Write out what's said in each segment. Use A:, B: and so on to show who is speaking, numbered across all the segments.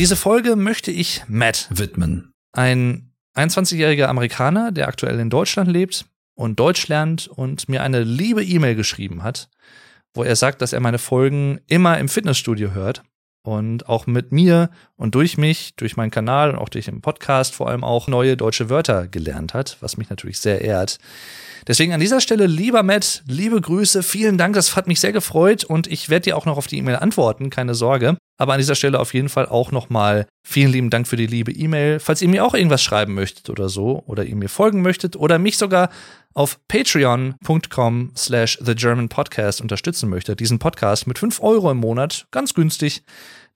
A: Diese Folge möchte ich Matt widmen. Ein 21-jähriger Amerikaner, der aktuell in Deutschland lebt und Deutsch lernt und mir eine liebe E-Mail geschrieben hat, wo er sagt, dass er meine Folgen immer im Fitnessstudio hört und auch mit mir und durch mich, durch meinen Kanal und auch durch den Podcast vor allem auch neue deutsche Wörter gelernt hat, was mich natürlich sehr ehrt. Deswegen an dieser Stelle, lieber Matt, liebe Grüße, vielen Dank, das hat mich sehr gefreut und ich werde dir auch noch auf die E-Mail antworten, keine Sorge. Aber an dieser Stelle auf jeden Fall auch nochmal vielen lieben Dank für die liebe E-Mail. Falls ihr mir auch irgendwas schreiben möchtet oder so, oder ihr mir folgen möchtet oder mich sogar auf patreon.com slash the German Podcast unterstützen möchtet, diesen Podcast mit 5 Euro im Monat, ganz günstig,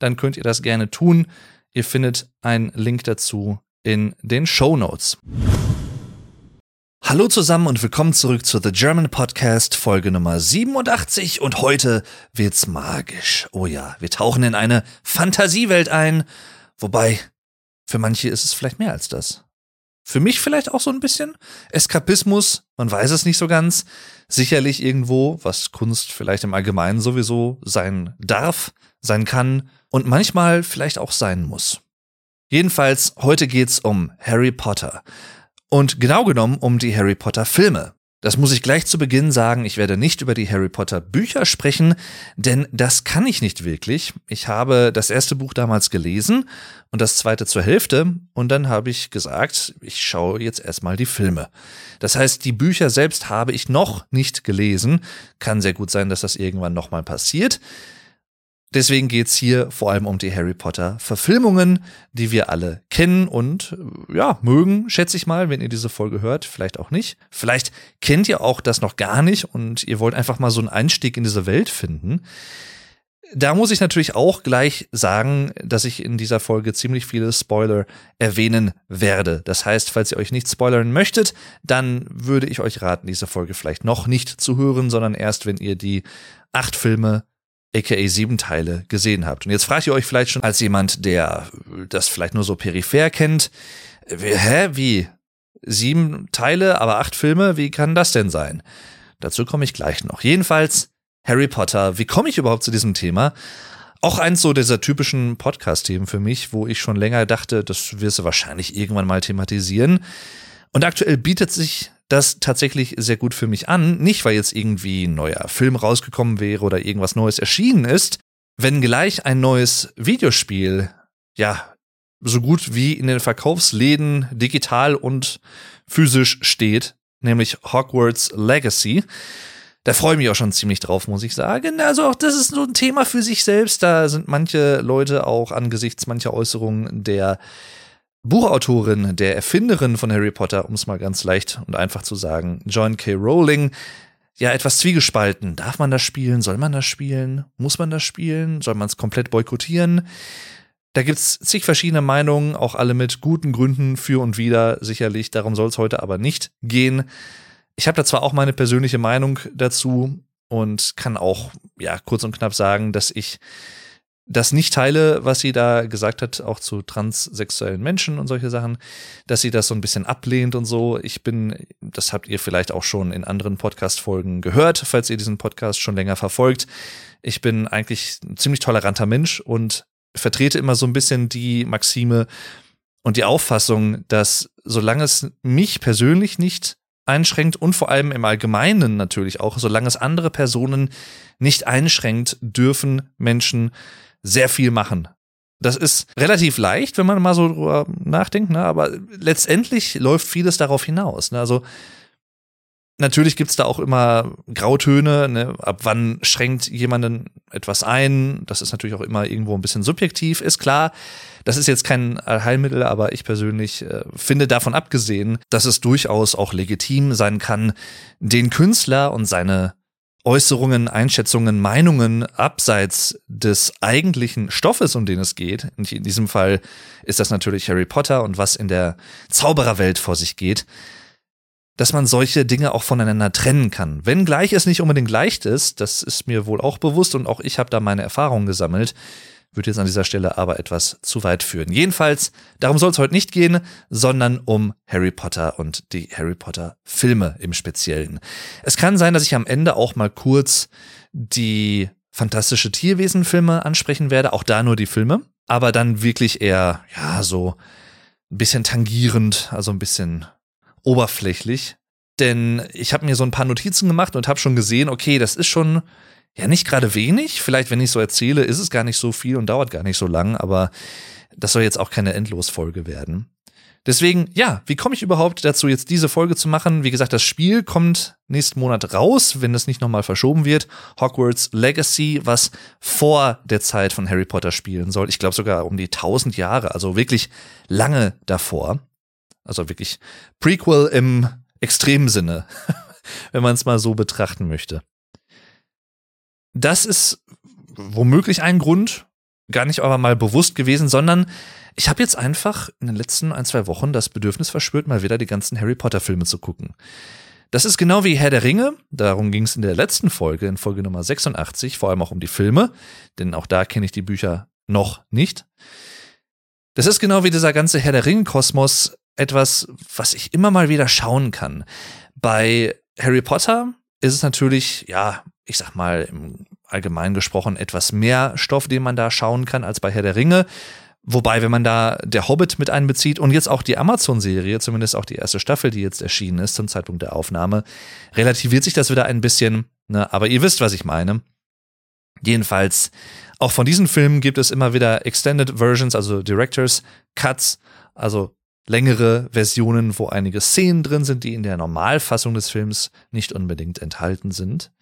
A: dann könnt ihr das gerne tun. Ihr findet einen Link dazu in den Show Notes. Hallo zusammen und willkommen zurück zu The German Podcast, Folge Nummer 87 und heute wird's magisch. Oh ja, wir tauchen in eine Fantasiewelt ein, wobei für manche ist es vielleicht mehr als das. Für mich vielleicht auch so ein bisschen Eskapismus, man weiß es nicht so ganz. Sicherlich irgendwo, was Kunst vielleicht im Allgemeinen sowieso sein darf, sein kann und manchmal vielleicht auch sein muss. Jedenfalls, heute geht's um Harry Potter. Und genau genommen um die Harry Potter Filme. Das muss ich gleich zu Beginn sagen, ich werde nicht über die Harry Potter Bücher sprechen, denn das kann ich nicht wirklich. Ich habe das erste Buch damals gelesen und das zweite zur Hälfte und dann habe ich gesagt, ich schaue jetzt erstmal die Filme. Das heißt, die Bücher selbst habe ich noch nicht gelesen. Kann sehr gut sein, dass das irgendwann nochmal passiert. Deswegen geht's hier vor allem um die Harry Potter Verfilmungen, die wir alle kennen und äh, ja, mögen, schätze ich mal, wenn ihr diese Folge hört, vielleicht auch nicht. Vielleicht kennt ihr auch das noch gar nicht und ihr wollt einfach mal so einen Einstieg in diese Welt finden. Da muss ich natürlich auch gleich sagen, dass ich in dieser Folge ziemlich viele Spoiler erwähnen werde. Das heißt, falls ihr euch nicht spoilern möchtet, dann würde ich euch raten, diese Folge vielleicht noch nicht zu hören, sondern erst, wenn ihr die acht Filme aka sieben Teile gesehen habt. Und jetzt fragt ihr euch vielleicht schon als jemand, der das vielleicht nur so peripher kennt, hä, wie? Sieben Teile, aber acht Filme, wie kann das denn sein? Dazu komme ich gleich noch. Jedenfalls Harry Potter, wie komme ich überhaupt zu diesem Thema? Auch eins so dieser typischen Podcast-Themen für mich, wo ich schon länger dachte, das wirst du wahrscheinlich irgendwann mal thematisieren. Und aktuell bietet sich das tatsächlich sehr gut für mich an. Nicht, weil jetzt irgendwie ein neuer Film rausgekommen wäre oder irgendwas Neues erschienen ist, wenn gleich ein neues Videospiel, ja, so gut wie in den Verkaufsläden digital und physisch steht, nämlich Hogwarts Legacy. Da freue ich mich auch schon ziemlich drauf, muss ich sagen. Also auch das ist so ein Thema für sich selbst. Da sind manche Leute auch angesichts mancher Äußerungen der Buchautorin, der Erfinderin von Harry Potter, um es mal ganz leicht und einfach zu sagen, John K. Rowling, ja etwas zwiegespalten. Darf man das spielen? Soll man das spielen? Muss man das spielen? Soll man es komplett boykottieren? Da gibt's zig verschiedene Meinungen, auch alle mit guten Gründen für und wider, sicherlich. Darum soll es heute aber nicht gehen. Ich habe da zwar auch meine persönliche Meinung dazu und kann auch ja kurz und knapp sagen, dass ich das nicht teile, was sie da gesagt hat, auch zu transsexuellen Menschen und solche Sachen, dass sie das so ein bisschen ablehnt und so. Ich bin, das habt ihr vielleicht auch schon in anderen Podcast-Folgen gehört, falls ihr diesen Podcast schon länger verfolgt. Ich bin eigentlich ein ziemlich toleranter Mensch und vertrete immer so ein bisschen die Maxime und die Auffassung, dass solange es mich persönlich nicht einschränkt und vor allem im Allgemeinen natürlich auch, solange es andere Personen nicht einschränkt, dürfen Menschen sehr viel machen. Das ist relativ leicht, wenn man mal so drüber nachdenkt, ne? aber letztendlich läuft vieles darauf hinaus. Ne? Also natürlich gibt's da auch immer Grautöne, ne? ab wann schränkt jemanden etwas ein. Das ist natürlich auch immer irgendwo ein bisschen subjektiv, ist klar. Das ist jetzt kein Heilmittel, aber ich persönlich äh, finde davon abgesehen, dass es durchaus auch legitim sein kann, den Künstler und seine Äußerungen, Einschätzungen, Meinungen abseits des eigentlichen Stoffes, um den es geht. in diesem Fall ist das natürlich Harry Potter und was in der Zaubererwelt vor sich geht, dass man solche Dinge auch voneinander trennen kann. Wenngleich es nicht unbedingt leicht ist, das ist mir wohl auch bewusst und auch ich habe da meine Erfahrungen gesammelt, würde jetzt an dieser Stelle aber etwas zu weit führen. Jedenfalls, darum soll es heute nicht gehen, sondern um Harry Potter und die Harry Potter Filme im Speziellen. Es kann sein, dass ich am Ende auch mal kurz die fantastische Tierwesen-Filme ansprechen werde, auch da nur die Filme. aber dann wirklich eher, ja, so ein bisschen tangierend, also ein bisschen oberflächlich. Denn ich habe mir so ein paar Notizen gemacht und habe schon gesehen, okay, das ist schon ja nicht gerade wenig. Vielleicht, wenn ich so erzähle, ist es gar nicht so viel und dauert gar nicht so lang, aber das soll jetzt auch keine Endlosfolge werden. Deswegen, ja, wie komme ich überhaupt dazu, jetzt diese Folge zu machen? Wie gesagt, das Spiel kommt nächsten Monat raus, wenn es nicht nochmal verschoben wird. Hogwarts Legacy, was vor der Zeit von Harry Potter spielen soll. Ich glaube sogar um die 1000 Jahre, also wirklich lange davor. Also wirklich Prequel im extremen Sinne, wenn man es mal so betrachten möchte. Das ist womöglich ein Grund, gar nicht aber mal bewusst gewesen, sondern ich habe jetzt einfach in den letzten ein, zwei Wochen das Bedürfnis verspürt, mal wieder die ganzen Harry Potter-Filme zu gucken. Das ist genau wie Herr der Ringe, darum ging es in der letzten Folge, in Folge Nummer 86, vor allem auch um die Filme, denn auch da kenne ich die Bücher noch nicht. Das ist genau wie dieser ganze Herr der Ringe-Kosmos etwas, was ich immer mal wieder schauen kann. Bei Harry Potter ist es natürlich, ja, ich sag mal, im Allgemeinen gesprochen etwas mehr Stoff, den man da schauen kann als bei Herr der Ringe. Wobei, wenn man da der Hobbit mit einbezieht und jetzt auch die Amazon-Serie, zumindest auch die erste Staffel, die jetzt erschienen ist zum Zeitpunkt der Aufnahme, relativiert sich das wieder ein bisschen. Ne? Aber ihr wisst, was ich meine. Jedenfalls, auch von diesen Filmen gibt es immer wieder Extended Versions, also Directors Cuts, also längere Versionen, wo einige Szenen drin sind, die in der Normalfassung des Films nicht unbedingt enthalten sind.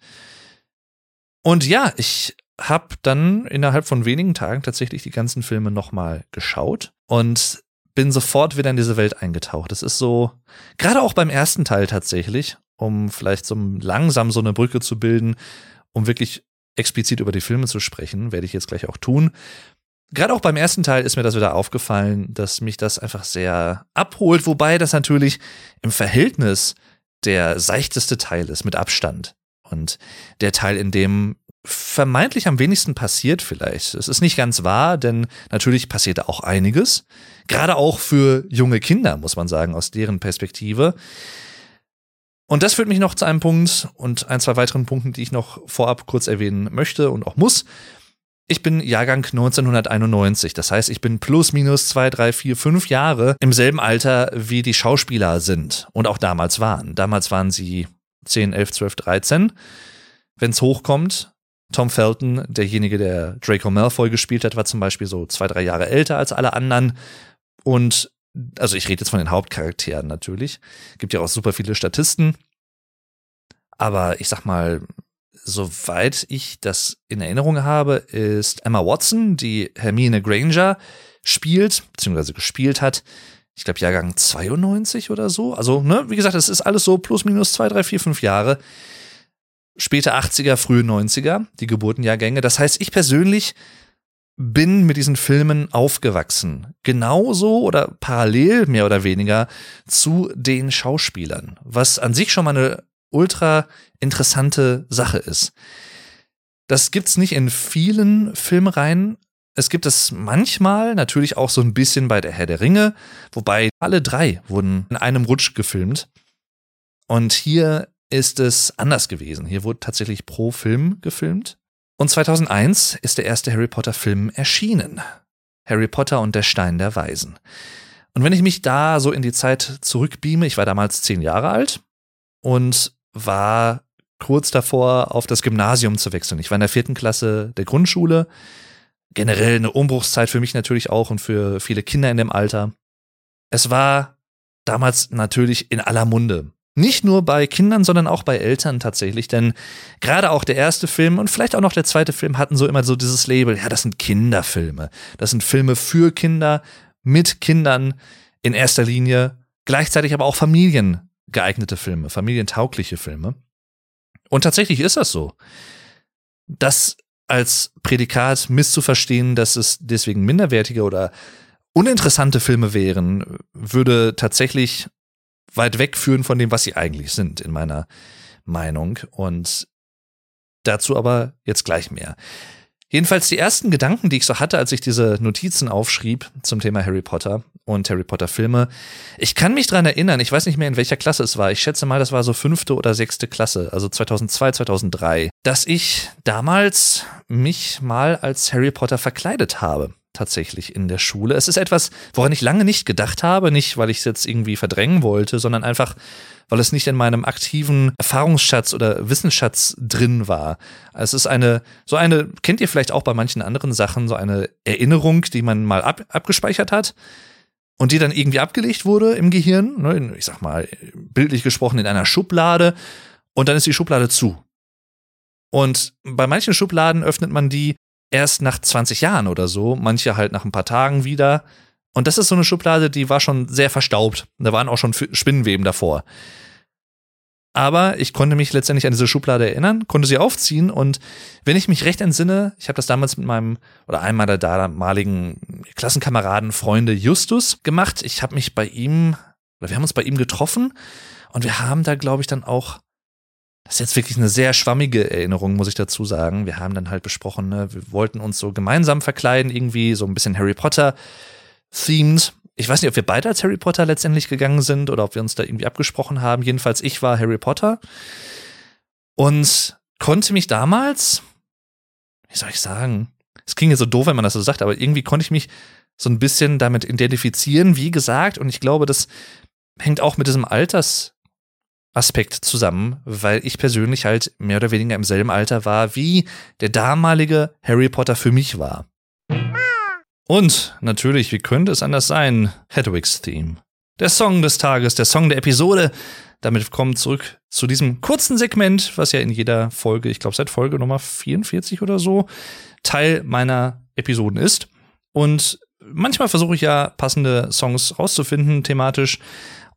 A: Und ja, ich habe dann innerhalb von wenigen Tagen tatsächlich die ganzen Filme nochmal geschaut und bin sofort wieder in diese Welt eingetaucht. Das ist so, gerade auch beim ersten Teil tatsächlich, um vielleicht so langsam so eine Brücke zu bilden, um wirklich explizit über die Filme zu sprechen, werde ich jetzt gleich auch tun. Gerade auch beim ersten Teil ist mir das wieder aufgefallen, dass mich das einfach sehr abholt, wobei das natürlich im Verhältnis der seichteste Teil ist, mit Abstand. Und der Teil, in dem vermeintlich am wenigsten passiert vielleicht. Es ist nicht ganz wahr, denn natürlich passiert auch einiges. Gerade auch für junge Kinder, muss man sagen, aus deren Perspektive. Und das führt mich noch zu einem Punkt und ein, zwei weiteren Punkten, die ich noch vorab kurz erwähnen möchte und auch muss. Ich bin Jahrgang 1991, das heißt, ich bin plus minus zwei, drei, vier, fünf Jahre im selben Alter, wie die Schauspieler sind und auch damals waren. Damals waren sie 10, 11, 12, 13. Wenn es hochkommt, Tom Felton, derjenige, der Draco Malfoy gespielt hat, war zum Beispiel so zwei, drei Jahre älter als alle anderen. Und also ich rede jetzt von den Hauptcharakteren natürlich. Gibt ja auch super viele Statisten. Aber ich sag mal, soweit ich das in Erinnerung habe, ist Emma Watson, die Hermine Granger spielt, beziehungsweise gespielt hat. Ich glaube, Jahrgang 92 oder so. Also, ne, wie gesagt, es ist alles so plus minus zwei, drei, vier, fünf Jahre späte 80er, frühe 90er, die Geburtenjahrgänge. Das heißt, ich persönlich bin mit diesen Filmen aufgewachsen. Genauso oder parallel mehr oder weniger zu den Schauspielern, was an sich schon mal eine ultra interessante Sache ist. Das gibt's nicht in vielen Filmreihen. Es gibt es manchmal, natürlich auch so ein bisschen bei der Herr der Ringe, wobei alle drei wurden in einem Rutsch gefilmt. Und hier ist es anders gewesen. Hier wurde tatsächlich pro Film gefilmt. Und 2001 ist der erste Harry Potter Film erschienen. Harry Potter und der Stein der Weisen. Und wenn ich mich da so in die Zeit zurückbeame, ich war damals zehn Jahre alt und war kurz davor, auf das Gymnasium zu wechseln. Ich war in der vierten Klasse der Grundschule. Generell eine Umbruchszeit für mich natürlich auch und für viele Kinder in dem Alter. Es war damals natürlich in aller Munde. Nicht nur bei Kindern, sondern auch bei Eltern tatsächlich, denn gerade auch der erste Film und vielleicht auch noch der zweite Film hatten so immer so dieses Label, ja, das sind Kinderfilme. Das sind Filme für Kinder, mit Kindern in erster Linie, gleichzeitig aber auch familiengeeignete Filme, familientaugliche Filme. Und tatsächlich ist das so. Das als Prädikat misszuverstehen, dass es deswegen minderwertige oder uninteressante Filme wären, würde tatsächlich weit wegführen von dem, was sie eigentlich sind, in meiner Meinung. Und dazu aber jetzt gleich mehr. Jedenfalls die ersten Gedanken, die ich so hatte, als ich diese Notizen aufschrieb zum Thema Harry Potter und Harry Potter Filme. Ich kann mich dran erinnern, ich weiß nicht mehr in welcher Klasse es war. Ich schätze mal, das war so fünfte oder sechste Klasse, also 2002, 2003, dass ich damals mich mal als Harry Potter verkleidet habe. Tatsächlich in der Schule. Es ist etwas, woran ich lange nicht gedacht habe, nicht weil ich es jetzt irgendwie verdrängen wollte, sondern einfach, weil es nicht in meinem aktiven Erfahrungsschatz oder Wissensschatz drin war. Es ist eine, so eine, kennt ihr vielleicht auch bei manchen anderen Sachen, so eine Erinnerung, die man mal ab, abgespeichert hat und die dann irgendwie abgelegt wurde im Gehirn, ne, ich sag mal, bildlich gesprochen in einer Schublade und dann ist die Schublade zu. Und bei manchen Schubladen öffnet man die erst nach 20 Jahren oder so, manche halt nach ein paar Tagen wieder. Und das ist so eine Schublade, die war schon sehr verstaubt. Da waren auch schon Spinnenweben davor. Aber ich konnte mich letztendlich an diese Schublade erinnern, konnte sie aufziehen und wenn ich mich recht entsinne, ich habe das damals mit meinem oder einem meiner damaligen Klassenkameraden, Freunde Justus gemacht. Ich habe mich bei ihm, oder wir haben uns bei ihm getroffen und wir haben da, glaube ich, dann auch das ist jetzt wirklich eine sehr schwammige Erinnerung, muss ich dazu sagen. Wir haben dann halt besprochen, ne, wir wollten uns so gemeinsam verkleiden, irgendwie so ein bisschen Harry Potter themed. Ich weiß nicht, ob wir beide als Harry Potter letztendlich gegangen sind oder ob wir uns da irgendwie abgesprochen haben. Jedenfalls, ich war Harry Potter und konnte mich damals, wie soll ich sagen, es klingt ja so doof, wenn man das so sagt, aber irgendwie konnte ich mich so ein bisschen damit identifizieren, wie gesagt, und ich glaube, das hängt auch mit diesem Alters Aspekt zusammen, weil ich persönlich halt mehr oder weniger im selben Alter war, wie der damalige Harry Potter für mich war. Und natürlich, wie könnte es anders sein, Hedwigs Theme. Der Song des Tages, der Song der Episode. Damit kommen zurück zu diesem kurzen Segment, was ja in jeder Folge, ich glaube seit Folge Nummer 44 oder so, Teil meiner Episoden ist. Und manchmal versuche ich ja passende Songs rauszufinden, thematisch.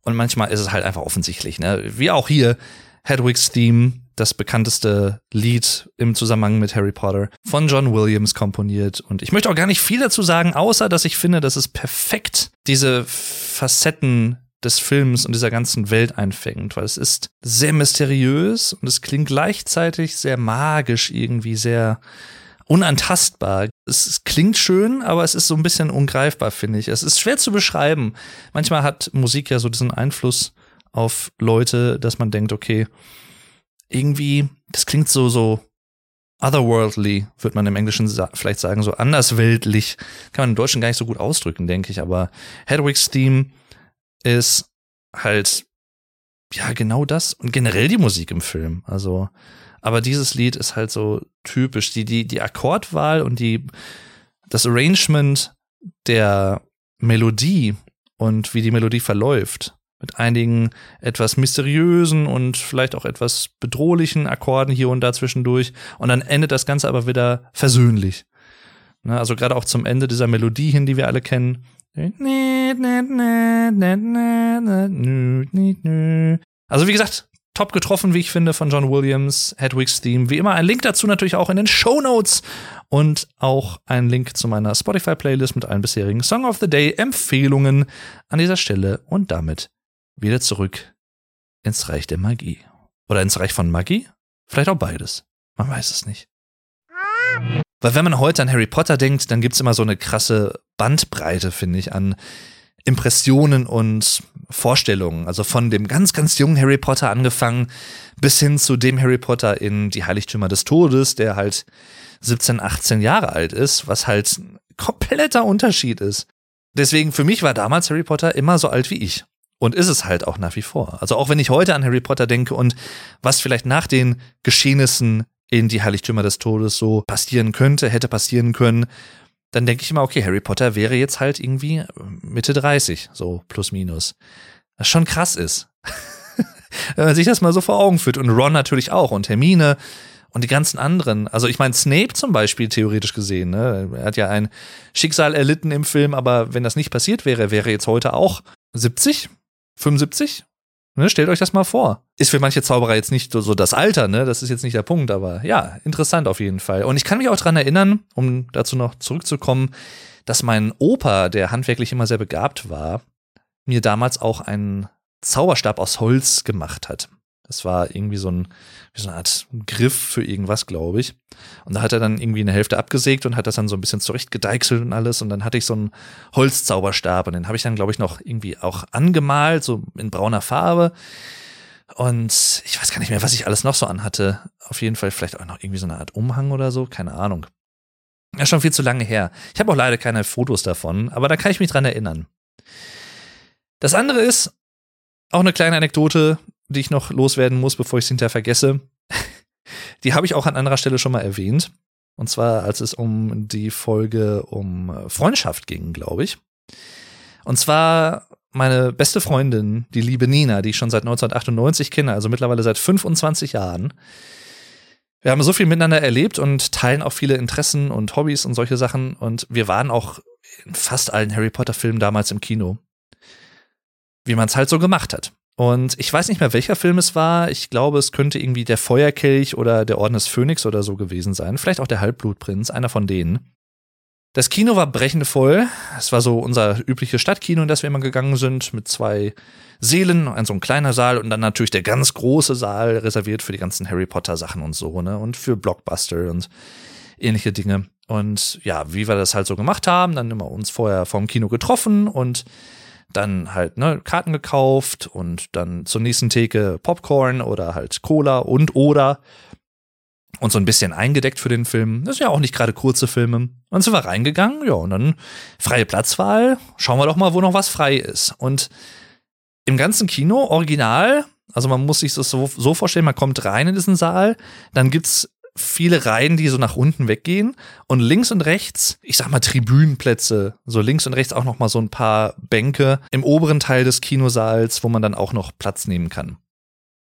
A: Und manchmal ist es halt einfach offensichtlich, ne? Wie auch hier Hedwig's Theme, das bekannteste Lied im Zusammenhang mit Harry Potter, von John Williams komponiert. Und ich möchte auch gar nicht viel dazu sagen, außer dass ich finde, dass es perfekt diese Facetten des Films und dieser ganzen Welt einfängt, weil es ist sehr mysteriös und es klingt gleichzeitig sehr magisch irgendwie, sehr unantastbar. Es klingt schön, aber es ist so ein bisschen ungreifbar, finde ich. Es ist schwer zu beschreiben. Manchmal hat Musik ja so diesen Einfluss auf Leute, dass man denkt, okay, irgendwie, das klingt so, so otherworldly, wird man im Englischen sa vielleicht sagen, so andersweltlich. Kann man im Deutschen gar nicht so gut ausdrücken, denke ich. Aber Hedwig's Theme ist halt, ja, genau das. Und generell die Musik im Film. Also, aber dieses Lied ist halt so typisch. Die, die, die Akkordwahl und die, das Arrangement der Melodie und wie die Melodie verläuft. Mit einigen etwas mysteriösen und vielleicht auch etwas bedrohlichen Akkorden hier und da zwischendurch. Und dann endet das Ganze aber wieder versöhnlich. Ne, also gerade auch zum Ende dieser Melodie hin, die wir alle kennen. Also wie gesagt, top getroffen, wie ich finde, von John Williams, Hedwig's Theme. Wie immer ein Link dazu natürlich auch in den Show Notes und auch ein Link zu meiner Spotify-Playlist mit allen bisherigen Song of the Day Empfehlungen an dieser Stelle und damit wieder zurück ins Reich der Magie. Oder ins Reich von Magie? Vielleicht auch beides. Man weiß es nicht. Weil wenn man heute an Harry Potter denkt, dann gibt's immer so eine krasse Bandbreite, finde ich, an Impressionen und Vorstellungen. Also von dem ganz, ganz jungen Harry Potter angefangen bis hin zu dem Harry Potter in die Heiligtümer des Todes, der halt 17, 18 Jahre alt ist, was halt ein kompletter Unterschied ist. Deswegen für mich war damals Harry Potter immer so alt wie ich. Und ist es halt auch nach wie vor. Also auch wenn ich heute an Harry Potter denke und was vielleicht nach den Geschehnissen in die Heiligtümer des Todes so passieren könnte, hätte passieren können, dann denke ich immer, okay, Harry Potter wäre jetzt halt irgendwie Mitte 30, so plus minus. Was schon krass ist. Wenn man sich das mal so vor Augen führt. Und Ron natürlich auch und Hermine und die ganzen anderen. Also ich meine, Snape zum Beispiel theoretisch gesehen, ne? er hat ja ein Schicksal erlitten im Film, aber wenn das nicht passiert wäre, wäre jetzt heute auch 70, 75, Ne, stellt euch das mal vor. Ist für manche Zauberer jetzt nicht so, so das Alter, ne? Das ist jetzt nicht der Punkt, aber ja, interessant auf jeden Fall. Und ich kann mich auch dran erinnern, um dazu noch zurückzukommen, dass mein Opa, der handwerklich immer sehr begabt war, mir damals auch einen Zauberstab aus Holz gemacht hat. Das war irgendwie so, ein, wie so eine Art Griff für irgendwas, glaube ich. Und da hat er dann irgendwie eine Hälfte abgesägt und hat das dann so ein bisschen zurechtgedeichselt und alles. Und dann hatte ich so einen Holzzauberstab und den habe ich dann, glaube ich, noch irgendwie auch angemalt, so in brauner Farbe. Und ich weiß gar nicht mehr, was ich alles noch so anhatte. Auf jeden Fall vielleicht auch noch irgendwie so eine Art Umhang oder so, keine Ahnung. Ja, schon viel zu lange her. Ich habe auch leider keine Fotos davon, aber da kann ich mich dran erinnern. Das andere ist auch eine kleine Anekdote, die ich noch loswerden muss, bevor ich es hinterher vergesse. Die habe ich auch an anderer Stelle schon mal erwähnt. Und zwar, als es um die Folge um Freundschaft ging, glaube ich. Und zwar meine beste Freundin, die liebe Nina, die ich schon seit 1998 kenne, also mittlerweile seit 25 Jahren. Wir haben so viel miteinander erlebt und teilen auch viele Interessen und Hobbys und solche Sachen. Und wir waren auch in fast allen Harry Potter-Filmen damals im Kino. Wie man es halt so gemacht hat. Und ich weiß nicht mehr, welcher Film es war. Ich glaube, es könnte irgendwie der Feuerkelch oder der Orden des Phönix oder so gewesen sein. Vielleicht auch der Halbblutprinz, einer von denen. Das Kino war brechend voll. Es war so unser übliches Stadtkino, in das wir immer gegangen sind, mit zwei Seelen, ein so ein kleiner Saal und dann natürlich der ganz große Saal, reserviert für die ganzen Harry Potter Sachen und so, ne? Und für Blockbuster und ähnliche Dinge. Und ja, wie wir das halt so gemacht haben, dann immer uns vorher vom Kino getroffen und dann halt ne, Karten gekauft und dann zur nächsten Theke Popcorn oder halt Cola und oder und so ein bisschen eingedeckt für den Film. Das sind ja auch nicht gerade kurze Filme. Dann sind wir reingegangen, ja, und dann freie Platzwahl. Schauen wir doch mal, wo noch was frei ist. Und im ganzen Kino, original, also man muss sich das so, so vorstellen, man kommt rein in diesen Saal, dann gibt's viele Reihen, die so nach unten weggehen und links und rechts, ich sag mal Tribünenplätze, so links und rechts auch noch mal so ein paar Bänke im oberen Teil des Kinosaals, wo man dann auch noch Platz nehmen kann.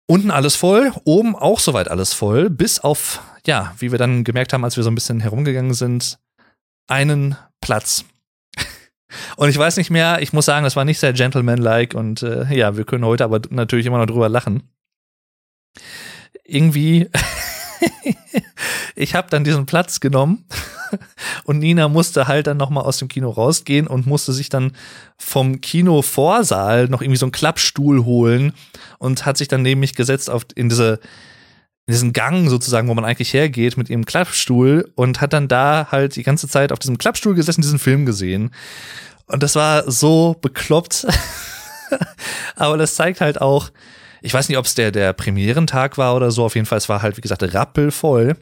A: Unten alles voll, oben auch soweit alles voll, bis auf, ja, wie wir dann gemerkt haben, als wir so ein bisschen herumgegangen sind, einen Platz. Und ich weiß nicht mehr, ich muss sagen, das war nicht sehr gentlemanlike und äh, ja, wir können heute aber natürlich immer noch drüber lachen. Irgendwie ich habe dann diesen Platz genommen und Nina musste halt dann nochmal aus dem Kino rausgehen und musste sich dann vom Kinovorsaal noch irgendwie so einen Klappstuhl holen und hat sich dann neben mich gesetzt auf in diese in diesen Gang sozusagen, wo man eigentlich hergeht mit ihrem Klappstuhl und hat dann da halt die ganze Zeit auf diesem Klappstuhl gesessen, diesen Film gesehen. Und das war so bekloppt. Aber das zeigt halt auch, ich weiß nicht, ob es der, der Premierentag war oder so. Auf jeden Fall, es war halt, wie gesagt, rappelvoll.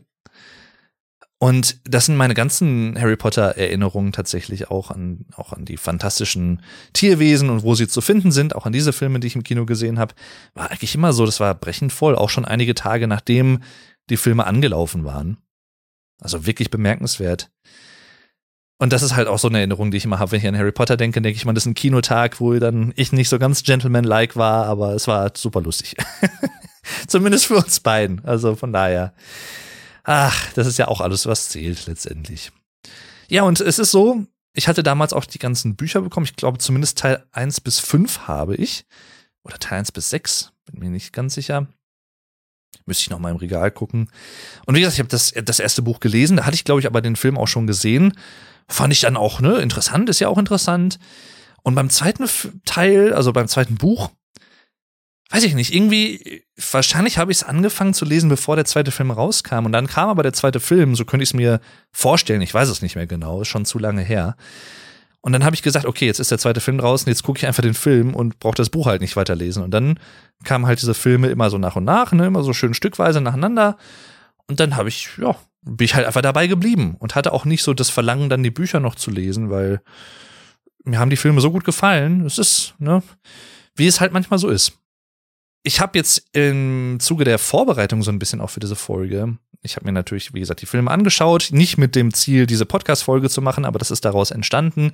A: Und das sind meine ganzen Harry Potter Erinnerungen tatsächlich auch an, auch an die fantastischen Tierwesen und wo sie zu finden sind, auch an diese Filme, die ich im Kino gesehen habe. War eigentlich immer so, das war brechend voll, auch schon einige Tage nachdem die Filme angelaufen waren. Also wirklich bemerkenswert. Und das ist halt auch so eine Erinnerung, die ich immer habe, wenn ich an Harry Potter denke, denke ich mal, das ist ein Kinotag, wo dann ich nicht so ganz gentleman-like war, aber es war super lustig. Zumindest für uns beiden. Also von daher. Ach, das ist ja auch alles, was zählt letztendlich. Ja, und es ist so, ich hatte damals auch die ganzen Bücher bekommen. Ich glaube, zumindest Teil 1 bis 5 habe ich. Oder Teil 1 bis 6, bin mir nicht ganz sicher. Müsste ich noch mal im Regal gucken. Und wie gesagt, ich habe das, das erste Buch gelesen. Da hatte ich, glaube ich, aber den Film auch schon gesehen. Fand ich dann auch, ne, interessant, ist ja auch interessant. Und beim zweiten Teil, also beim zweiten Buch, weiß ich nicht, irgendwie, wahrscheinlich habe ich es angefangen zu lesen, bevor der zweite Film rauskam. Und dann kam aber der zweite Film, so könnte ich es mir vorstellen, ich weiß es nicht mehr genau, ist schon zu lange her. Und dann habe ich gesagt, okay, jetzt ist der zweite Film draußen, jetzt gucke ich einfach den Film und brauche das Buch halt nicht weiterlesen. Und dann kamen halt diese Filme immer so nach und nach, ne, immer so schön stückweise nacheinander. Und dann habe ich, ja, bin ich halt einfach dabei geblieben und hatte auch nicht so das Verlangen, dann die Bücher noch zu lesen, weil mir haben die Filme so gut gefallen. Es ist, ne, wie es halt manchmal so ist. Ich habe jetzt im Zuge der Vorbereitung so ein bisschen auch für diese Folge, ich habe mir natürlich, wie gesagt, die Filme angeschaut, nicht mit dem Ziel, diese Podcast-Folge zu machen, aber das ist daraus entstanden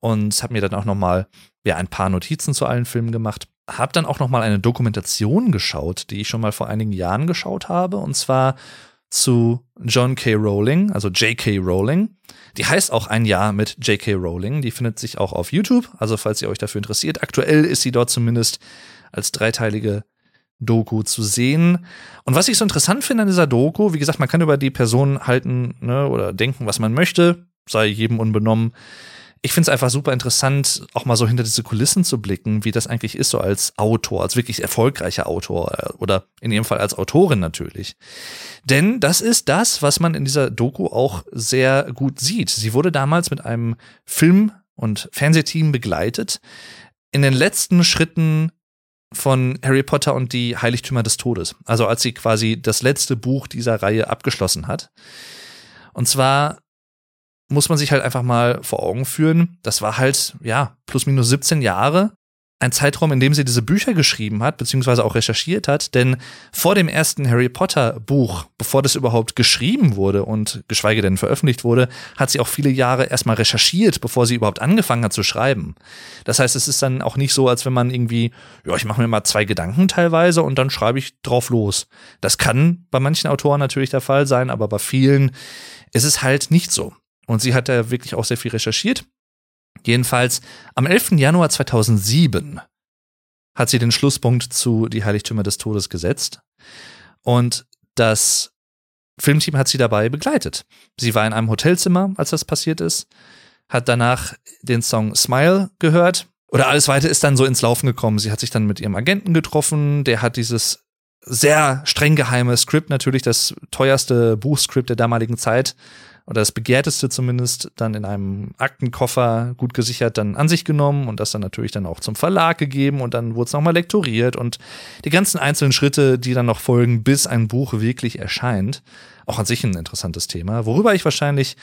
A: und habe mir dann auch noch mal ja ein paar Notizen zu allen Filmen gemacht. Habe dann auch noch mal eine Dokumentation geschaut, die ich schon mal vor einigen Jahren geschaut habe, und zwar zu John K. Rowling, also J.K. Rowling. Die heißt auch ein Jahr mit J.K. Rowling. Die findet sich auch auf YouTube. Also falls ihr euch dafür interessiert. Aktuell ist sie dort zumindest als dreiteilige Doku zu sehen. Und was ich so interessant finde an dieser Doku, wie gesagt, man kann über die Person halten ne, oder denken, was man möchte, sei jedem unbenommen ich finde es einfach super interessant, auch mal so hinter diese Kulissen zu blicken, wie das eigentlich ist, so als Autor, als wirklich erfolgreicher Autor äh, oder in jedem Fall als Autorin natürlich. Denn das ist das, was man in dieser Doku auch sehr gut sieht. Sie wurde damals mit einem Film- und Fernsehteam begleitet. In den letzten Schritten von Harry Potter und die Heiligtümer des Todes. Also als sie quasi das letzte Buch dieser Reihe abgeschlossen hat. Und zwar muss man sich halt einfach mal vor Augen führen, das war halt, ja, plus minus 17 Jahre ein Zeitraum, in dem sie diese Bücher geschrieben hat, beziehungsweise auch recherchiert hat, denn vor dem ersten Harry Potter Buch, bevor das überhaupt geschrieben wurde und geschweige denn veröffentlicht wurde, hat sie auch viele Jahre erstmal recherchiert, bevor sie überhaupt angefangen hat zu schreiben. Das heißt, es ist dann auch nicht so, als wenn man irgendwie, ja, ich mache mir mal zwei Gedanken teilweise und dann schreibe ich drauf los. Das kann bei manchen Autoren natürlich der Fall sein, aber bei vielen ist es halt nicht so. Und sie hat da wirklich auch sehr viel recherchiert Jedenfalls am 11. Januar 2007 hat sie den Schlusspunkt zu Die Heiligtümer des Todes gesetzt. Und das Filmteam hat sie dabei begleitet. Sie war in einem Hotelzimmer, als das passiert ist, hat danach den Song Smile gehört. Oder alles weiter ist dann so ins Laufen gekommen. Sie hat sich dann mit ihrem Agenten getroffen. Der hat dieses sehr streng geheime Skript, natürlich das teuerste Buchskript der damaligen Zeit, oder das begehrteste zumindest, dann in einem Aktenkoffer gut gesichert dann an sich genommen und das dann natürlich dann auch zum Verlag gegeben und dann wurde es nochmal lektoriert und die ganzen einzelnen Schritte, die dann noch folgen, bis ein Buch wirklich erscheint. Auch an sich ein interessantes Thema, worüber ich wahrscheinlich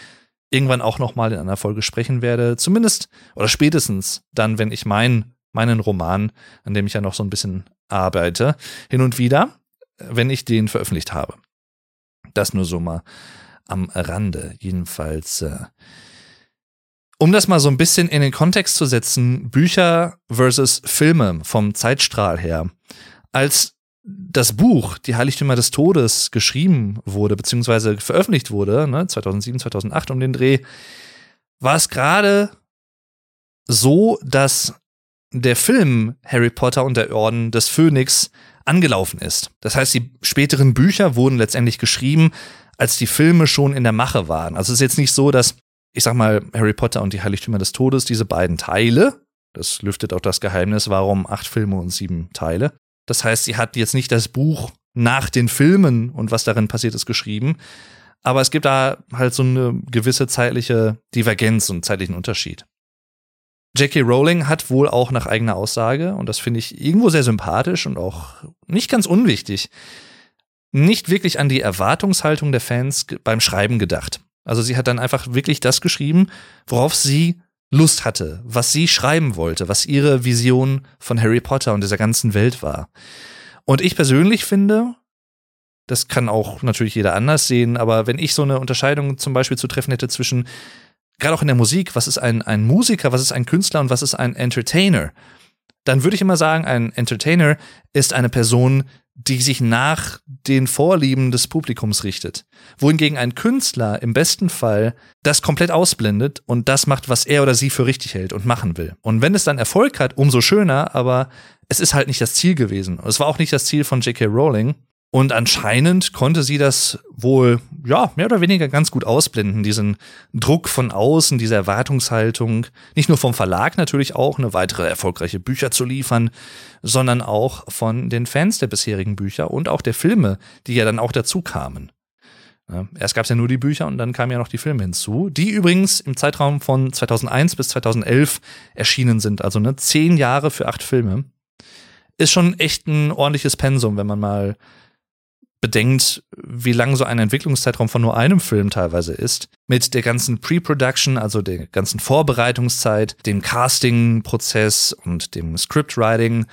A: irgendwann auch nochmal in einer Folge sprechen werde, zumindest oder spätestens dann, wenn ich meinen meinen Roman, an dem ich ja noch so ein bisschen arbeite, hin und wieder, wenn ich den veröffentlicht habe. Das nur so mal am Rande. Jedenfalls, äh, um das mal so ein bisschen in den Kontext zu setzen, Bücher versus Filme vom Zeitstrahl her. Als das Buch Die Heiligtümer des Todes geschrieben wurde, beziehungsweise veröffentlicht wurde, ne, 2007, 2008 um den Dreh, war es gerade so, dass der Film Harry Potter und der Orden des Phönix angelaufen ist. Das heißt, die späteren Bücher wurden letztendlich geschrieben, als die Filme schon in der Mache waren. Also es ist jetzt nicht so, dass, ich sag mal, Harry Potter und die Heiligtümer des Todes, diese beiden Teile, das lüftet auch das Geheimnis, warum acht Filme und sieben Teile. Das heißt, sie hat jetzt nicht das Buch nach den Filmen und was darin passiert ist geschrieben, aber es gibt da halt so eine gewisse zeitliche Divergenz und zeitlichen Unterschied. J.K. Rowling hat wohl auch nach eigener Aussage, und das finde ich irgendwo sehr sympathisch und auch nicht ganz unwichtig, nicht wirklich an die Erwartungshaltung der Fans beim Schreiben gedacht. Also sie hat dann einfach wirklich das geschrieben, worauf sie Lust hatte, was sie schreiben wollte, was ihre Vision von Harry Potter und dieser ganzen Welt war. Und ich persönlich finde, das kann auch natürlich jeder anders sehen, aber wenn ich so eine Unterscheidung zum Beispiel zu treffen hätte zwischen, gerade auch in der Musik, was ist ein, ein Musiker, was ist ein Künstler und was ist ein Entertainer, dann würde ich immer sagen, ein Entertainer ist eine Person, die sich nach den Vorlieben des Publikums richtet. Wohingegen ein Künstler im besten Fall das komplett ausblendet und das macht, was er oder sie für richtig hält und machen will. Und wenn es dann Erfolg hat, umso schöner, aber es ist halt nicht das Ziel gewesen. Es war auch nicht das Ziel von J.K. Rowling. Und anscheinend konnte sie das wohl, ja, mehr oder weniger ganz gut ausblenden, diesen Druck von außen, diese Erwartungshaltung, nicht nur vom Verlag natürlich auch, eine weitere erfolgreiche Bücher zu liefern, sondern auch von den Fans der bisherigen Bücher und auch der Filme, die ja dann auch dazu kamen. Erst gab es ja nur die Bücher und dann kamen ja noch die Filme hinzu, die übrigens im Zeitraum von 2001 bis 2011 erschienen sind, also ne, zehn Jahre für acht Filme. Ist schon echt ein ordentliches Pensum, wenn man mal bedenkt, wie lang so ein Entwicklungszeitraum von nur einem Film teilweise ist, mit der ganzen Pre-Production, also der ganzen Vorbereitungszeit, dem Casting-Prozess und dem Scriptwriting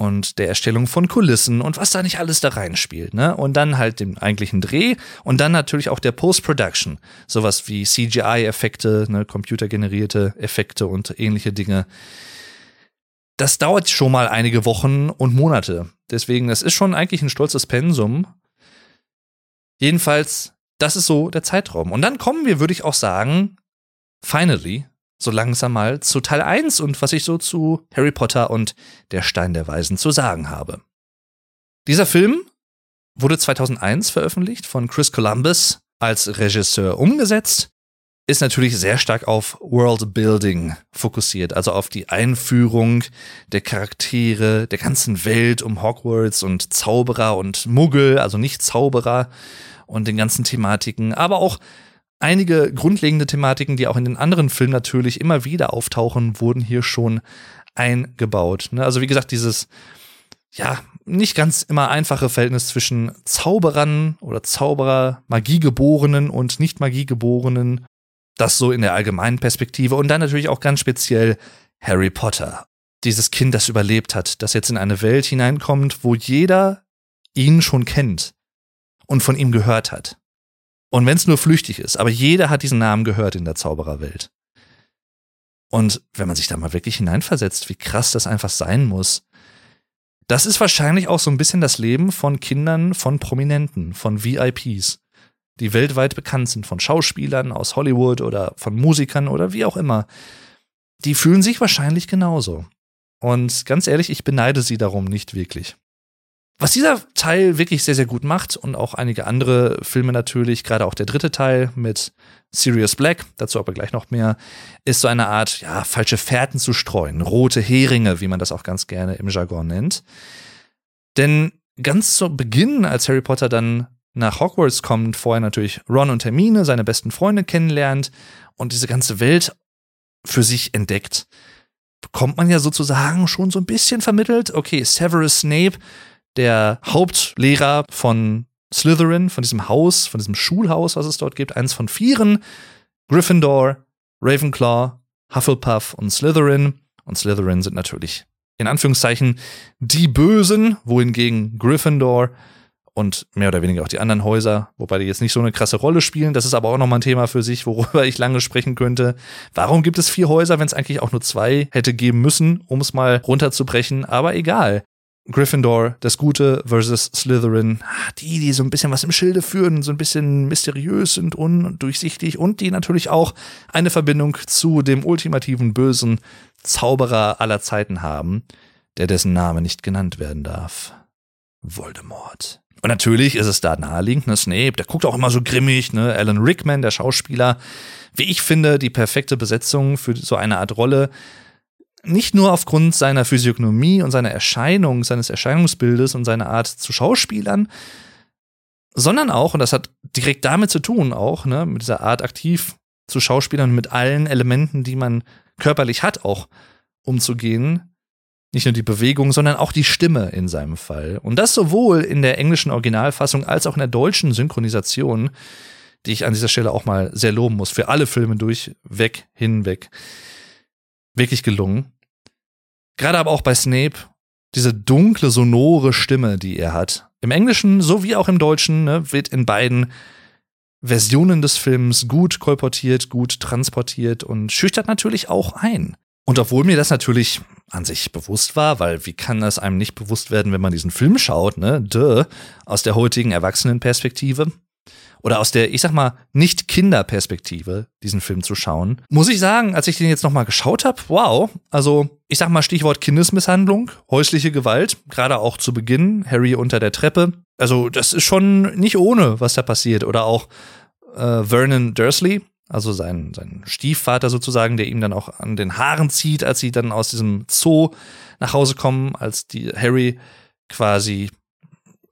A: und der Erstellung von Kulissen und was da nicht alles da reinspielt, ne? Und dann halt dem eigentlichen Dreh und dann natürlich auch der Post-Production, sowas wie CGI-Effekte, ne, computergenerierte Effekte und ähnliche Dinge das dauert schon mal einige Wochen und Monate. Deswegen, das ist schon eigentlich ein stolzes Pensum. Jedenfalls, das ist so der Zeitraum. Und dann kommen wir, würde ich auch sagen, finally, so langsam mal zu Teil 1 und was ich so zu Harry Potter und der Stein der Weisen zu sagen habe. Dieser Film wurde 2001 veröffentlicht von Chris Columbus als Regisseur umgesetzt ist natürlich sehr stark auf Worldbuilding fokussiert, also auf die Einführung der Charaktere, der ganzen Welt um Hogwarts und Zauberer und Muggel, also nicht Zauberer und den ganzen Thematiken, aber auch einige grundlegende Thematiken, die auch in den anderen Filmen natürlich immer wieder auftauchen, wurden hier schon eingebaut. Ne? Also wie gesagt, dieses ja, nicht ganz immer einfache Verhältnis zwischen Zauberern oder Zauberer, Magiegeborenen und nicht Magiegeborenen Das so in der allgemeinen Perspektive und dann natürlich auch ganz speziell Harry Potter. Dieses Kind, das überlebt hat, das jetzt in eine Welt hineinkommt, wo jeder ihn schon kennt und von ihm gehört hat. Und wenn es nur flüchtig ist, aber jeder hat diesen Namen gehört in der Zaubererwelt. Und wenn man sich da mal wirklich hineinversetzt, wie krass das einfach sein muss, das ist wahrscheinlich auch so ein bisschen das Leben von Kindern von Prominenten, von VIPs, die weltweit bekannt sind, von Schauspielern aus Hollywood oder von Musikern oder wie auch immer. Die fühlen sich wahrscheinlich genauso. Und ganz ehrlich, ich beneide sie darum nicht wirklich. Was dieser Teil wirklich sehr, sehr gut macht und auch einige andere Filme natürlich, gerade auch der dritte Teil mit Sirius Black, dazu aber gleich noch mehr, ist so eine Art, ja, falsche Fährten zu streuen, rote Heringe, wie man das auch ganz gerne im Jargon nennt. Denn ganz zu Beginn, als Harry Potter dann nach Hogwarts kommt, vorher natürlich Ron und Hermine, seine besten Freunde kennenlernt und diese ganze Welt für sich entdeckt, bekommt man ja sozusagen schon so ein bisschen vermittelt, okay, Severus Snape der Hauptlehrer von Slytherin, von diesem Haus, von diesem Schulhaus, was es dort gibt, eins von vieren, Gryffindor, Ravenclaw, Hufflepuff und Slytherin. Und Slytherin sind natürlich in Anführungszeichen die Bösen, wohingegen Gryffindor und mehr oder weniger auch die anderen Häuser, wobei die jetzt nicht so eine krasse Rolle spielen. Das ist aber auch nochmal ein Thema für sich, worüber ich lange sprechen könnte. Warum gibt es vier Häuser, wenn es eigentlich auch nur zwei hätte geben müssen, um es mal runterzubrechen? Aber egal. Gryffindor, das Gute versus Slytherin, ah, die, die so ein bisschen was im Schilde führen, so ein bisschen mysteriös und undurchsichtig und die natürlich auch eine Verbindung zu dem ultimativen bösen Zauberer aller Zeiten haben, der dessen Name nicht genannt werden darf. Voldemort. Und natürlich ist es da naheliegend, ne, Snape, der guckt auch immer so grimmig, ne, Alan Rickman, der Schauspieler, wie ich finde, die perfekte Besetzung für so eine Art Rolle nicht nur aufgrund seiner Physiognomie und seiner Erscheinung, seines Erscheinungsbildes und seiner Art zu Schauspielern, sondern auch, und das hat direkt damit zu tun, auch, ne, mit dieser Art aktiv zu Schauspielern, mit allen Elementen, die man körperlich hat, auch umzugehen. Nicht nur die Bewegung, sondern auch die Stimme in seinem Fall. Und das sowohl in der englischen Originalfassung als auch in der deutschen Synchronisation, die ich an dieser Stelle auch mal sehr loben muss, für alle Filme durchweg, hinweg wirklich gelungen. Gerade aber auch bei Snape, diese dunkle, sonore Stimme, die er hat. Im Englischen sowie auch im Deutschen ne, wird in beiden Versionen des Films gut kolportiert, gut transportiert und schüchtert natürlich auch ein. Und obwohl mir das natürlich an sich bewusst war, weil wie kann das einem nicht bewusst werden, wenn man diesen Film schaut, ne? Duh, aus der heutigen Erwachsenenperspektive, oder aus der, ich sag mal, nicht Kinderperspektive diesen Film zu schauen, muss ich sagen, als ich den jetzt nochmal geschaut habe, wow, also ich sag mal Stichwort Kindesmisshandlung, häusliche Gewalt, gerade auch zu Beginn, Harry unter der Treppe. Also das ist schon nicht ohne, was da passiert. Oder auch äh, Vernon Dursley, also sein, sein Stiefvater sozusagen, der ihm dann auch an den Haaren zieht, als sie dann aus diesem Zoo nach Hause kommen, als die Harry quasi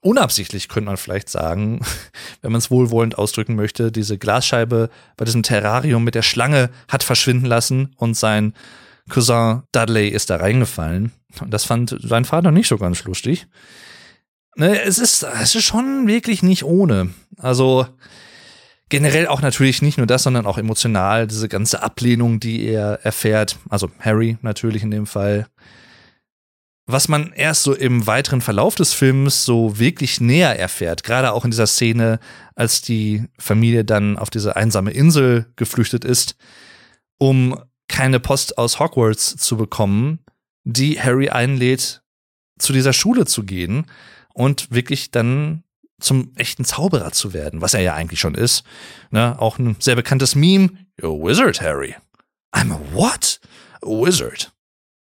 A: unabsichtlich, könnte man vielleicht sagen, wenn man es wohlwollend ausdrücken möchte, diese Glasscheibe bei diesem Terrarium mit der Schlange hat verschwinden lassen und sein Cousin Dudley ist da reingefallen. Und das fand sein Vater nicht so ganz lustig. Ne, es ist, es ist schon wirklich nicht ohne. Also, generell auch natürlich nicht nur das, sondern auch emotional, diese ganze Ablehnung, die er erfährt. Also Harry natürlich in dem Fall was man erst so im weiteren Verlauf des Films so wirklich näher erfährt, gerade auch in dieser Szene, als die Familie dann auf diese einsame Insel geflüchtet ist, um keine Post aus Hogwarts zu bekommen, die Harry einlädt, zu dieser Schule zu gehen und wirklich dann zum echten Zauberer zu werden, was er ja eigentlich schon ist. Ne? Auch ein sehr bekanntes Meme. You're a wizard, Harry. I'm a what? A wizard.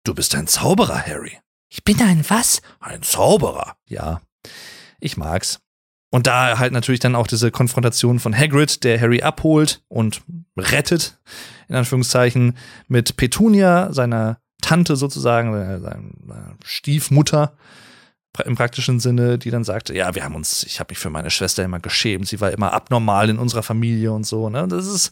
A: Du bist ein Zauberer, Harry. Ich bin ein was? Ein Zauberer. Ja, ich mag's. Und da halt natürlich dann auch diese Konfrontation von Hagrid, der Harry abholt und rettet, in Anführungszeichen, mit Petunia, seiner Tante sozusagen, seiner Stiefmutter im praktischen Sinne, die dann sagte, ja, wir haben uns, ich habe mich für meine Schwester immer geschämt, sie war immer abnormal in unserer Familie und so. Ne? Das ist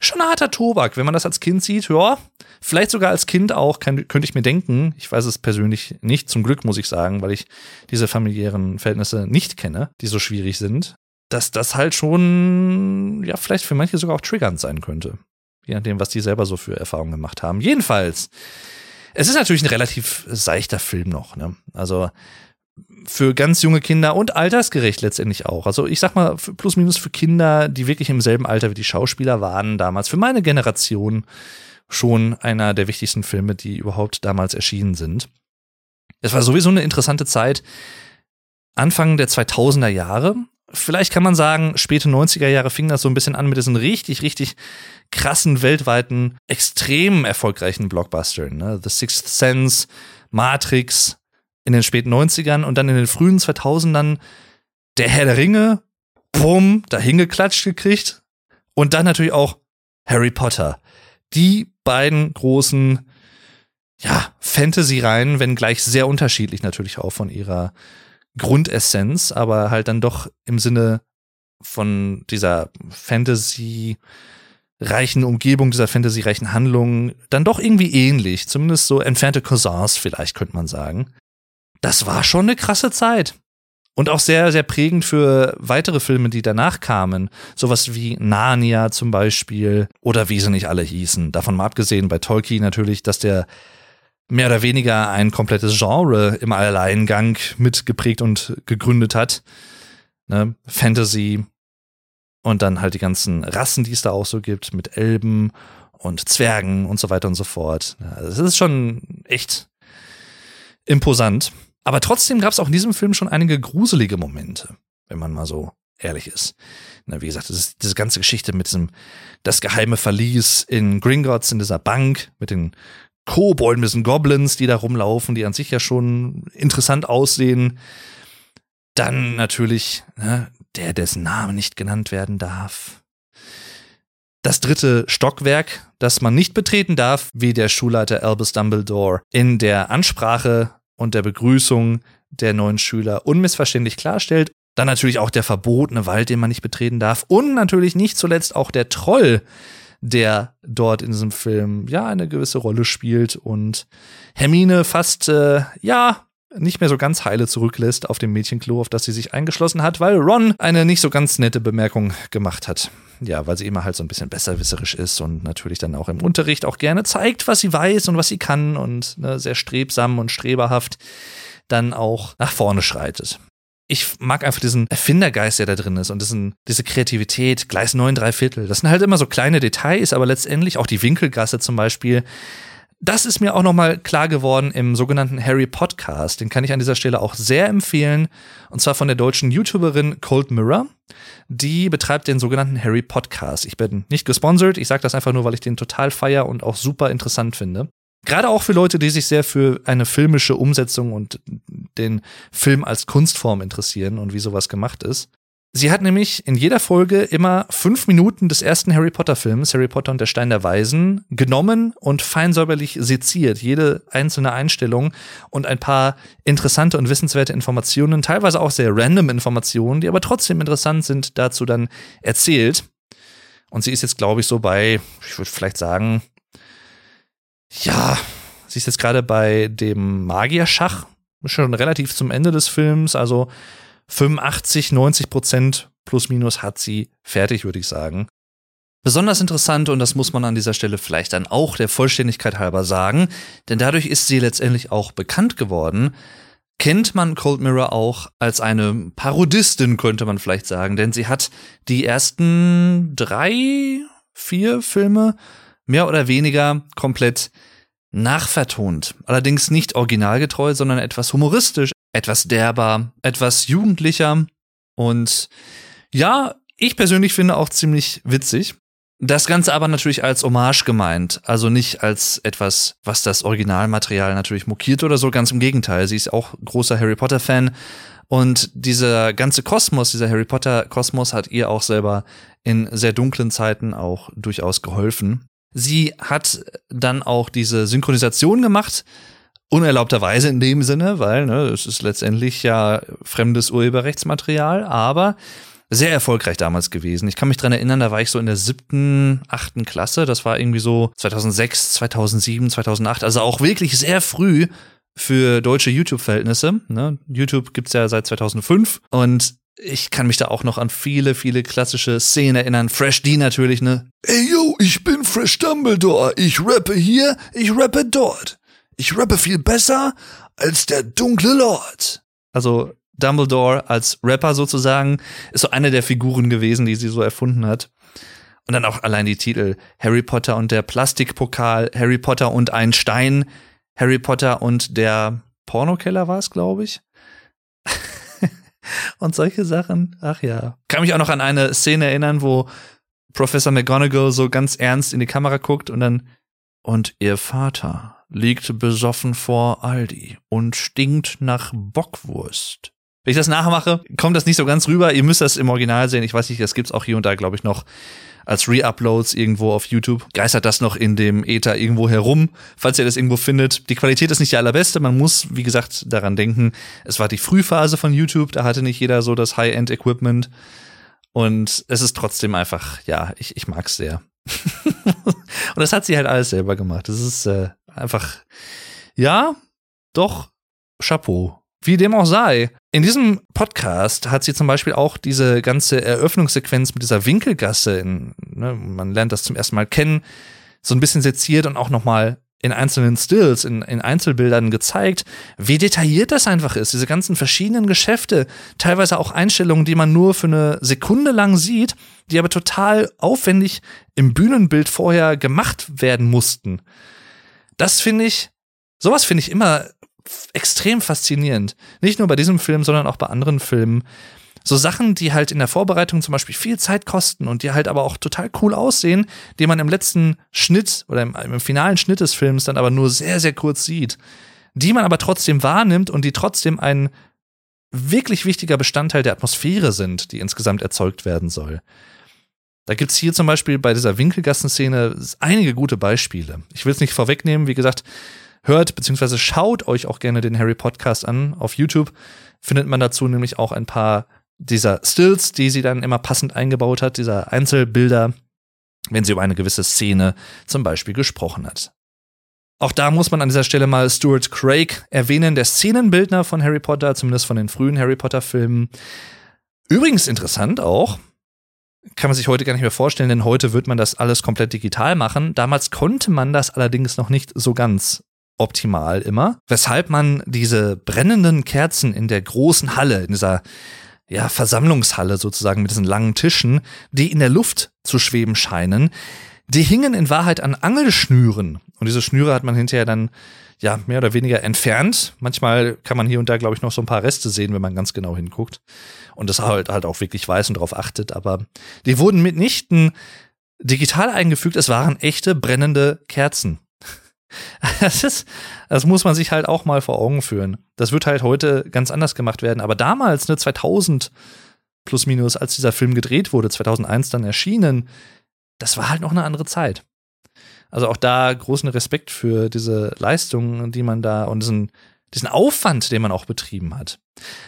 A: schon ein harter Tobak, wenn man das als Kind sieht. Ja, vielleicht sogar als Kind auch, kann, könnte ich mir denken. Ich weiß es persönlich nicht, zum Glück muss ich sagen, weil ich diese familiären Verhältnisse nicht kenne, die so schwierig sind. dass das halt schon, ja, vielleicht für manche sogar auch triggernd sein könnte. Je nachdem, was die selber so für Erfahrungen gemacht haben. Jedenfalls, es ist natürlich ein relativ seichter Film noch, ne? Also, für ganz junge Kinder und altersgerecht letztendlich auch. Also ich sag mal, plus minus für Kinder, die wirklich im selben Alter wie die Schauspieler waren damals, für meine Generation schon einer der wichtigsten Filme, die überhaupt damals erschienen sind. Es war sowieso eine interessante Zeit, Anfang der 2000er Jahre. Vielleicht kann man sagen, späte 90er Jahre fing das so ein bisschen an mit diesen richtig, richtig krassen, weltweiten, extrem erfolgreichen Blockbustern. Ne? The Sixth Sense, Matrix, in den späten 90ern und dann in den frühen 2000ern der Herr der Ringe, bumm, da hingeklatscht gekriegt. Und dann natürlich auch Harry Potter. Die beiden großen, ja, Fantasy-Reihen, wenn gleich sehr unterschiedlich natürlich auch von ihrer Grundessenz, aber halt dann doch im Sinne von dieser Fantasy reichen Umgebung, dieser fantasy-reichen Handlung dann doch irgendwie ähnlich. Zumindest so entfernte Cousins vielleicht, könnte man sagen das war schon eine krasse Zeit. Und auch sehr, sehr prägend für weitere Filme, die danach kamen. Sowas wie Narnia zum Beispiel oder wie sie nicht alle hießen. Davon mal abgesehen bei Tolkien natürlich, dass der mehr oder weniger ein komplettes Genre im Alleingang mitgeprägt und gegründet hat. Ne? Fantasy und dann halt die ganzen Rassen, die es da auch so gibt, mit Elben und Zwergen und so weiter und so fort. Das ist schon echt imposant. Aber trotzdem gab es auch in diesem Film schon einige gruselige Momente, wenn man mal so ehrlich ist. Na, wie gesagt, das ist diese ganze Geschichte mit diesem, das geheime Verlies in Gringotts, in dieser Bank, mit den Kobolden, mit diesen Goblins, die da rumlaufen, die an sich ja schon interessant aussehen. Dann natürlich ne, der, dessen Name nicht genannt werden darf. Das dritte Stockwerk, das man nicht betreten darf, wie der Schulleiter Albus Dumbledore in der Ansprache und der Begrüßung der neuen Schüler unmissverständlich klarstellt. Dann natürlich auch der verbotene Wald, den man nicht betreten darf. Und natürlich nicht zuletzt auch der Troll, der dort in diesem Film ja eine gewisse Rolle spielt und Hermine fast äh, ja nicht mehr so ganz heile zurücklässt auf dem Mädchenklo, auf das sie sich eingeschlossen hat, weil Ron eine nicht so ganz nette Bemerkung gemacht hat. Ja, weil sie immer halt so ein bisschen besserwisserisch ist und natürlich dann auch im Unterricht auch gerne zeigt, was sie weiß und was sie kann und ne, sehr strebsam und streberhaft dann auch nach vorne schreitet. Ich mag einfach diesen Erfindergeist, der da drin ist und diesen, diese Kreativität, Gleis 9, 3 Viertel. Das sind halt immer so kleine Details, aber letztendlich auch die Winkelgasse zum Beispiel das ist mir auch nochmal klar geworden im sogenannten Harry Podcast. Den kann ich an dieser Stelle auch sehr empfehlen. Und zwar von der deutschen YouTuberin Cold Mirror. Die betreibt den sogenannten Harry Podcast. Ich bin nicht gesponsert. Ich sage das einfach nur, weil ich den total feier und auch super interessant finde. Gerade auch für Leute, die sich sehr für eine filmische Umsetzung und den Film als Kunstform interessieren und wie sowas gemacht ist. Sie hat nämlich in jeder Folge immer fünf Minuten des ersten Harry Potter Films, Harry Potter und der Stein der Weisen, genommen und feinsäuberlich seziert. Jede einzelne Einstellung und ein paar interessante und wissenswerte Informationen, teilweise auch sehr random Informationen, die aber trotzdem interessant sind, dazu dann erzählt. Und sie ist jetzt, glaube ich, so bei, ich würde vielleicht sagen, ja, sie ist jetzt gerade bei dem Magierschach, schon relativ zum Ende des Films, also 85, 90 Prozent plus minus hat sie fertig, würde ich sagen. Besonders interessant, und das muss man an dieser Stelle vielleicht dann auch der Vollständigkeit halber sagen, denn dadurch ist sie letztendlich auch bekannt geworden, kennt man Cold Mirror auch als eine Parodistin, könnte man vielleicht sagen, denn sie hat die ersten drei, vier Filme mehr oder weniger komplett nachvertont. Allerdings nicht originalgetreu, sondern etwas humoristisch, etwas derber, etwas jugendlicher und ja, ich persönlich finde auch ziemlich witzig. Das Ganze aber natürlich als Hommage gemeint, also nicht als etwas, was das Originalmaterial natürlich mokiert oder so, ganz im Gegenteil. Sie ist auch großer Harry Potter Fan und dieser ganze Kosmos, dieser Harry Potter Kosmos hat ihr auch selber in sehr dunklen Zeiten auch durchaus geholfen. Sie hat dann auch diese Synchronisation gemacht unerlaubterweise in dem Sinne, weil ne, es ist letztendlich ja fremdes Urheberrechtsmaterial, aber sehr erfolgreich damals gewesen. Ich kann mich dran erinnern, da war ich so in der siebten, achten Klasse. Das war irgendwie so 2006, 2007, 2008. Also auch wirklich sehr früh für deutsche YouTube-Verhältnisse. Ne? YouTube gibt's ja seit 2005 und ich kann mich da auch noch an viele, viele klassische Szenen erinnern. Fresh D natürlich, ne? Ey yo, ich bin Fresh Dumbledore. Ich rappe hier, ich rappe dort. Ich rappe viel besser als der dunkle Lord. Also Dumbledore als Rapper sozusagen ist so eine der Figuren gewesen, die sie so erfunden hat. Und dann auch allein die Titel Harry Potter und der Plastikpokal, Harry Potter und ein Stein, Harry Potter und der Pornokeller war es, glaube ich. und solche Sachen. Ach ja. Kann mich auch noch an eine Szene erinnern, wo Professor McGonagall so ganz ernst in die Kamera guckt und dann und ihr Vater liegt besoffen vor Aldi und stinkt nach Bockwurst. Wenn ich das nachmache, kommt das nicht so ganz rüber. Ihr müsst das im Original sehen. Ich weiß nicht, das gibt's auch hier und da, glaube ich, noch als Re-Uploads irgendwo auf YouTube. Geistert das noch in dem Ether irgendwo herum, falls ihr das irgendwo findet. Die Qualität ist nicht die allerbeste. Man muss, wie gesagt, daran denken, es war die Frühphase von YouTube. Da hatte nicht jeder so das High-End-Equipment. Und es ist trotzdem einfach, ja, ich, ich mag's sehr. und das hat sie halt alles selber gemacht. Das ist äh, einfach, ja, doch, Chapeau. Wie dem auch sei. In diesem Podcast hat sie zum Beispiel auch diese ganze Eröffnungssequenz mit dieser Winkelgasse, in, ne, man lernt das zum ersten Mal kennen, so ein bisschen seziert und auch nochmal in einzelnen Stills, in, in Einzelbildern gezeigt, wie detailliert das einfach ist. Diese ganzen verschiedenen Geschäfte, teilweise auch Einstellungen, die man nur für eine Sekunde lang sieht, die aber total aufwendig im Bühnenbild vorher gemacht werden mussten. Das finde ich, sowas finde ich immer extrem faszinierend. Nicht nur bei diesem Film, sondern auch bei anderen Filmen. So Sachen, die halt in der Vorbereitung zum Beispiel viel Zeit kosten und die halt aber auch total cool aussehen, die man im letzten Schnitt oder im, im finalen Schnitt des Films dann aber nur sehr, sehr kurz sieht. Die man aber trotzdem wahrnimmt und die trotzdem ein wirklich wichtiger Bestandteil der Atmosphäre sind, die insgesamt erzeugt werden soll. Da gibt's hier zum Beispiel bei dieser Winkelgassenszene einige gute Beispiele. Ich will es nicht vorwegnehmen, wie gesagt, hört bzw. schaut euch auch gerne den Harry Podcast an. Auf YouTube findet man dazu nämlich auch ein paar dieser Stills, die sie dann immer passend eingebaut hat, dieser Einzelbilder, wenn sie über eine gewisse Szene zum Beispiel gesprochen hat. Auch da muss man an dieser Stelle mal Stuart Craig erwähnen, der Szenenbildner von Harry Potter, zumindest von den frühen Harry Potter-Filmen. Übrigens interessant auch, kann man sich heute gar nicht mehr vorstellen, denn heute wird man das alles komplett digital machen. Damals konnte man das allerdings noch nicht so ganz optimal immer, weshalb man diese brennenden Kerzen in der großen Halle, in dieser ja, Versammlungshalle sozusagen mit diesen langen Tischen, die in der Luft zu schweben scheinen, die hingen in Wahrheit an Angelschnüren. Und diese Schnüre hat man hinterher dann ja mehr oder weniger entfernt. Manchmal kann man hier und da, glaube ich, noch so ein paar Reste sehen, wenn man ganz genau hinguckt. Und das halt halt auch wirklich weiß und darauf achtet. Aber die wurden mitnichten digital eingefügt. Es waren echte brennende Kerzen. Das ist, das muss man sich halt auch mal vor Augen führen. Das wird halt heute ganz anders gemacht werden. Aber damals, ne, 2000 plus minus, als dieser Film gedreht wurde, 2001 dann erschienen, das war halt noch eine andere Zeit. Also auch da großen Respekt für diese Leistungen, die man da und diesen, diesen Aufwand, den man auch betrieben hat.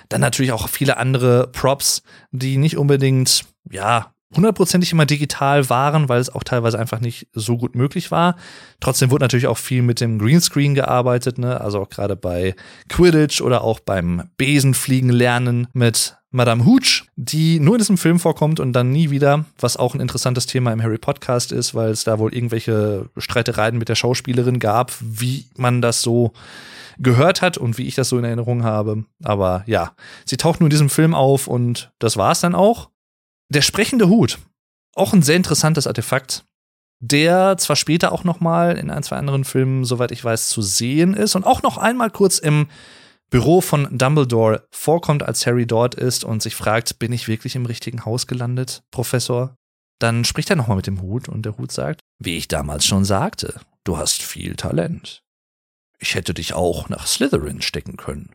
A: Dann natürlich auch viele andere Props, die nicht unbedingt, ja, hundertprozentig immer digital waren, weil es auch teilweise einfach nicht so gut möglich war. Trotzdem wurde natürlich auch viel mit dem Greenscreen gearbeitet, ne? Also auch gerade bei Quidditch oder auch beim Besenfliegen lernen mit Madame Hooch, die nur in diesem Film vorkommt und dann nie wieder, was auch ein interessantes Thema im Harry Podcast ist, weil es da wohl irgendwelche Streitereien mit der Schauspielerin gab, wie man das so gehört hat und wie ich das so in Erinnerung habe. Aber ja, sie taucht nur in diesem Film auf und das war's dann auch. Der sprechende Hut, auch ein sehr interessantes Artefakt, der zwar später auch noch mal in ein, zwei anderen Filmen, soweit ich weiß, zu sehen ist und auch noch einmal kurz im Büro von Dumbledore vorkommt, als Harry dort ist und sich fragt, bin ich wirklich im richtigen Haus gelandet, Professor? Dann spricht er nochmal mit dem Hut und der Hut sagt, wie ich damals schon sagte, du hast viel Talent. Ich hätte dich auch nach Slytherin stecken können.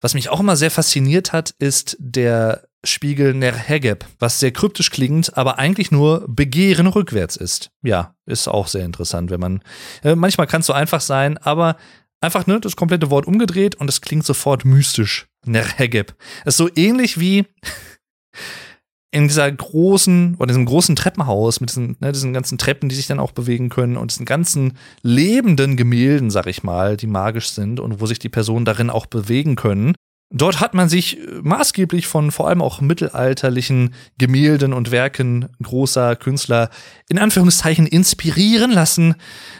A: Was mich auch immer sehr fasziniert hat, ist der Spiegel Nerhegeb, was sehr kryptisch klingt, aber eigentlich nur Begehren rückwärts ist. Ja, ist auch sehr interessant, wenn man. Äh, manchmal kann es so einfach sein, aber einfach ne, das komplette Wort umgedreht und es klingt sofort mystisch. Nerhegeb. Ist so ähnlich wie in dieser großen oder diesem großen Treppenhaus mit diesen, ne, diesen ganzen Treppen, die sich dann auch bewegen können und diesen ganzen lebenden Gemälden, sag ich mal, die magisch sind und wo sich die Personen darin auch bewegen können. Dort hat man sich maßgeblich von vor allem auch mittelalterlichen Gemälden und Werken großer Künstler in Anführungszeichen inspirieren lassen,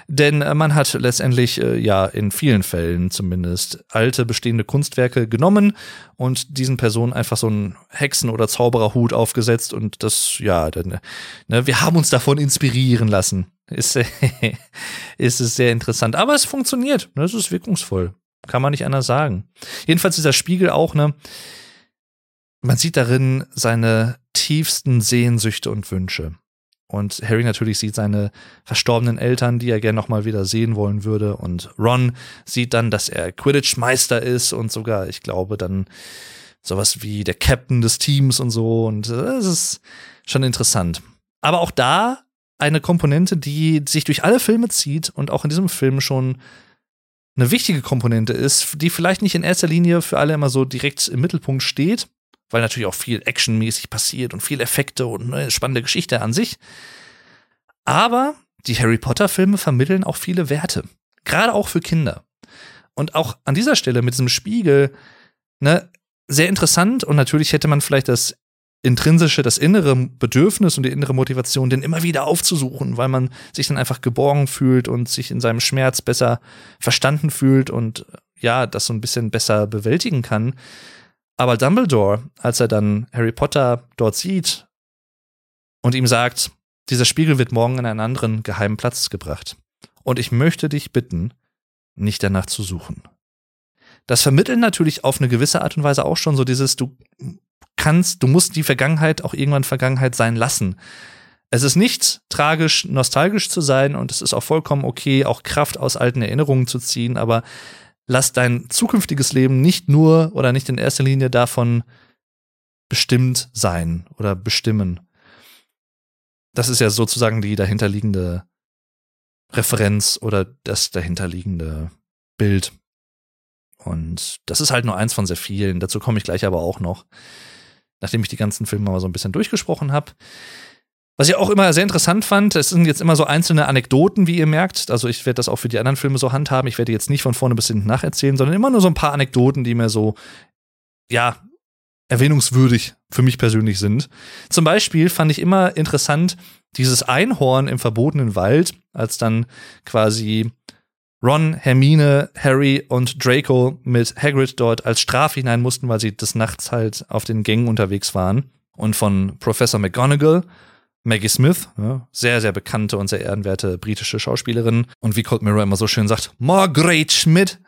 A: denn man hat letztendlich äh, ja in vielen Fällen zumindest alte bestehende Kunstwerke genommen und diesen Personen einfach so einen Hexen- oder Zaubererhut aufgesetzt und das ja, dann, ne, wir haben uns davon inspirieren lassen. Ist, ist es sehr interessant, aber es funktioniert, ne, es ist wirkungsvoll. Kann man nicht anders sagen. Jedenfalls dieser Spiegel auch, ne? Man sieht darin seine tiefsten Sehnsüchte und Wünsche. Und Harry natürlich sieht seine verstorbenen Eltern, die er gerne nochmal wieder sehen wollen würde. Und Ron sieht dann, dass er Quidditch-Meister ist und sogar, ich glaube, dann sowas wie der Captain des Teams und so. Und das ist schon interessant. Aber auch da eine Komponente, die sich durch alle Filme zieht und auch in diesem Film schon eine wichtige Komponente ist, die vielleicht nicht in erster Linie für alle immer so direkt im Mittelpunkt steht, weil natürlich auch viel actionmäßig passiert und viel Effekte und eine spannende Geschichte an sich. Aber die Harry Potter Filme vermitteln auch viele Werte, gerade auch für Kinder. Und auch an dieser Stelle mit diesem Spiegel, ne, sehr interessant und natürlich hätte man vielleicht das intrinsische, das innere Bedürfnis und die innere Motivation, den immer wieder aufzusuchen, weil man sich dann einfach geborgen fühlt und sich in seinem Schmerz besser verstanden fühlt und ja, das so ein bisschen besser bewältigen kann. Aber Dumbledore, als er dann Harry Potter dort sieht und ihm sagt, dieser Spiegel wird morgen an einen anderen geheimen Platz gebracht. Und ich möchte dich bitten, nicht danach zu suchen. Das vermittelt natürlich auf eine gewisse Art und Weise auch schon so dieses, du kannst, du musst die Vergangenheit auch irgendwann Vergangenheit sein lassen. Es ist nicht tragisch, nostalgisch zu sein und es ist auch vollkommen okay, auch Kraft aus alten Erinnerungen zu ziehen, aber lass dein zukünftiges Leben nicht nur oder nicht in erster Linie davon bestimmt sein oder bestimmen. Das ist ja sozusagen die dahinterliegende Referenz oder das dahinterliegende Bild. Und das ist halt nur eins von sehr vielen. Dazu komme ich gleich aber auch noch nachdem ich die ganzen Filme mal so ein bisschen durchgesprochen habe. Was ich auch immer sehr interessant fand, es sind jetzt immer so einzelne Anekdoten, wie ihr merkt. Also ich werde das auch für die anderen Filme so handhaben. Ich werde jetzt nicht von vorne bis hinten nacherzählen, sondern immer nur so ein paar Anekdoten, die mir so, ja, erwähnungswürdig für mich persönlich sind. Zum Beispiel fand ich immer interessant dieses Einhorn im verbotenen Wald, als dann quasi Ron, Hermine, Harry und Draco mit Hagrid dort als Strafe hinein mussten, weil sie des Nachts halt auf den Gängen unterwegs waren. Und von Professor McGonagall, Maggie Smith, ja, sehr, sehr bekannte und sehr ehrenwerte britische Schauspielerin. Und wie Colt Mirror immer so schön sagt, Margaret Schmidt,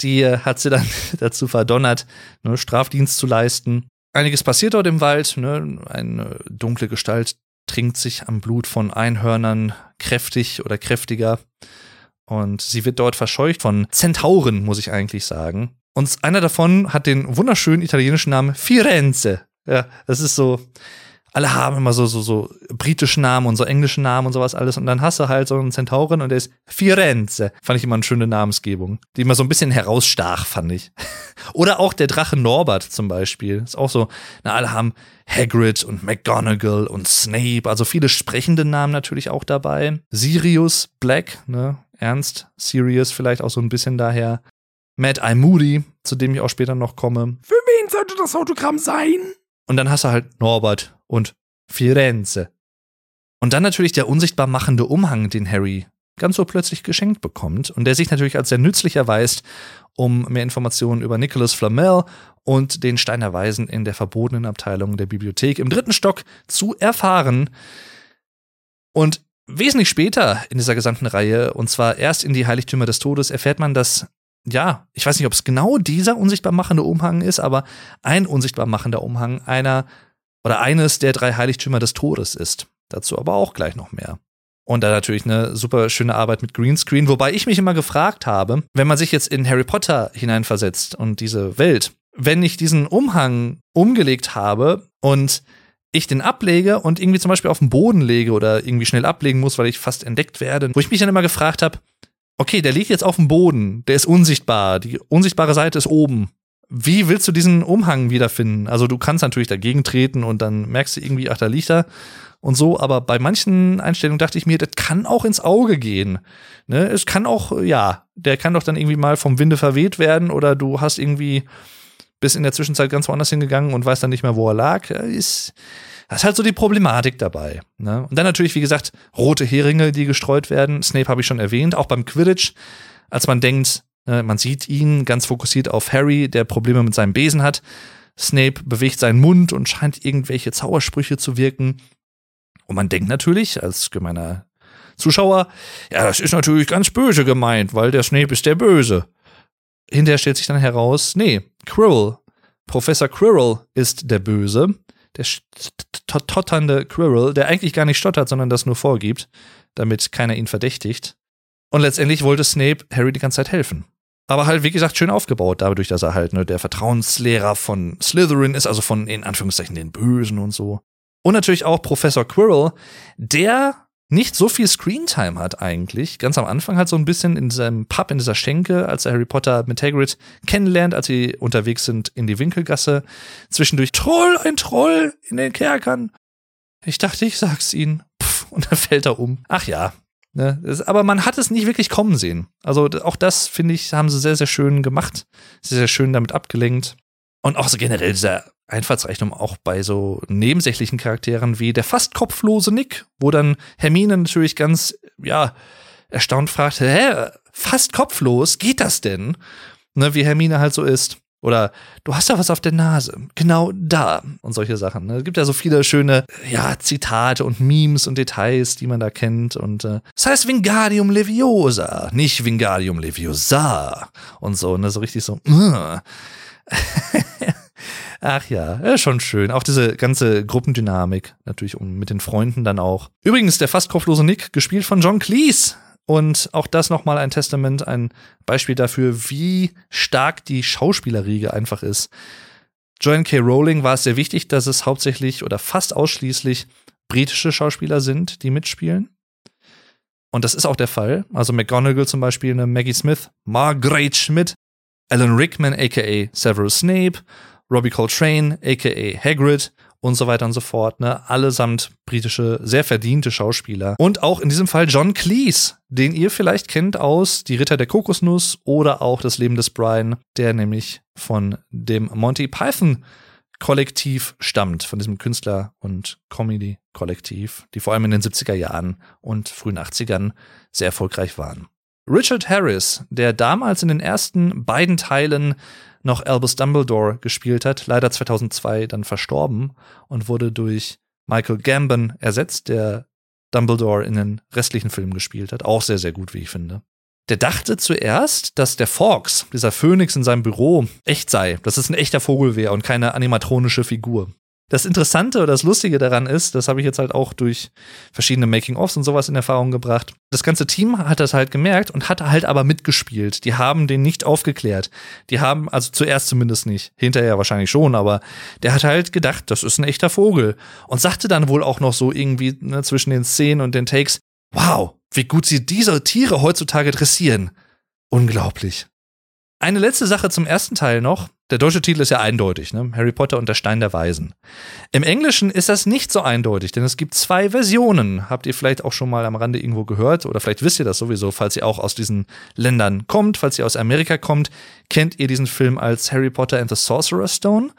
A: die äh, hat sie dann dazu verdonnert, ne, Strafdienst zu leisten. Einiges passiert dort im Wald. Ne? Eine dunkle Gestalt trinkt sich am Blut von Einhörnern kräftig oder kräftiger. Und sie wird dort verscheucht von Zentauren, muss ich eigentlich sagen. Und einer davon hat den wunderschönen italienischen Namen Firenze. Ja, das ist so, alle haben immer so, so, so britische Namen und so englische Namen und sowas alles. Und dann hast du halt so einen Zentauren und der ist Firenze. Fand ich immer eine schöne Namensgebung, die immer so ein bisschen herausstach, fand ich. Oder auch der Drache Norbert zum Beispiel. Ist auch so, na, alle haben Hagrid und McGonagall und Snape, also viele sprechende Namen natürlich auch dabei. Sirius Black, ne, ernst, serious vielleicht auch so ein bisschen daher. Mad Eye Moody, zu dem ich auch später noch komme.
B: Für wen sollte das Autogramm sein?
A: Und dann hast du halt Norbert und Firenze. Und dann natürlich der unsichtbar machende Umhang, den Harry ganz so plötzlich geschenkt bekommt und der sich natürlich als sehr nützlich erweist, um mehr Informationen über Nicholas Flamel und den Steiner Weisen in der verbotenen Abteilung der Bibliothek im dritten Stock zu erfahren. Und Wesentlich später in dieser gesamten Reihe, und zwar erst in die Heiligtümer des Todes, erfährt man, dass, ja, ich weiß nicht, ob es genau dieser unsichtbar machende Umhang ist, aber ein unsichtbar machender Umhang einer oder eines der drei Heiligtümer des Todes ist. Dazu aber auch gleich noch mehr. Und da natürlich eine super schöne Arbeit mit Greenscreen, wobei ich mich immer gefragt habe, wenn man sich jetzt in Harry Potter hineinversetzt und diese Welt, wenn ich diesen Umhang umgelegt habe und ich den ablege und irgendwie zum Beispiel auf den Boden lege oder irgendwie schnell ablegen muss, weil ich fast entdeckt werde, wo ich mich dann immer gefragt habe, okay, der liegt jetzt auf dem Boden, der ist unsichtbar, die unsichtbare Seite ist oben. Wie willst du diesen Umhang wiederfinden? Also du kannst natürlich dagegen treten und dann merkst du irgendwie, ach, da liegt er und so, aber bei manchen Einstellungen dachte ich mir, das kann auch ins Auge gehen. Ne? Es kann auch, ja, der kann doch dann irgendwie mal vom Winde verweht werden oder du hast irgendwie bis in der Zwischenzeit ganz woanders hingegangen und weiß dann nicht mehr, wo er lag. Ist, das ist halt so die Problematik dabei. Ne? Und dann natürlich, wie gesagt, rote Heringe, die gestreut werden. Snape habe ich schon erwähnt, auch beim Quidditch, als man denkt, ne, man sieht ihn ganz fokussiert auf Harry, der Probleme mit seinem Besen hat. Snape bewegt seinen Mund und scheint irgendwelche Zaubersprüche zu wirken. Und man denkt natürlich, als gemeiner Zuschauer, ja, das ist natürlich ganz böse gemeint, weil der Snape ist der Böse. Hinterher stellt sich dann heraus, nee, Quirrell, Professor Quirrell ist der Böse der totternde Quirrell, der eigentlich gar nicht stottert, sondern das nur vorgibt, damit keiner ihn verdächtigt. Und letztendlich wollte Snape Harry die ganze Zeit helfen. Aber halt, wie gesagt, schön aufgebaut, dadurch, dass er halt ne, der Vertrauenslehrer von Slytherin ist, also von in Anführungszeichen den Bösen und so. Und natürlich auch Professor Quirrell, der nicht so viel Screentime hat eigentlich. Ganz am Anfang halt so ein bisschen in seinem Pub, in dieser Schenke, als er Harry Potter mit Hagrid kennenlernt, als sie unterwegs sind in die Winkelgasse. Zwischendurch Troll, ein Troll in den Kerkern. Ich dachte, ich sag's ihnen. Pff, und dann fällt er um. Ach ja. Ne, aber man hat es nicht wirklich kommen sehen. Also auch das, finde ich, haben sie sehr, sehr schön gemacht. Sehr, sehr schön damit abgelenkt. Und auch so generell dieser Einfallsrechnung auch bei so nebensächlichen Charakteren wie der fast kopflose Nick, wo dann Hermine natürlich ganz, ja, erstaunt fragt, hä, fast kopflos, geht das denn? Ne, wie Hermine halt so ist. Oder du hast da was auf der Nase, genau da und solche Sachen. Ne? Es gibt ja so viele schöne ja, Zitate und Memes und Details, die man da kennt. Und äh, das heißt Wingardium Leviosa, nicht Wingardium Leviosa und so. Ne? So richtig so. Ach ja, ja, schon schön. Auch diese ganze Gruppendynamik, natürlich um mit den Freunden dann auch. Übrigens, der fast kopflose Nick, gespielt von John Cleese. Und auch das nochmal ein Testament, ein Beispiel dafür, wie stark die Schauspielerriege einfach ist. Joanne K. Rowling war es sehr wichtig, dass es hauptsächlich oder fast ausschließlich britische Schauspieler sind, die mitspielen. Und das ist auch der Fall. Also McGonagall zum Beispiel, eine Maggie Smith, Margaret Schmidt, Alan Rickman, aka Severus Snape, Robbie Coltrane, aka Hagrid und so weiter und so fort, ne? Allesamt britische, sehr verdiente Schauspieler. Und auch in diesem Fall John Cleese, den ihr vielleicht kennt aus Die Ritter der Kokosnuss oder auch Das Leben des Brian, der nämlich von dem Monty Python Kollektiv stammt, von diesem Künstler- und Comedy-Kollektiv, die vor allem in den 70er Jahren und frühen 80ern sehr erfolgreich waren. Richard Harris, der damals in den ersten beiden Teilen noch Albus Dumbledore gespielt hat, leider 2002 dann verstorben und wurde durch Michael Gambon ersetzt, der Dumbledore in den restlichen Filmen gespielt hat. Auch sehr, sehr gut, wie ich finde. Der dachte zuerst, dass der Fox, dieser Phönix in seinem Büro, echt sei, dass es ein echter Vogel wäre und keine animatronische Figur. Das Interessante oder das Lustige daran ist, das habe ich jetzt halt auch durch verschiedene Making-ofs und sowas in Erfahrung gebracht. Das ganze Team hat das halt gemerkt und hat halt aber mitgespielt. Die haben den nicht aufgeklärt. Die haben, also zuerst zumindest nicht, hinterher wahrscheinlich schon, aber der hat halt gedacht, das ist ein echter Vogel. Und sagte dann wohl auch noch so irgendwie ne, zwischen den Szenen und den Takes, wow, wie gut sie diese Tiere heutzutage dressieren. Unglaublich. Eine letzte Sache zum ersten Teil noch. Der deutsche Titel ist ja eindeutig, ne? Harry Potter und der Stein der Weisen. Im Englischen ist das nicht so eindeutig, denn es gibt zwei Versionen. Habt ihr vielleicht auch schon mal am Rande irgendwo gehört oder vielleicht wisst ihr das sowieso, falls ihr auch aus diesen Ländern kommt, falls ihr aus Amerika kommt, kennt ihr diesen Film als Harry Potter and the Sorcerer's Stone.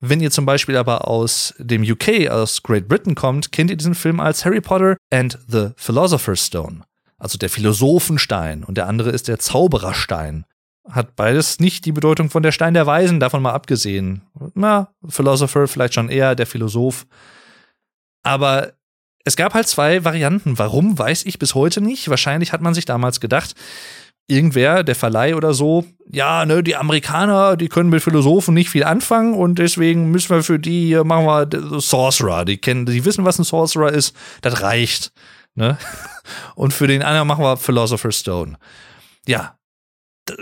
A: Wenn ihr zum Beispiel aber aus dem UK, aus Great Britain kommt, kennt ihr diesen Film als Harry Potter and the Philosopher's Stone. Also der Philosophenstein und der andere ist der Zaubererstein hat beides nicht die Bedeutung von der Stein der Weisen, davon mal abgesehen. Na, Philosopher vielleicht schon eher, der Philosoph. Aber es gab halt zwei Varianten. Warum, weiß ich bis heute nicht. Wahrscheinlich hat man sich damals gedacht, irgendwer, der Verleih oder so, ja, ne, die Amerikaner, die können mit Philosophen nicht viel anfangen und deswegen müssen wir für die, machen wir Sorcerer. Die kennen, die wissen, was ein Sorcerer ist. Das reicht. Ne? Und für den anderen machen wir Philosopher's Stone. Ja,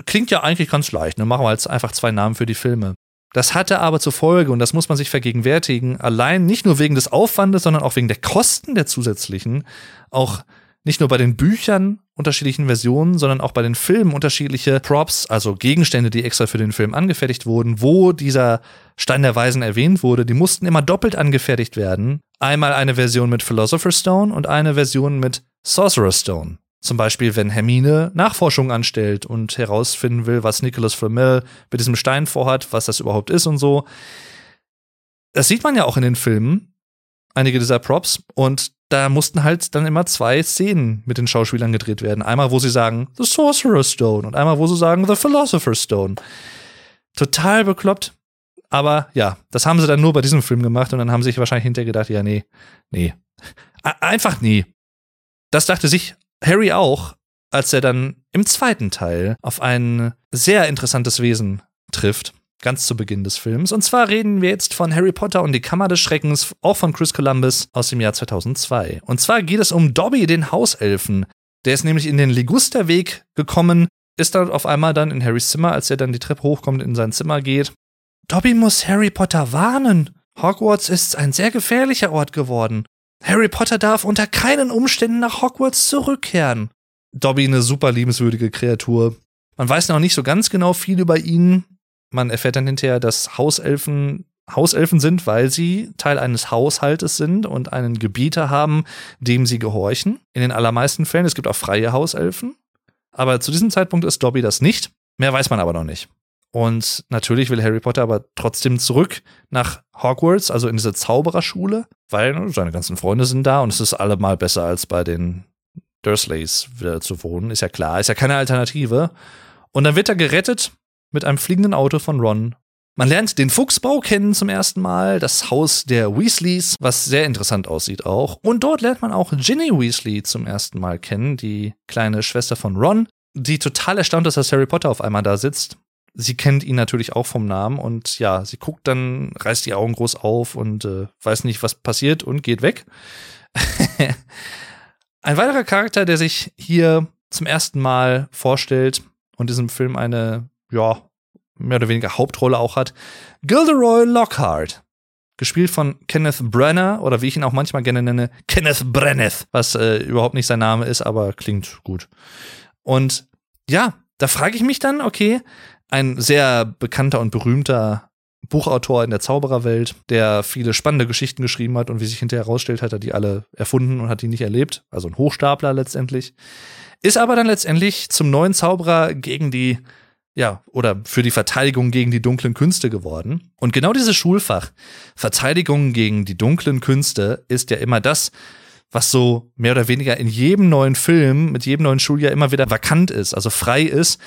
A: klingt ja eigentlich ganz leicht. Ne? Machen wir jetzt einfach zwei Namen für die Filme. Das hatte aber zur Folge, und das muss man sich vergegenwärtigen, allein nicht nur wegen des Aufwandes, sondern auch wegen der Kosten der zusätzlichen, auch nicht nur bei den Büchern unterschiedlichen Versionen, sondern auch bei den Filmen unterschiedliche Props, also Gegenstände, die extra für den Film angefertigt wurden, wo dieser Stein der Weisen erwähnt wurde, die mussten immer doppelt angefertigt werden. Einmal eine Version mit Philosopher's Stone und eine Version mit Sorcerer's Stone. Zum Beispiel, wenn Hermine Nachforschungen anstellt und herausfinden will, was Nicholas Flamel mit diesem Stein vorhat, was das überhaupt ist und so. Das sieht man ja auch in den Filmen, einige dieser Props. Und da mussten halt dann immer zwei Szenen mit den Schauspielern gedreht werden. Einmal, wo sie sagen, The Sorcerer's Stone und einmal, wo sie sagen, The Philosopher's Stone. Total bekloppt. Aber ja, das haben sie dann nur bei diesem Film gemacht und dann haben sie sich wahrscheinlich hinterher gedacht, ja, nee, nee. Einfach nie. Das dachte sich Harry auch, als er dann im zweiten Teil auf ein sehr interessantes Wesen trifft, ganz zu Beginn des Films. Und zwar reden wir jetzt von Harry Potter und die Kammer des Schreckens, auch von Chris Columbus aus dem Jahr 2002. Und zwar geht es um Dobby, den Hauselfen. Der ist nämlich in den Ligusterweg gekommen, ist dort auf einmal dann in Harrys Zimmer, als er dann die Treppe hochkommt, in sein Zimmer geht. Dobby muss Harry Potter warnen. Hogwarts ist ein sehr gefährlicher Ort geworden. Harry Potter darf unter keinen Umständen nach Hogwarts zurückkehren. Dobby eine super liebenswürdige Kreatur. Man weiß noch nicht so ganz genau viel über ihn. Man erfährt dann hinterher, dass Hauselfen Hauselfen sind, weil sie Teil eines Haushaltes sind und einen Gebieter haben, dem sie gehorchen. In den allermeisten Fällen. Es gibt auch freie Hauselfen. Aber zu diesem Zeitpunkt ist Dobby das nicht. Mehr weiß man aber noch nicht. Und natürlich will Harry Potter aber trotzdem zurück nach Hogwarts, also in diese Zaubererschule, weil ne, seine ganzen Freunde sind da und es ist allemal besser als bei den Dursleys wieder zu wohnen. Ist ja klar, ist ja keine Alternative. Und dann wird er gerettet mit einem fliegenden Auto von Ron. Man lernt den Fuchsbau kennen zum ersten Mal, das Haus der Weasleys, was sehr interessant aussieht auch. Und dort lernt man auch Ginny Weasley zum ersten Mal kennen, die kleine Schwester von Ron, die total erstaunt ist, dass Harry Potter auf einmal da sitzt sie kennt ihn natürlich auch vom Namen und ja, sie guckt dann, reißt die Augen groß auf und äh, weiß nicht, was passiert und geht weg. Ein weiterer Charakter, der sich hier zum ersten Mal vorstellt und diesem Film eine, ja, mehr oder weniger Hauptrolle auch hat, Gilderoy Lockhart. Gespielt von Kenneth Brenner oder wie ich ihn auch manchmal gerne nenne, Kenneth Brenneth, was äh, überhaupt nicht sein Name ist, aber klingt gut. Und ja, da frage ich mich dann, okay, ein sehr bekannter und berühmter Buchautor in der Zaubererwelt, der viele spannende Geschichten geschrieben hat und wie sich hinterher herausstellt, hat er die alle erfunden und hat die nicht erlebt. Also ein Hochstapler letztendlich. Ist aber dann letztendlich zum neuen Zauberer gegen die, ja, oder für die Verteidigung gegen die dunklen Künste geworden. Und genau dieses Schulfach, Verteidigung gegen die dunklen Künste, ist ja immer das, was so mehr oder weniger in jedem neuen Film, mit jedem neuen Schuljahr immer wieder vakant ist, also frei ist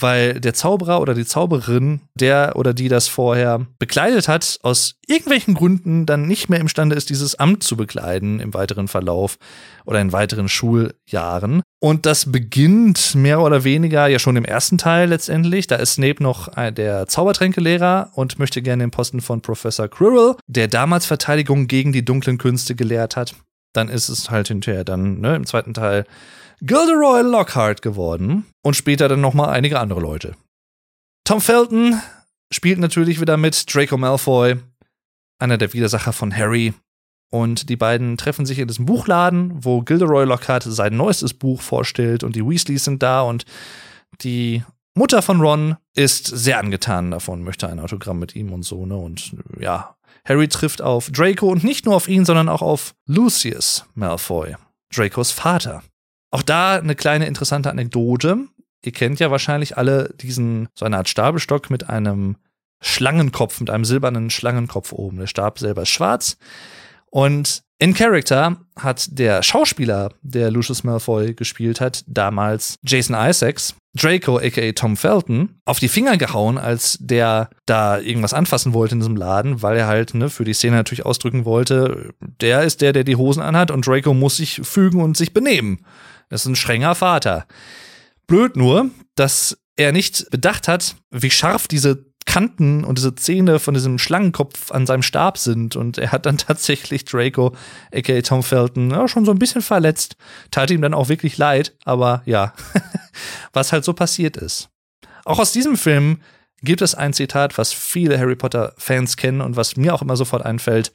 A: weil der Zauberer oder die Zauberin, der oder die das vorher bekleidet hat, aus irgendwelchen Gründen dann nicht mehr imstande ist, dieses Amt zu bekleiden im weiteren Verlauf oder in weiteren Schuljahren. Und das beginnt mehr oder weniger ja schon im ersten Teil letztendlich. Da ist Snape noch der Zaubertränkelehrer und möchte gerne den Posten von Professor Quirrell, der damals Verteidigung gegen die dunklen Künste gelehrt hat. Dann ist es halt hinterher dann ne, im zweiten Teil Gilderoy Lockhart geworden und später dann nochmal einige andere Leute. Tom Felton spielt natürlich wieder mit Draco Malfoy, einer der Widersacher von Harry. Und die beiden treffen sich in diesem Buchladen, wo Gilderoy Lockhart sein neuestes Buch vorstellt und die Weasleys sind da und die Mutter von Ron ist sehr angetan davon, möchte ein Autogramm mit ihm und so, ne? Und ja, Harry trifft auf Draco und nicht nur auf ihn, sondern auch auf Lucius Malfoy, Dracos Vater. Auch da eine kleine interessante Anekdote. Ihr kennt ja wahrscheinlich alle diesen, so eine Art Stabelstock mit einem Schlangenkopf, mit einem silbernen Schlangenkopf oben. Der Stab selber ist schwarz. Und in Character hat der Schauspieler, der Lucius Malfoy gespielt hat, damals Jason Isaacs, Draco aka Tom Felton, auf die Finger gehauen, als der da irgendwas anfassen wollte in diesem Laden, weil er halt ne, für die Szene natürlich ausdrücken wollte, der ist der, der die Hosen anhat und Draco muss sich fügen und sich benehmen. Das ist ein strenger Vater. Blöd nur, dass er nicht bedacht hat, wie scharf diese Kanten und diese Zähne von diesem Schlangenkopf an seinem Stab sind. Und er hat dann tatsächlich Draco, aka Tom Felton, ja, schon so ein bisschen verletzt. Tat ihm dann auch wirklich leid, aber ja, was halt so passiert ist. Auch aus diesem Film gibt es ein Zitat, was viele Harry Potter-Fans kennen und was mir auch immer sofort einfällt.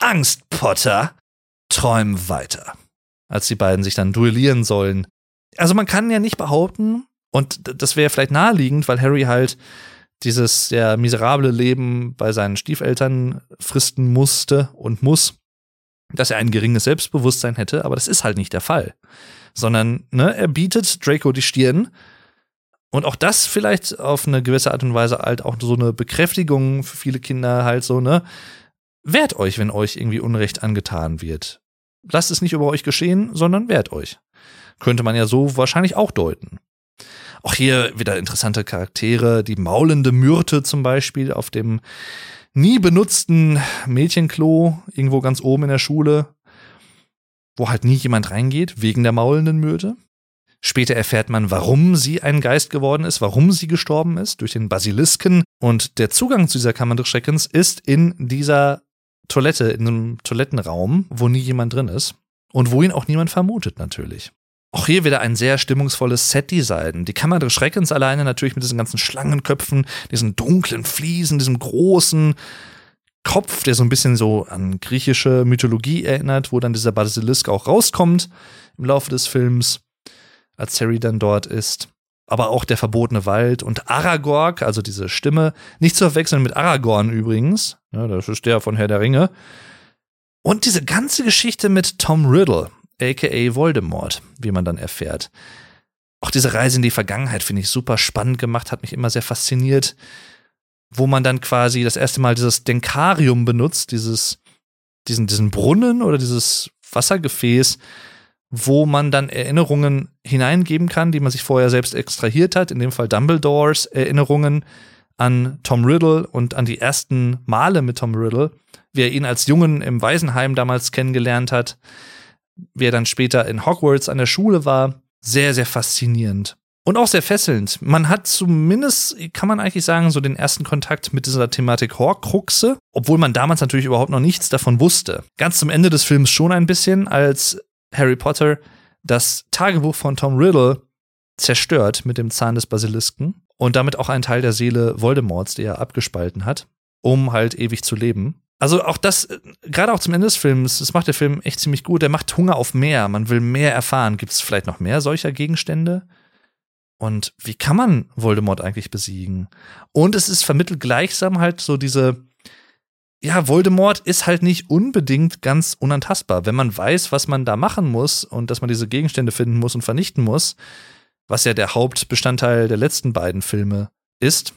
A: Angst, Potter, träum weiter als die beiden sich dann duellieren sollen. Also man kann ja nicht behaupten, und das wäre vielleicht naheliegend, weil Harry halt dieses sehr miserable Leben bei seinen Stiefeltern fristen musste und muss. dass er ein geringes Selbstbewusstsein hätte, aber das ist halt nicht der Fall. Sondern ne, er bietet Draco die Stirn. Und auch das vielleicht auf eine gewisse Art und Weise halt auch so eine Bekräftigung für viele Kinder halt so, ne? Wehrt euch, wenn euch irgendwie Unrecht angetan wird. Lasst es nicht über euch geschehen, sondern wehrt euch. Könnte man ja so wahrscheinlich auch deuten. Auch hier wieder interessante Charaktere, die maulende Myrte zum Beispiel auf dem nie benutzten Mädchenklo irgendwo ganz oben in der Schule, wo halt nie jemand reingeht, wegen der maulenden Myrte. Später erfährt man, warum sie ein Geist geworden ist, warum sie gestorben ist, durch den Basilisken. Und der Zugang zu dieser Kammer des Schreckens ist in dieser Toilette, in einem Toilettenraum, wo nie jemand drin ist. Und wo ihn auch niemand vermutet, natürlich. Auch hier wieder ein sehr stimmungsvolles Set-Design. Die Kammer des Schreckens alleine natürlich mit diesen ganzen Schlangenköpfen, diesen dunklen Fliesen, diesem großen Kopf, der so ein bisschen so an griechische Mythologie erinnert, wo dann dieser Basilisk auch rauskommt im Laufe des Films, als Harry dann dort ist. Aber auch der verbotene Wald und Aragorn, also diese Stimme, nicht zu verwechseln mit Aragorn übrigens, ja, das ist der von Herr der Ringe. Und diese ganze Geschichte mit Tom Riddle, aka Voldemort, wie man dann erfährt. Auch diese Reise in die Vergangenheit finde ich super spannend gemacht, hat mich immer sehr fasziniert, wo man dann quasi das erste Mal dieses Denkarium benutzt, dieses, diesen, diesen Brunnen oder dieses Wassergefäß, wo man dann Erinnerungen hineingeben kann, die man sich vorher selbst extrahiert hat, in dem Fall Dumbledores Erinnerungen an Tom Riddle und an die ersten Male mit Tom Riddle, wie er ihn als Jungen im Waisenheim damals kennengelernt hat wie er dann später in Hogwarts an der Schule war, sehr, sehr faszinierend. Und auch sehr fesselnd. Man hat zumindest, kann man eigentlich sagen, so den ersten Kontakt mit dieser Thematik Horcruxe, obwohl man damals natürlich überhaupt noch nichts davon wusste. Ganz zum Ende des Films schon ein bisschen, als Harry Potter das Tagebuch von Tom Riddle zerstört mit dem Zahn des Basilisken und damit auch einen Teil der Seele Voldemorts, die er abgespalten hat, um halt ewig zu leben. Also auch das, äh, gerade auch zum Ende des Films, das macht der Film echt ziemlich gut. Der macht Hunger auf mehr. Man will mehr erfahren. Gibt es vielleicht noch mehr solcher Gegenstände? Und wie kann man Voldemort eigentlich besiegen? Und es ist vermittelt gleichsam halt so diese, ja, Voldemort ist halt nicht unbedingt ganz unantastbar. Wenn man weiß, was man da machen muss und dass man diese Gegenstände finden muss und vernichten muss, was ja der Hauptbestandteil der letzten beiden Filme ist,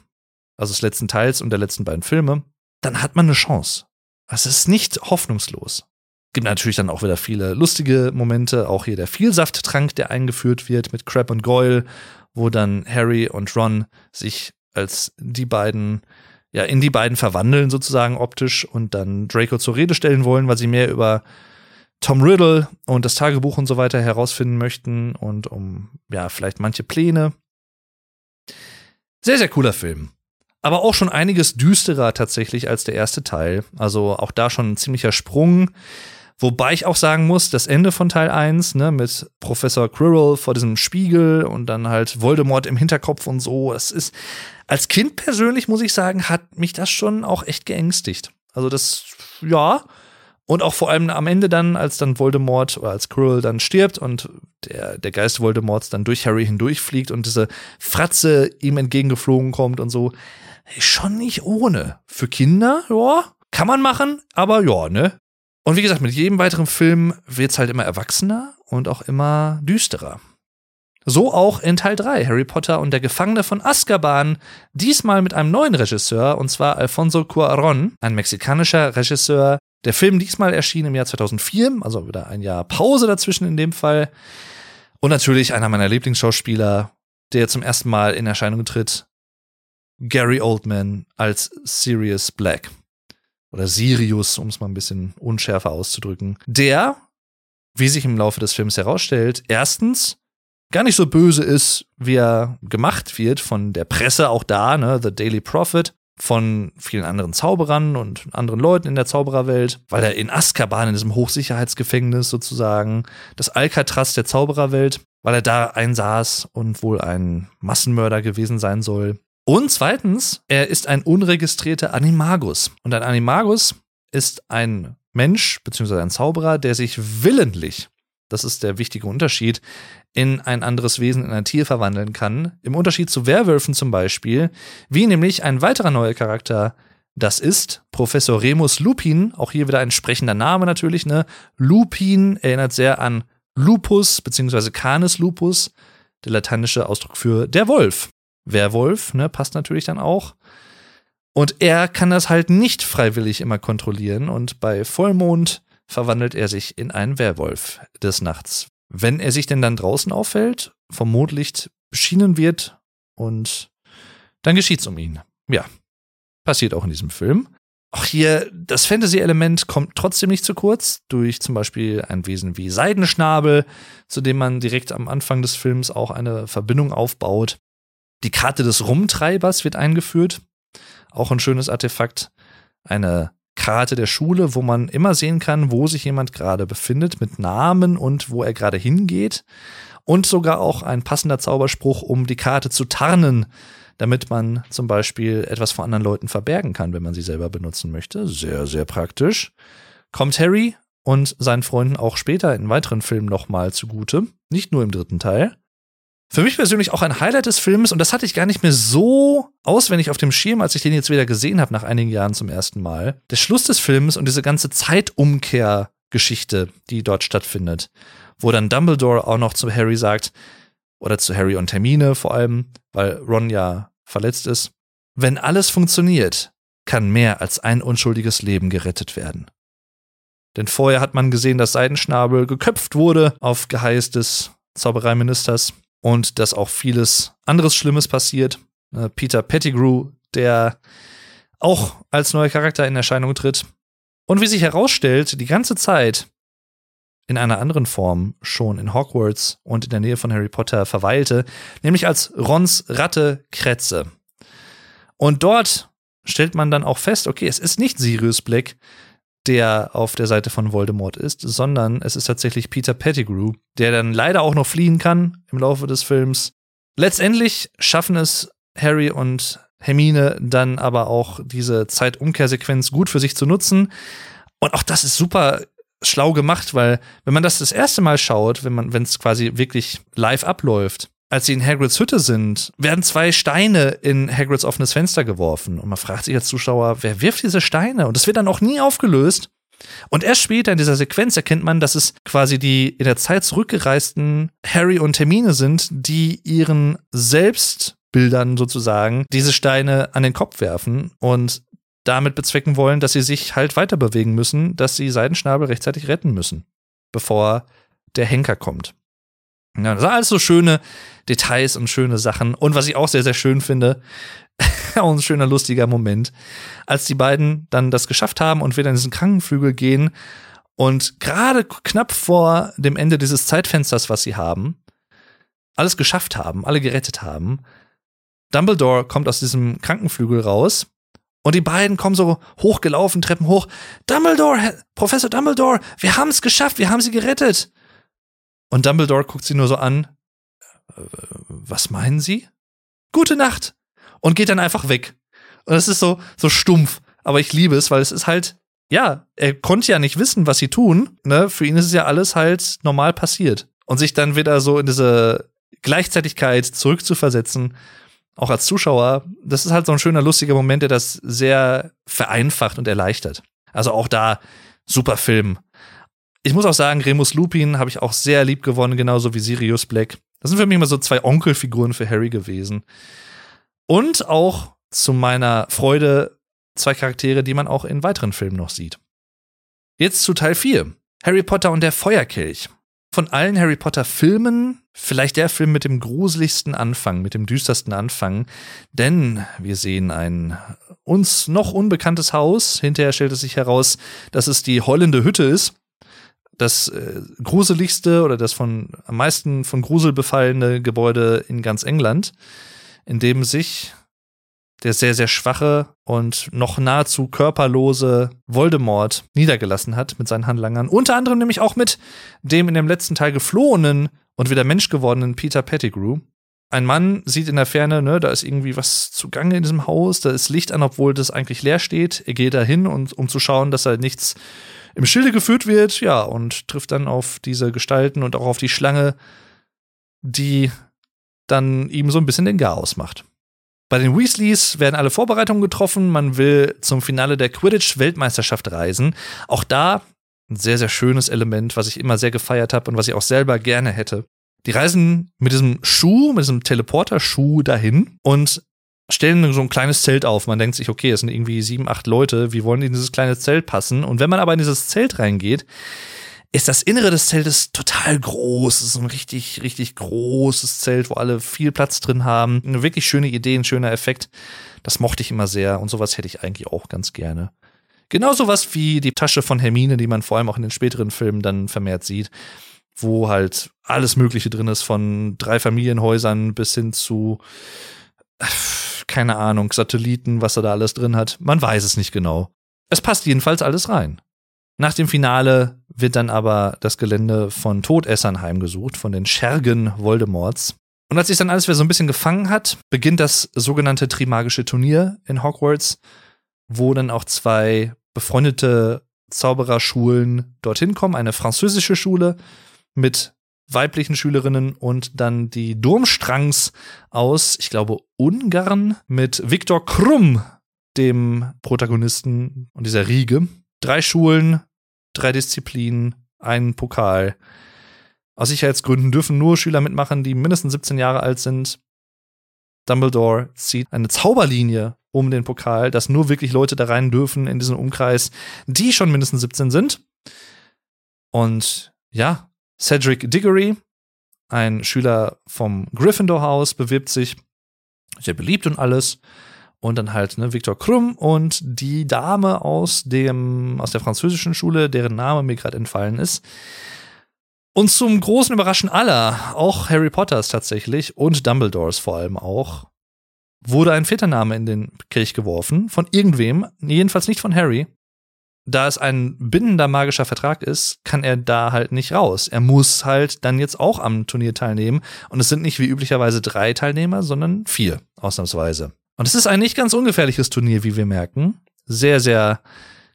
A: also des letzten Teils und der letzten beiden Filme, dann hat man eine Chance. Es ist nicht hoffnungslos. Gibt natürlich dann auch wieder viele lustige Momente, auch hier der Vielsafttrank, der eingeführt wird mit Crab und Goyle, wo dann Harry und Ron sich als die beiden, ja, in die beiden verwandeln sozusagen optisch und dann Draco zur Rede stellen wollen, weil sie mehr über Tom Riddle und das Tagebuch und so weiter herausfinden möchten und um, ja, vielleicht manche Pläne. Sehr, sehr cooler Film aber auch schon einiges düsterer tatsächlich als der erste Teil. Also auch da schon ein ziemlicher Sprung. Wobei ich auch sagen muss, das Ende von Teil 1, ne, mit Professor Quirrell vor diesem Spiegel und dann halt Voldemort im Hinterkopf und so, das ist, als Kind persönlich muss ich sagen, hat mich das schon auch echt geängstigt. Also das, ja. Und auch vor allem am Ende dann, als dann Voldemort oder als Quirrell dann stirbt und der, der Geist Voldemorts dann durch Harry hindurchfliegt und diese Fratze ihm entgegengeflogen kommt und so schon nicht ohne. Für Kinder, ja, kann man machen, aber ja, ne? Und wie gesagt, mit jedem weiteren Film wird's halt immer erwachsener und auch immer düsterer. So auch in Teil 3, Harry Potter und der Gefangene von Azkaban, diesmal mit einem neuen Regisseur, und zwar Alfonso Cuarón, ein mexikanischer Regisseur. Der Film diesmal erschien im Jahr 2004, also wieder ein Jahr Pause dazwischen in dem Fall. Und natürlich einer meiner Lieblingsschauspieler, der zum ersten Mal in Erscheinung tritt, Gary Oldman als Sirius Black. Oder Sirius, um es mal ein bisschen unschärfer auszudrücken. Der, wie sich im Laufe des Films herausstellt, erstens gar nicht so böse ist, wie er gemacht wird von der Presse auch da, ne, The Daily Prophet, von vielen anderen Zauberern und anderen Leuten in der Zaubererwelt, weil er in Azkaban, in diesem Hochsicherheitsgefängnis sozusagen, das Alcatraz der Zaubererwelt, weil er da einsaß und wohl ein Massenmörder gewesen sein soll. Und zweitens, er ist ein unregistrierter Animagus. Und ein Animagus ist ein Mensch bzw. ein Zauberer, der sich willentlich, das ist der wichtige Unterschied, in ein anderes Wesen, in ein Tier verwandeln kann. Im Unterschied zu Werwölfen zum Beispiel, wie nämlich ein weiterer neuer Charakter, Das ist Professor Remus Lupin, auch hier wieder ein sprechender Name natürlich, ne? Lupin erinnert sehr an Lupus bzw. Canis lupus, der lateinische Ausdruck für der Wolf. Werwolf, ne, passt natürlich dann auch. Und er kann das halt nicht freiwillig immer kontrollieren und bei Vollmond verwandelt er sich in einen Werwolf des Nachts. Wenn er sich denn dann draußen auffällt, vom Mondlicht beschienen wird und dann geschieht's um ihn. Ja, passiert auch in diesem Film. Auch hier, das Fantasy-Element kommt trotzdem nicht zu kurz, durch zum Beispiel ein Wesen wie Seidenschnabel, zu dem man direkt am Anfang des Films auch eine Verbindung aufbaut. Die Karte des Rumtreibers wird eingeführt, auch ein schönes Artefakt. Eine Karte der Schule, wo man immer sehen kann, wo sich jemand gerade befindet, mit Namen und wo er gerade hingeht. Und sogar auch ein passender Zauberspruch, um die Karte zu tarnen, damit man zum Beispiel etwas vor anderen Leuten verbergen kann, wenn man sie selber benutzen möchte. Sehr, sehr praktisch. Kommt Harry und seinen Freunden auch später in weiteren Filmen nochmal zugute, nicht nur im dritten Teil. Für mich persönlich auch ein Highlight des Films und das hatte ich gar nicht mehr so auswendig auf dem Schirm, als ich den jetzt wieder gesehen habe nach einigen Jahren zum ersten Mal. Der Schluss des Films und diese ganze Zeitumkehrgeschichte, die dort stattfindet, wo dann Dumbledore auch noch zu Harry sagt, oder zu Harry und Hermine vor allem, weil Ron ja verletzt ist. Wenn alles funktioniert, kann mehr als ein unschuldiges Leben gerettet werden. Denn vorher hat man gesehen, dass Seidenschnabel geköpft wurde auf Geheiß des Zaubereiministers und dass auch vieles anderes Schlimmes passiert. Äh, Peter Pettigrew, der auch als neuer Charakter in Erscheinung tritt. Und wie sich herausstellt, die ganze Zeit in einer anderen Form schon in Hogwarts und in der Nähe von Harry Potter verweilte, nämlich als Rons Ratte Kretze. Und dort stellt man dann auch fest, okay, es ist nicht Sirius Black, der auf der Seite von Voldemort ist, sondern es ist tatsächlich Peter Pettigrew, der dann leider auch noch fliehen kann im Laufe des Films. Letztendlich schaffen es Harry und Hermine dann aber auch diese Zeitumkehrsequenz gut für sich zu nutzen. Und auch das ist super schlau gemacht, weil wenn man das das erste Mal schaut, wenn man, wenn es quasi wirklich live abläuft, als sie in Hagrids Hütte sind, werden zwei Steine in Hagrids offenes Fenster geworfen. Und man fragt sich als Zuschauer, wer wirft diese Steine? Und das wird dann auch nie aufgelöst. Und erst später in dieser Sequenz erkennt man, dass es quasi die in der Zeit zurückgereisten Harry und Hermine sind, die ihren Selbstbildern sozusagen diese Steine an den Kopf werfen. Und damit bezwecken wollen, dass sie sich halt weiter bewegen müssen, dass sie Seidenschnabel rechtzeitig retten müssen, bevor der Henker kommt. Ja, das sind alles so schöne Details und schöne Sachen. Und was ich auch sehr, sehr schön finde, auch ein schöner, lustiger Moment, als die beiden dann das geschafft haben und wieder in diesen Krankenflügel gehen und gerade knapp vor dem Ende dieses Zeitfensters, was sie haben, alles geschafft haben, alle gerettet haben. Dumbledore kommt aus diesem Krankenflügel raus und die beiden kommen so hochgelaufen, Treppen hoch. Dumbledore, Professor Dumbledore, wir haben es geschafft, wir haben sie gerettet. Und Dumbledore guckt sie nur so an. Äh, was meinen Sie? Gute Nacht. Und geht dann einfach weg. Und es ist so, so stumpf. Aber ich liebe es, weil es ist halt, ja, er konnte ja nicht wissen, was sie tun. Ne? Für ihn ist es ja alles halt normal passiert. Und sich dann wieder so in diese Gleichzeitigkeit zurückzuversetzen, auch als Zuschauer, das ist halt so ein schöner, lustiger Moment, der das sehr vereinfacht und erleichtert. Also auch da super Film. Ich muss auch sagen, Remus Lupin habe ich auch sehr lieb gewonnen, genauso wie Sirius Black. Das sind für mich immer so zwei Onkelfiguren für Harry gewesen. Und auch zu meiner Freude zwei Charaktere, die man auch in weiteren Filmen noch sieht. Jetzt zu Teil 4. Harry Potter und der Feuerkelch von allen Harry Potter Filmen vielleicht der Film mit dem gruseligsten Anfang, mit dem düstersten Anfang, denn wir sehen ein uns noch unbekanntes Haus. Hinterher stellt es sich heraus, dass es die heulende Hütte ist. Das äh, gruseligste oder das von am meisten von Grusel befallene Gebäude in ganz England, in dem sich der sehr, sehr schwache und noch nahezu körperlose Voldemort niedergelassen hat mit seinen Handlangern. Unter anderem nämlich auch mit dem in dem letzten Teil geflohenen und wieder Mensch gewordenen Peter Pettigrew. Ein Mann sieht in der Ferne, ne, da ist irgendwie was zugange in diesem Haus, da ist Licht an, obwohl das eigentlich leer steht. Er geht da hin, um zu schauen, dass da nichts im Schilde geführt wird, ja, und trifft dann auf diese Gestalten und auch auf die Schlange, die dann ihm so ein bisschen den Chaos macht. Bei den Weasleys werden alle Vorbereitungen getroffen. Man will zum Finale der Quidditch-Weltmeisterschaft reisen. Auch da ein sehr, sehr schönes Element, was ich immer sehr gefeiert habe und was ich auch selber gerne hätte. Die reisen mit diesem Schuh, mit diesem Teleporter-Schuh dahin und stellen so ein kleines Zelt auf. Man denkt sich, okay, es sind irgendwie sieben, acht Leute, wie wollen die in dieses kleine Zelt passen? Und wenn man aber in dieses Zelt reingeht, ist das Innere des Zeltes total groß. Es ist ein richtig, richtig großes Zelt, wo alle viel Platz drin haben. Eine wirklich schöne Idee, ein schöner Effekt. Das mochte ich immer sehr und sowas hätte ich eigentlich auch ganz gerne. Genauso was wie die Tasche von Hermine, die man vor allem auch in den späteren Filmen dann vermehrt sieht, wo halt alles Mögliche drin ist, von drei Familienhäusern bis hin zu, keine Ahnung, Satelliten, was er da alles drin hat. Man weiß es nicht genau. Es passt jedenfalls alles rein. Nach dem Finale wird dann aber das Gelände von Todessern heimgesucht, von den Schergen Voldemorts. Und als sich dann alles wieder so ein bisschen gefangen hat, beginnt das sogenannte Trimagische Turnier in Hogwarts, wo dann auch zwei befreundete Zaubererschulen dorthin kommen. Eine französische Schule mit weiblichen Schülerinnen und dann die Durmstrangs aus, ich glaube, Ungarn mit Viktor Krumm, dem Protagonisten und dieser Riege. Drei Schulen, drei Disziplinen, einen Pokal. Aus Sicherheitsgründen dürfen nur Schüler mitmachen, die mindestens 17 Jahre alt sind. Dumbledore zieht eine Zauberlinie um den Pokal, dass nur wirklich Leute da rein dürfen in diesen Umkreis, die schon mindestens 17 sind. Und ja, Cedric Diggory, ein Schüler vom Gryffindor-Haus, bewirbt sich, sehr beliebt und alles und dann halt ne, Viktor Krumm und die Dame aus dem aus der französischen Schule, deren Name mir gerade entfallen ist. Und zum großen Überraschen aller, auch Harry Potters tatsächlich und Dumbledores vor allem auch, wurde ein Vätername in den Kelch geworfen von irgendwem, jedenfalls nicht von Harry. Da es ein bindender magischer Vertrag ist, kann er da halt nicht raus. Er muss halt dann jetzt auch am Turnier teilnehmen. Und es sind nicht wie üblicherweise drei Teilnehmer, sondern vier, ausnahmsweise. Und es ist ein nicht ganz ungefährliches Turnier, wie wir merken. Sehr, sehr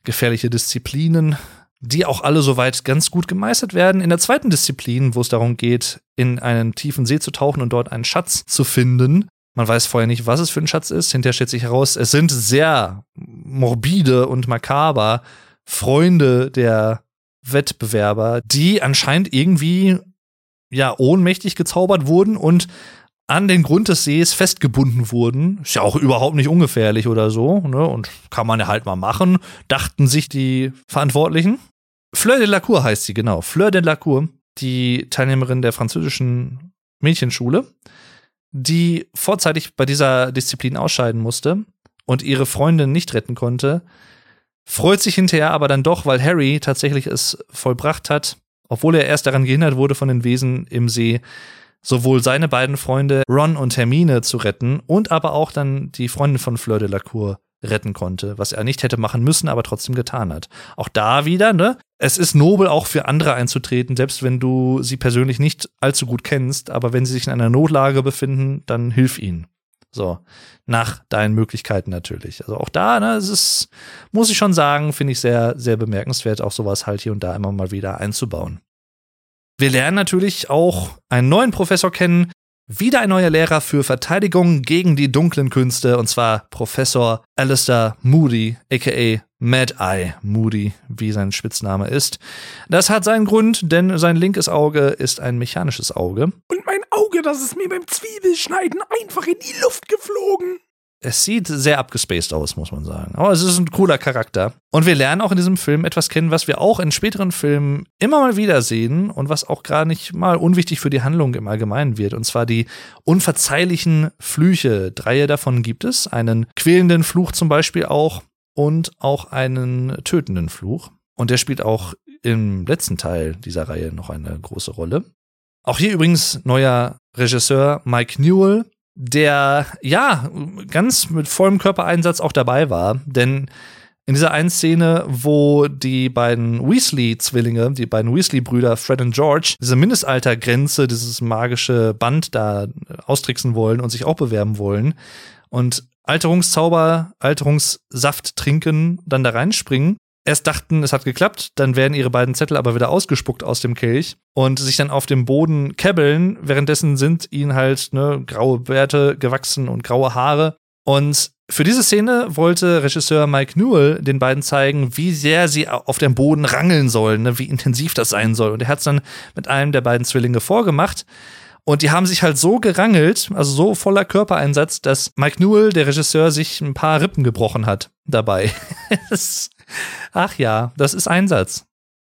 A: gefährliche Disziplinen, die auch alle soweit ganz gut gemeistert werden. In der zweiten Disziplin, wo es darum geht, in einen tiefen See zu tauchen und dort einen Schatz zu finden. Man weiß vorher nicht, was es für ein Schatz ist. Hinterher stellt sich heraus, es sind sehr morbide und makaber Freunde der Wettbewerber, die anscheinend irgendwie ja ohnmächtig gezaubert wurden und an den Grund des Sees festgebunden wurden. Ist ja auch überhaupt nicht ungefährlich oder so, ne? Und kann man ja halt mal machen, dachten sich die Verantwortlichen. Fleur de la Cour heißt sie, genau. Fleur de la Cour, die Teilnehmerin der französischen Mädchenschule, die vorzeitig bei dieser Disziplin ausscheiden musste und ihre Freundin nicht retten konnte, freut sich hinterher aber dann doch, weil Harry tatsächlich es vollbracht hat, obwohl er erst daran gehindert wurde von den Wesen im See, sowohl seine beiden Freunde Ron und Hermine zu retten und aber auch dann die Freundin von Fleur de la Cour retten konnte, was er nicht hätte machen müssen, aber trotzdem getan hat. Auch da wieder, ne? Es ist nobel auch für andere einzutreten, selbst wenn du sie persönlich nicht allzu gut kennst, aber wenn sie sich in einer Notlage befinden, dann hilf ihnen. So, nach deinen Möglichkeiten natürlich. Also auch da, ne, es ist, muss ich schon sagen, finde ich sehr, sehr bemerkenswert, auch sowas halt hier und da immer mal wieder einzubauen. Wir lernen natürlich auch einen neuen Professor kennen, wieder ein neuer Lehrer für Verteidigung gegen die dunklen Künste, und zwar Professor Alistair Moody, aka Mad Eye Moody, wie sein Spitzname ist. Das hat seinen Grund, denn sein linkes Auge ist ein mechanisches Auge.
B: Und mein Auge, das ist mir beim Zwiebelschneiden einfach in die Luft geflogen
A: es sieht sehr abgespaced aus, muss man sagen. Aber es ist ein cooler Charakter. Und wir lernen auch in diesem Film etwas kennen, was wir auch in späteren Filmen immer mal wieder sehen und was auch gar nicht mal unwichtig für die Handlung im Allgemeinen wird. Und zwar die unverzeihlichen Flüche. Drei davon gibt es. Einen quälenden Fluch zum Beispiel auch und auch einen tötenden Fluch. Und der spielt auch im letzten Teil dieser Reihe noch eine große Rolle. Auch hier übrigens neuer Regisseur Mike Newell, der ja ganz mit vollem Körpereinsatz auch dabei war, denn in dieser einen Szene, wo die beiden Weasley-Zwillinge, die beiden Weasley-Brüder Fred und George, diese Mindestaltergrenze, dieses magische Band da austricksen wollen und sich auch bewerben wollen und Alterungszauber, Alterungssaft trinken, dann da reinspringen, erst dachten, es hat geklappt, dann werden ihre beiden Zettel aber wieder ausgespuckt aus dem Kelch und sich dann auf dem Boden kebbeln. Währenddessen sind ihnen halt ne, graue Bärte gewachsen und graue Haare. Und für diese Szene wollte Regisseur Mike Newell den beiden zeigen, wie sehr sie auf dem Boden rangeln sollen, ne, wie intensiv das sein soll. Und er hat es dann mit einem der beiden Zwillinge vorgemacht. Und die haben sich halt so gerangelt, also so voller Körpereinsatz, dass Mike Newell, der Regisseur, sich ein paar Rippen gebrochen hat dabei. Ach ja, das ist Einsatz.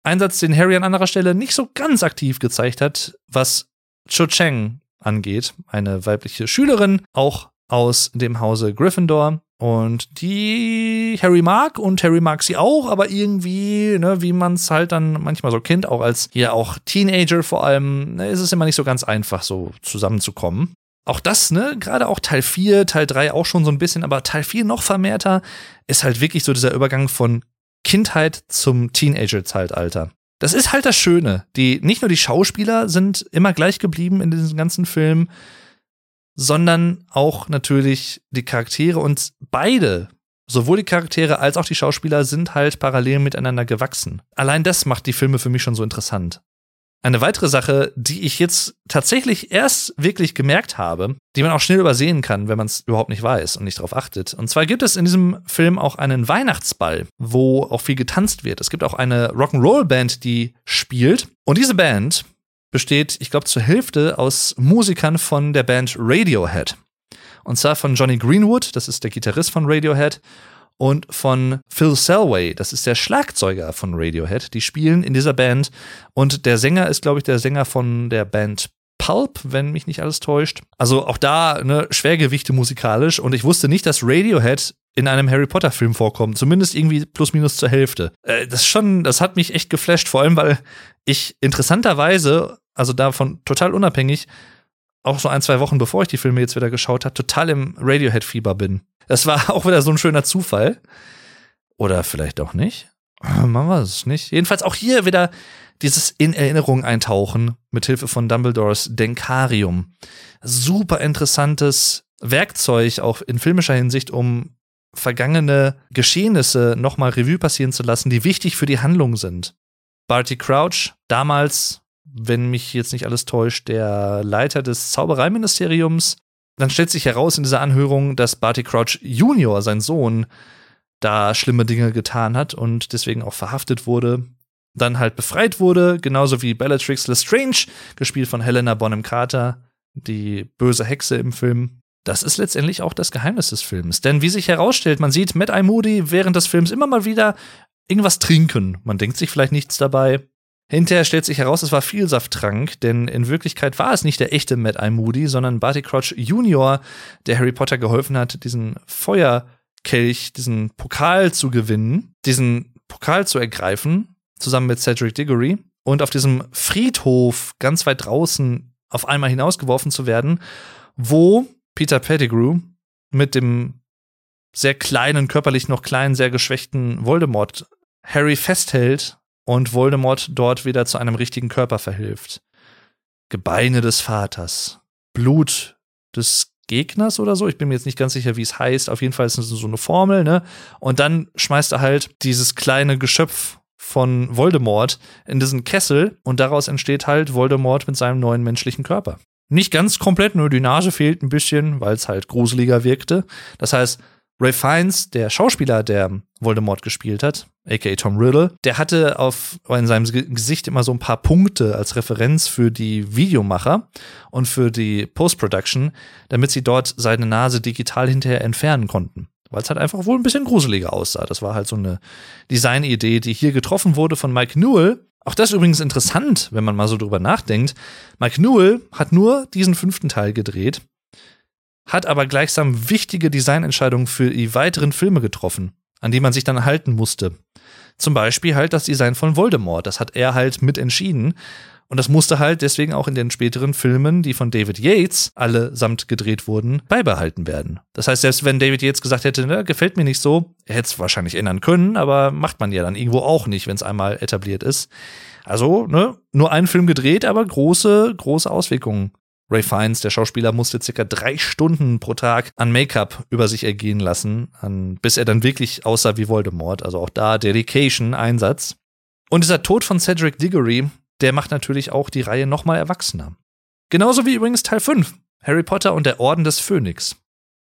A: Einsatz, den Harry an anderer Stelle nicht so ganz aktiv gezeigt hat, was Cho Cheng angeht. Eine weibliche Schülerin, auch aus dem Hause Gryffindor. Und die Harry mag und Harry mag sie auch, aber irgendwie, ne, wie man es halt dann manchmal so kennt, auch als ja auch Teenager vor allem, ne, ist es immer nicht so ganz einfach, so zusammenzukommen. Auch das, ne, gerade auch Teil 4, Teil 3 auch schon so ein bisschen, aber Teil 4 noch vermehrter, ist halt wirklich so dieser Übergang von Kindheit zum Teenager-Zeitalter. Das ist halt das Schöne. Die, nicht nur die Schauspieler sind immer gleich geblieben in diesem ganzen Film, sondern auch natürlich die Charaktere und beide, sowohl die Charaktere als auch die Schauspieler, sind halt parallel miteinander gewachsen. Allein das macht die Filme für mich schon so interessant. Eine weitere Sache, die ich jetzt tatsächlich erst wirklich gemerkt habe, die man auch schnell übersehen kann, wenn man es überhaupt nicht weiß und nicht darauf achtet. Und zwar gibt es in diesem Film auch einen Weihnachtsball, wo auch viel getanzt wird. Es gibt auch eine Rock'n'Roll-Band, die spielt. Und diese Band besteht, ich glaube, zur Hälfte aus Musikern von der Band Radiohead. Und zwar von Johnny Greenwood, das ist der Gitarrist von Radiohead, und von Phil Selway, das ist der Schlagzeuger von Radiohead. Die spielen in dieser Band. Und der Sänger ist, glaube ich, der Sänger von der Band Pulp, wenn mich nicht alles täuscht. Also auch da ne, Schwergewichte musikalisch. Und ich wusste nicht, dass Radiohead in einem Harry Potter Film vorkommt. Zumindest irgendwie plus minus zur Hälfte. Äh, das schon, das hat mich echt geflasht. Vor allem, weil ich interessanterweise also davon total unabhängig, auch so ein, zwei Wochen bevor ich die Filme jetzt wieder geschaut habe, total im Radiohead-Fieber bin. Das war auch wieder so ein schöner Zufall. Oder vielleicht auch nicht. Man weiß es nicht. Jedenfalls auch hier wieder dieses in Erinnerung eintauchen mit Hilfe von Dumbledores Denkarium. Super interessantes Werkzeug auch in filmischer Hinsicht, um vergangene Geschehnisse nochmal Revue passieren zu lassen, die wichtig für die Handlung sind. Barty Crouch, damals wenn mich jetzt nicht alles täuscht, der Leiter des Zaubereiministeriums. Dann stellt sich heraus in dieser Anhörung, dass Barty Crouch Junior, sein Sohn, da schlimme Dinge getan hat und deswegen auch verhaftet wurde. Dann halt befreit wurde, genauso wie Bellatrix Lestrange, gespielt von Helena Bonham Carter, die böse Hexe im Film. Das ist letztendlich auch das Geheimnis des Films. Denn wie sich herausstellt, man sieht Matt I. Moody während des Films immer mal wieder irgendwas trinken. Man denkt sich vielleicht nichts dabei. Hinterher stellt sich heraus, es war Vielsafttrank, denn in Wirklichkeit war es nicht der echte Mad Eye Moody, sondern Barty Crouch Jr., der Harry Potter geholfen hat, diesen Feuerkelch, diesen Pokal zu gewinnen, diesen Pokal zu ergreifen, zusammen mit Cedric Diggory und auf diesem Friedhof ganz weit draußen auf einmal hinausgeworfen zu werden, wo Peter Pettigrew mit dem sehr kleinen, körperlich noch kleinen, sehr geschwächten Voldemort Harry festhält und Voldemort dort wieder zu einem richtigen Körper verhilft. Gebeine des Vaters, Blut des Gegners oder so. Ich bin mir jetzt nicht ganz sicher, wie es heißt. Auf jeden Fall ist es so eine Formel, ne? Und dann schmeißt er halt dieses kleine Geschöpf von Voldemort in diesen Kessel und daraus entsteht halt Voldemort mit seinem neuen menschlichen Körper. Nicht ganz komplett, nur die Nase fehlt ein bisschen, weil es halt gruseliger wirkte. Das heißt, Ray Fiennes, der Schauspieler, der Voldemort gespielt hat, aka Tom Riddle, der hatte auf in seinem Gesicht immer so ein paar Punkte als Referenz für die Videomacher und für die Post-Production, damit sie dort seine Nase digital hinterher entfernen konnten. Weil es halt einfach wohl ein bisschen gruseliger aussah. Das war halt so eine Designidee, die hier getroffen wurde von Mike Newell. Auch das ist übrigens interessant, wenn man mal so drüber nachdenkt. Mike Newell hat nur diesen fünften Teil gedreht hat aber gleichsam wichtige Designentscheidungen für die weiteren Filme getroffen, an die man sich dann halten musste. Zum Beispiel halt das Design von Voldemort, das hat er halt mit entschieden. Und das musste halt deswegen auch in den späteren Filmen, die von David Yates allesamt gedreht wurden, beibehalten werden. Das heißt, selbst wenn David Yates gesagt hätte, ne, gefällt mir nicht so, er hätte es wahrscheinlich ändern können, aber macht man ja dann irgendwo auch nicht, wenn es einmal etabliert ist. Also, ne, nur einen Film gedreht, aber große, große Auswirkungen Ray Fiennes, der Schauspieler, musste circa drei Stunden pro Tag an Make-up über sich ergehen lassen, an, bis er dann wirklich aussah wie Voldemort. Also auch da Dedication, Einsatz. Und dieser Tod von Cedric Diggory, der macht natürlich auch die Reihe nochmal erwachsener. Genauso wie übrigens Teil 5, Harry Potter und der Orden des Phönix.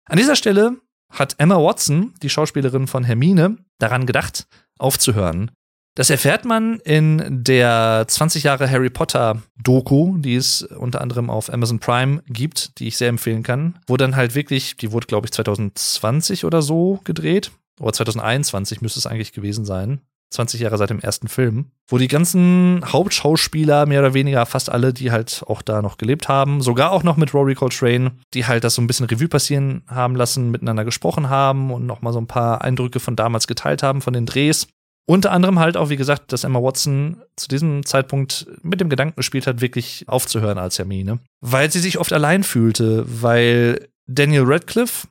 A: An dieser Stelle hat Emma Watson, die Schauspielerin von Hermine, daran gedacht, aufzuhören. Das erfährt man in der 20 Jahre Harry Potter Doku, die es unter anderem auf Amazon Prime gibt, die ich sehr empfehlen kann, wo dann halt wirklich, die wurde glaube ich 2020 oder so gedreht, oder 2021 müsste es eigentlich gewesen sein. 20 Jahre seit dem ersten Film, wo die ganzen Hauptschauspieler, mehr oder weniger fast alle, die halt auch da noch gelebt haben, sogar auch noch mit Rory Coltrane, die halt das so ein bisschen Revue passieren haben lassen, miteinander gesprochen haben und nochmal so ein paar Eindrücke von damals geteilt haben, von den Drehs. Unter anderem halt auch, wie gesagt, dass Emma Watson zu diesem Zeitpunkt mit dem Gedanken gespielt hat, wirklich aufzuhören als Hermine. Weil sie sich oft allein fühlte, weil Daniel Radcliffe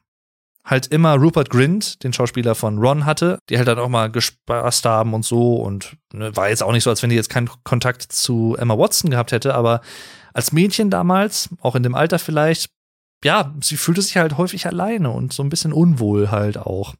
A: halt immer Rupert Grint, den Schauspieler von Ron, hatte, die halt dann auch mal gespaßt haben und so und ne, war jetzt auch nicht so, als wenn die jetzt keinen Kontakt zu Emma Watson gehabt hätte, aber als Mädchen damals, auch in dem Alter vielleicht, ja, sie fühlte sich halt häufig alleine und so ein bisschen unwohl halt auch.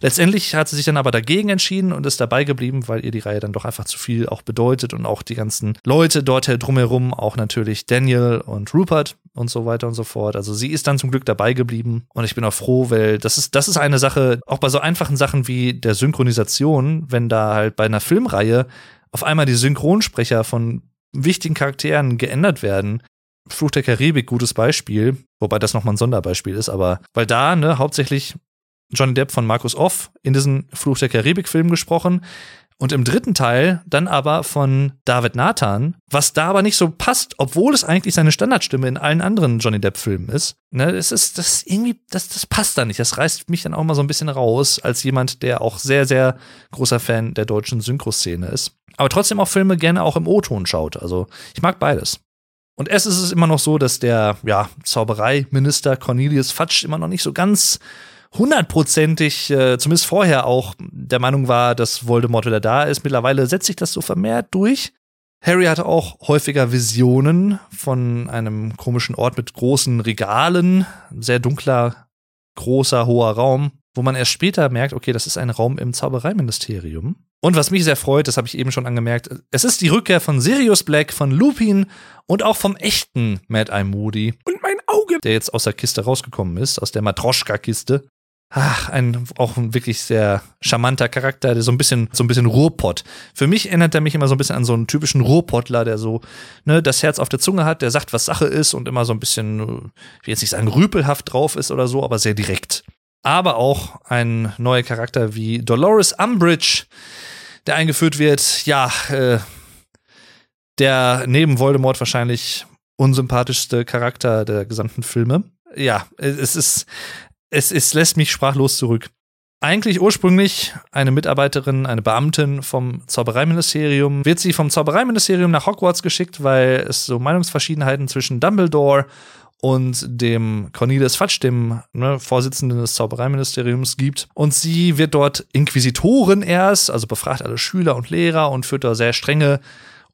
A: Letztendlich hat sie sich dann aber dagegen entschieden und ist dabei geblieben, weil ihr die Reihe dann doch einfach zu viel auch bedeutet und auch die ganzen Leute dort drumherum, auch natürlich Daniel und Rupert und so weiter und so fort. Also sie ist dann zum Glück dabei geblieben und ich bin auch froh, weil das ist, das ist eine Sache, auch bei so einfachen Sachen wie der Synchronisation, wenn da halt bei einer Filmreihe auf einmal die Synchronsprecher von wichtigen Charakteren geändert werden, Fluch der Karibik, gutes Beispiel, wobei das nochmal ein Sonderbeispiel ist, aber weil da, ne, hauptsächlich Johnny Depp von Markus Off in diesen Fluch der Karibik-Film gesprochen und im dritten Teil dann aber von David Nathan, was da aber nicht so passt, obwohl es eigentlich seine Standardstimme in allen anderen Johnny Depp-Filmen ist. Ne, es ist das irgendwie, das, das passt da nicht. Das reißt mich dann auch mal so ein bisschen raus, als jemand, der auch sehr, sehr großer Fan der deutschen Synchroszene ist. Aber trotzdem auch Filme gerne auch im O-Ton schaut. Also ich mag beides. Und es ist es immer noch so, dass der ja, Zaubereiminister Cornelius Fatsch immer noch nicht so ganz hundertprozentig, äh, zumindest vorher auch, der Meinung war, dass Voldemort wieder da ist. Mittlerweile setzt sich das so vermehrt durch. Harry hatte auch häufiger Visionen von einem komischen Ort mit großen Regalen, sehr dunkler, großer, hoher Raum wo man erst später merkt, okay, das ist ein Raum im Zaubereiministerium. Und was mich sehr freut, das habe ich eben schon angemerkt, es ist die Rückkehr von Sirius Black, von Lupin und auch vom echten Mad Eye Moody.
B: Und mein Auge!
A: Der jetzt aus der Kiste rausgekommen ist, aus der Matroschka-Kiste. Ach, ein auch ein wirklich sehr charmanter Charakter, der so ein bisschen so ein bisschen Ruhrpott. Für mich erinnert er mich immer so ein bisschen an so einen typischen Ruhrpottler, der so ne das Herz auf der Zunge hat, der sagt, was Sache ist und immer so ein bisschen, ich will jetzt nicht sagen rüpelhaft drauf ist oder so, aber sehr direkt aber auch ein neuer Charakter wie Dolores Umbridge, der eingeführt wird. Ja, äh, der neben Voldemort wahrscheinlich unsympathischste Charakter der gesamten Filme. Ja, es ist, es ist, lässt mich sprachlos zurück. Eigentlich ursprünglich eine Mitarbeiterin, eine Beamtin vom Zaubereiministerium, wird sie vom Zaubereiministerium nach Hogwarts geschickt, weil es so Meinungsverschiedenheiten zwischen Dumbledore und dem Cornelius Fatsch, dem ne, Vorsitzenden des Zaubereiministeriums, gibt. Und sie wird dort Inquisitorin erst, also befragt alle Schüler und Lehrer und führt da sehr strenge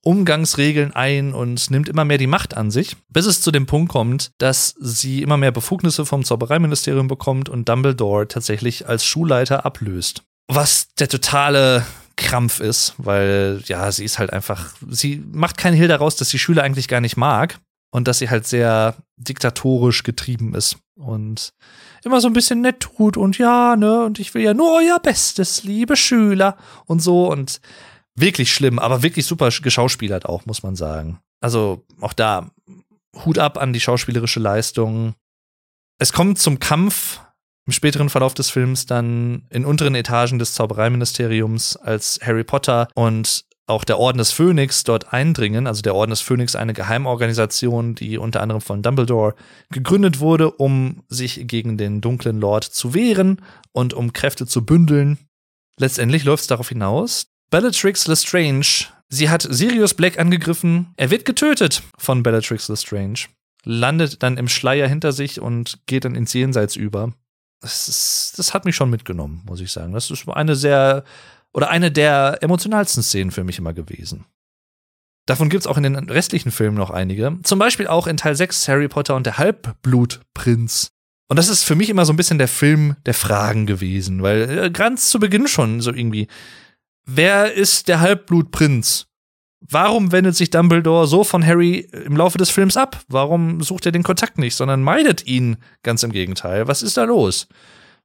A: Umgangsregeln ein und nimmt immer mehr die Macht an sich, bis es zu dem Punkt kommt, dass sie immer mehr Befugnisse vom Zaubereiministerium bekommt und Dumbledore tatsächlich als Schulleiter ablöst. Was der totale Krampf ist, weil ja, sie ist halt einfach, sie macht keinen Hehl daraus, dass die Schüler eigentlich gar nicht mag und dass sie halt sehr diktatorisch getrieben ist und immer so ein bisschen nett tut und ja, ne, und ich will ja nur euer Bestes, liebe Schüler und so und wirklich schlimm, aber wirklich super geschauspielert auch, muss man sagen. Also auch da Hut ab an die schauspielerische Leistung. Es kommt zum Kampf im späteren Verlauf des Films dann in unteren Etagen des Zaubereiministeriums, als Harry Potter und auch der Orden des Phönix dort eindringen. Also der Orden des Phönix, eine Geheimorganisation, die unter anderem von Dumbledore gegründet wurde, um sich gegen den dunklen Lord zu wehren und um Kräfte zu bündeln. Letztendlich läuft es darauf hinaus. Bellatrix Lestrange, sie hat Sirius Black angegriffen. Er wird getötet von Bellatrix Lestrange, landet dann im Schleier hinter sich und geht dann ins Jenseits über. Das, ist, das hat mich schon mitgenommen, muss ich sagen. Das ist eine sehr oder eine der emotionalsten Szenen für mich immer gewesen. Davon gibt es auch in den restlichen Filmen noch einige. Zum Beispiel auch in Teil 6 Harry Potter und der Halbblutprinz. Und das ist für mich immer so ein bisschen der Film der Fragen gewesen, weil äh, ganz zu Beginn schon so irgendwie, wer ist der Halbblutprinz? Warum wendet sich Dumbledore so von Harry im Laufe des Films ab? Warum sucht er den Kontakt nicht, sondern meidet ihn ganz im Gegenteil? Was ist da los?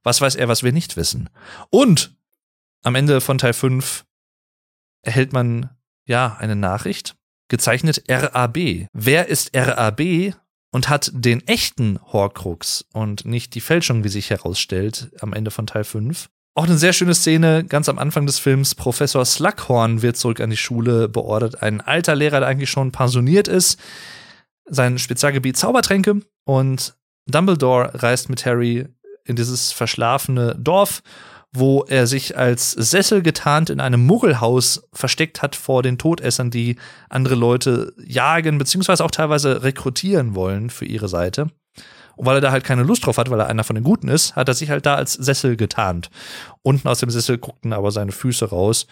A: Was weiß er, was wir nicht wissen? Und am Ende von Teil 5 erhält man ja eine Nachricht, gezeichnet RAB. Wer ist RAB und hat den echten Horcrux und nicht die Fälschung, wie sich herausstellt, am Ende von Teil 5? Auch eine sehr schöne Szene, ganz am Anfang des Films. Professor Slughorn wird zurück an die Schule beordert. Ein alter Lehrer, der eigentlich schon pensioniert ist. Sein Spezialgebiet Zaubertränke. Und Dumbledore reist mit Harry in dieses verschlafene Dorf, wo er sich als Sessel getarnt in einem Muggelhaus versteckt hat vor den Todessern, die andere Leute jagen, beziehungsweise auch teilweise rekrutieren wollen für ihre Seite. Und weil er da halt keine Lust drauf hat, weil er einer von den Guten ist, hat er sich halt da als Sessel getarnt. Unten aus dem Sessel guckten aber seine Füße raus,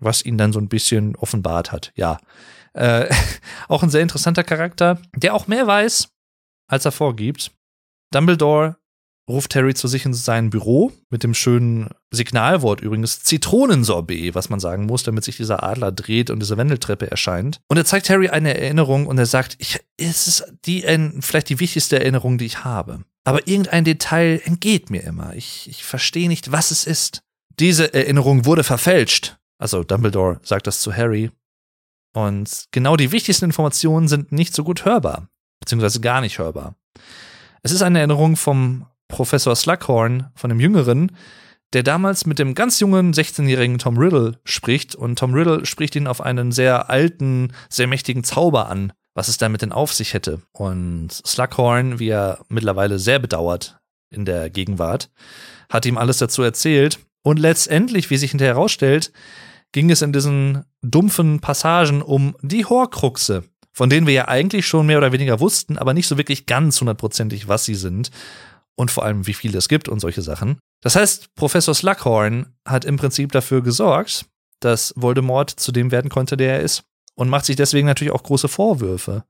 A: was ihn dann so ein bisschen offenbart hat. Ja. Äh, auch ein sehr interessanter Charakter, der auch mehr weiß, als er vorgibt. Dumbledore ruft Harry zu sich in sein Büro mit dem schönen Signalwort übrigens Zitronensorbet, was man sagen muss, damit sich dieser Adler dreht und diese Wendeltreppe erscheint. Und er zeigt Harry eine Erinnerung und er sagt, ich, es ist die, vielleicht die wichtigste Erinnerung, die ich habe. Aber irgendein Detail entgeht mir immer. Ich, ich verstehe nicht, was es ist. Diese Erinnerung wurde verfälscht. Also Dumbledore sagt das zu Harry. Und genau die wichtigsten Informationen sind nicht so gut hörbar, beziehungsweise gar nicht hörbar. Es ist eine Erinnerung vom Professor Slughorn, von dem Jüngeren, der damals mit dem ganz jungen 16-jährigen Tom Riddle spricht. Und Tom Riddle spricht ihn auf einen sehr alten, sehr mächtigen Zauber an, was es damit denn auf sich hätte. Und Slughorn, wie er mittlerweile sehr bedauert in der Gegenwart, hat ihm alles dazu erzählt. Und letztendlich, wie sich hinterher herausstellt, ging es in diesen dumpfen Passagen um die Horcruxe, von denen wir ja eigentlich schon mehr oder weniger wussten, aber nicht so wirklich ganz hundertprozentig, was sie sind und vor allem, wie viel es gibt und solche Sachen. Das heißt, Professor Slughorn hat im Prinzip dafür gesorgt, dass Voldemort zu dem werden konnte, der er ist und macht sich deswegen natürlich auch große Vorwürfe.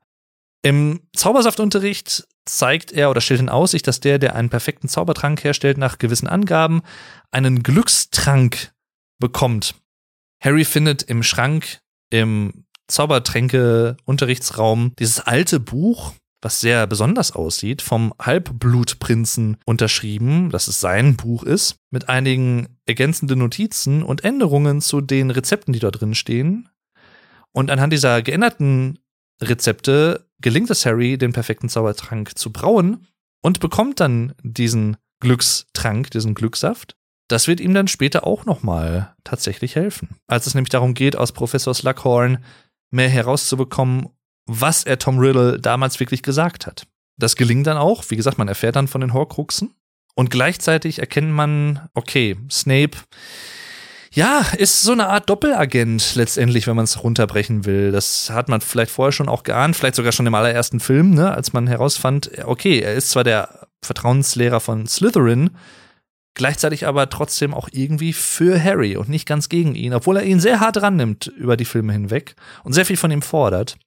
A: Im Zaubersaftunterricht zeigt er oder stellt in Aussicht, dass der, der einen perfekten Zaubertrank herstellt, nach gewissen Angaben einen Glückstrank bekommt. Harry findet im Schrank im Zaubertränke-Unterrichtsraum dieses alte Buch, was sehr besonders aussieht, vom Halbblutprinzen unterschrieben, dass es sein Buch ist, mit einigen ergänzenden Notizen und Änderungen zu den Rezepten, die dort drin stehen. Und anhand dieser geänderten Rezepte gelingt es Harry, den perfekten Zaubertrank zu brauen und bekommt dann diesen Glückstrank, diesen Glückssaft. Das wird ihm dann später auch nochmal tatsächlich helfen. Als es nämlich darum geht, aus Professor Slughorn mehr herauszubekommen, was er Tom Riddle damals wirklich gesagt hat. Das gelingt dann auch. Wie gesagt, man erfährt dann von den Horcruxen. Und gleichzeitig erkennt man, okay, Snape, ja, ist so eine Art Doppelagent letztendlich, wenn man es runterbrechen will. Das hat man vielleicht vorher schon auch geahnt, vielleicht sogar schon im allerersten Film, ne, als man herausfand, okay, er ist zwar der Vertrauenslehrer von Slytherin, gleichzeitig aber trotzdem auch irgendwie für Harry und nicht ganz gegen ihn, obwohl er ihn sehr hart rannimmt über die Filme hinweg und sehr viel von ihm fordert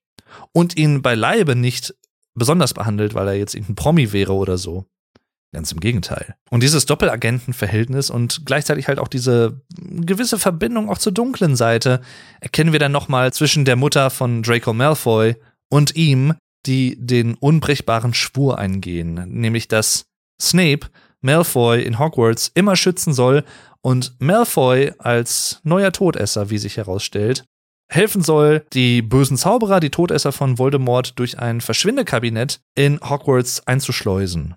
A: und ihn beileibe nicht besonders behandelt, weil er jetzt irgendein Promi wäre oder so. Ganz im Gegenteil. Und dieses Doppelagentenverhältnis und gleichzeitig halt auch diese gewisse Verbindung auch zur dunklen Seite erkennen wir dann nochmal zwischen der Mutter von Draco Malfoy und ihm, die den unbrechbaren Schwur eingehen, nämlich dass Snape Malfoy in Hogwarts immer schützen soll und Malfoy als neuer Todesser, wie sich herausstellt, helfen soll, die bösen Zauberer, die Todesser von Voldemort durch ein Verschwindekabinett in Hogwarts einzuschleusen.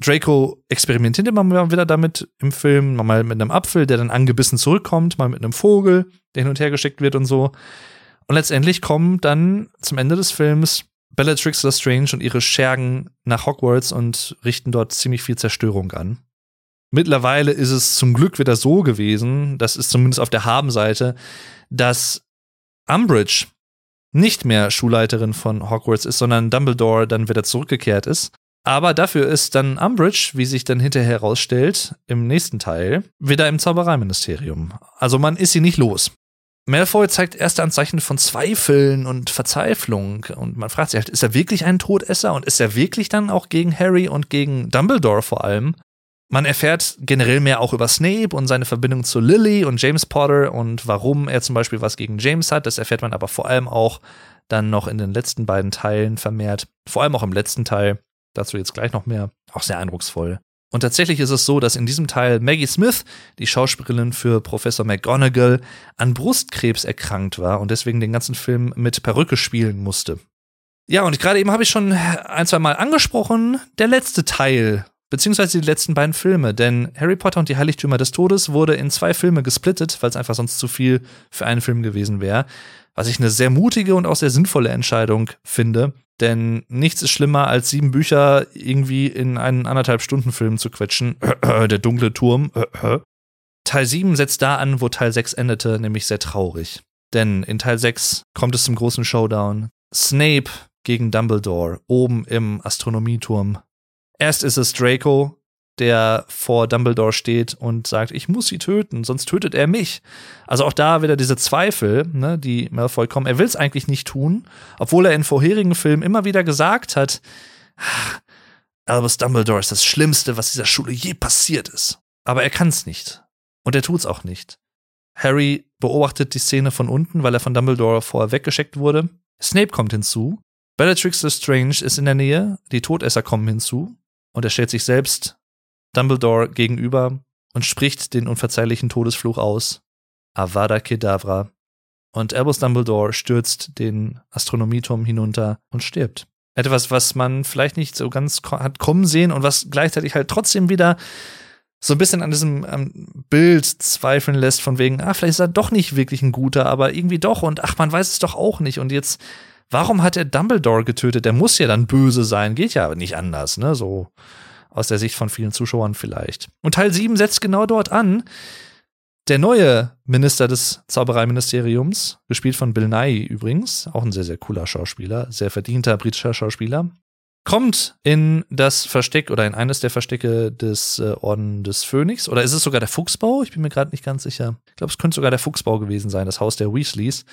A: Draco experimentiert immer mal wieder damit im Film, mal mit einem Apfel, der dann angebissen zurückkommt, mal mit einem Vogel, der hin und her geschickt wird und so. Und letztendlich kommen dann zum Ende des Films Bellatrix Lestrange und ihre Schergen nach Hogwarts und richten dort ziemlich viel Zerstörung an. Mittlerweile ist es zum Glück wieder so gewesen, das ist zumindest auf der Habenseite, dass Umbridge nicht mehr Schulleiterin von Hogwarts ist, sondern Dumbledore dann wieder zurückgekehrt ist. Aber dafür ist dann Umbridge, wie sich dann hinterher herausstellt, im nächsten Teil, wieder im Zaubereiministerium. Also man ist sie nicht los. Malfoy zeigt erste Anzeichen von Zweifeln und Verzweiflung und man fragt sich halt, ist er wirklich ein Todesser und ist er wirklich dann auch gegen Harry und gegen Dumbledore vor allem? Man erfährt generell mehr auch über Snape und seine Verbindung zu Lily und James Potter und warum er zum Beispiel was gegen James hat. Das erfährt man aber vor allem auch dann noch in den letzten beiden Teilen vermehrt. Vor allem auch im letzten Teil. Dazu jetzt gleich noch mehr. Auch sehr eindrucksvoll. Und tatsächlich ist es so, dass in diesem Teil Maggie Smith, die Schauspielerin für Professor McGonagall, an Brustkrebs erkrankt war und deswegen den ganzen Film mit Perücke spielen musste. Ja, und gerade eben habe ich schon ein, zwei Mal angesprochen, der letzte Teil, beziehungsweise die letzten beiden Filme, denn Harry Potter und die Heiligtümer des Todes wurde in zwei Filme gesplittet, weil es einfach sonst zu viel für einen Film gewesen wäre, was ich eine sehr mutige und auch sehr sinnvolle Entscheidung finde, denn nichts ist schlimmer, als sieben Bücher irgendwie in einen anderthalb Stunden Film zu quetschen. Der dunkle Turm. Teil 7 setzt da an, wo Teil 6 endete, nämlich sehr traurig. Denn in Teil 6 kommt es zum großen Showdown. Snape gegen Dumbledore oben im Astronomieturm. Erst ist es Draco, der vor Dumbledore steht und sagt, ich muss sie töten, sonst tötet er mich. Also auch da wieder diese Zweifel, ne, die Malfoy kommen. Er will es eigentlich nicht tun, obwohl er in vorherigen Filmen immer wieder gesagt hat, ah, Albus Dumbledore ist das Schlimmste, was dieser Schule je passiert ist. Aber er kann es nicht. Und er tut's auch nicht. Harry beobachtet die Szene von unten, weil er von Dumbledore vorher weggeschickt wurde. Snape kommt hinzu. Bellatrix Lestrange ist in der Nähe. Die Todesser kommen hinzu. Und er stellt sich selbst Dumbledore gegenüber und spricht den unverzeihlichen Todesfluch aus. Avada Kedavra. Und Albus Dumbledore stürzt den Astronomieturm hinunter und stirbt. Etwas, was man vielleicht nicht so ganz hat kommen sehen und was gleichzeitig halt trotzdem wieder so ein bisschen an diesem ähm, Bild zweifeln lässt, von wegen, ah, vielleicht ist er doch nicht wirklich ein guter, aber irgendwie doch und ach, man weiß es doch auch nicht. Und jetzt, warum hat er Dumbledore getötet? Der muss ja dann böse sein, geht ja nicht anders, ne? So aus der Sicht von vielen Zuschauern vielleicht. Und Teil 7 setzt genau dort an. Der neue Minister des Zaubereiministeriums, gespielt von Bill Nye übrigens, auch ein sehr, sehr cooler Schauspieler, sehr verdienter britischer Schauspieler, kommt in das Versteck oder in eines der Verstecke des äh, Orden des Phönix. Oder ist es sogar der Fuchsbau? Ich bin mir gerade nicht ganz sicher. Ich glaube, es könnte sogar der Fuchsbau gewesen sein, das Haus der Weasleys.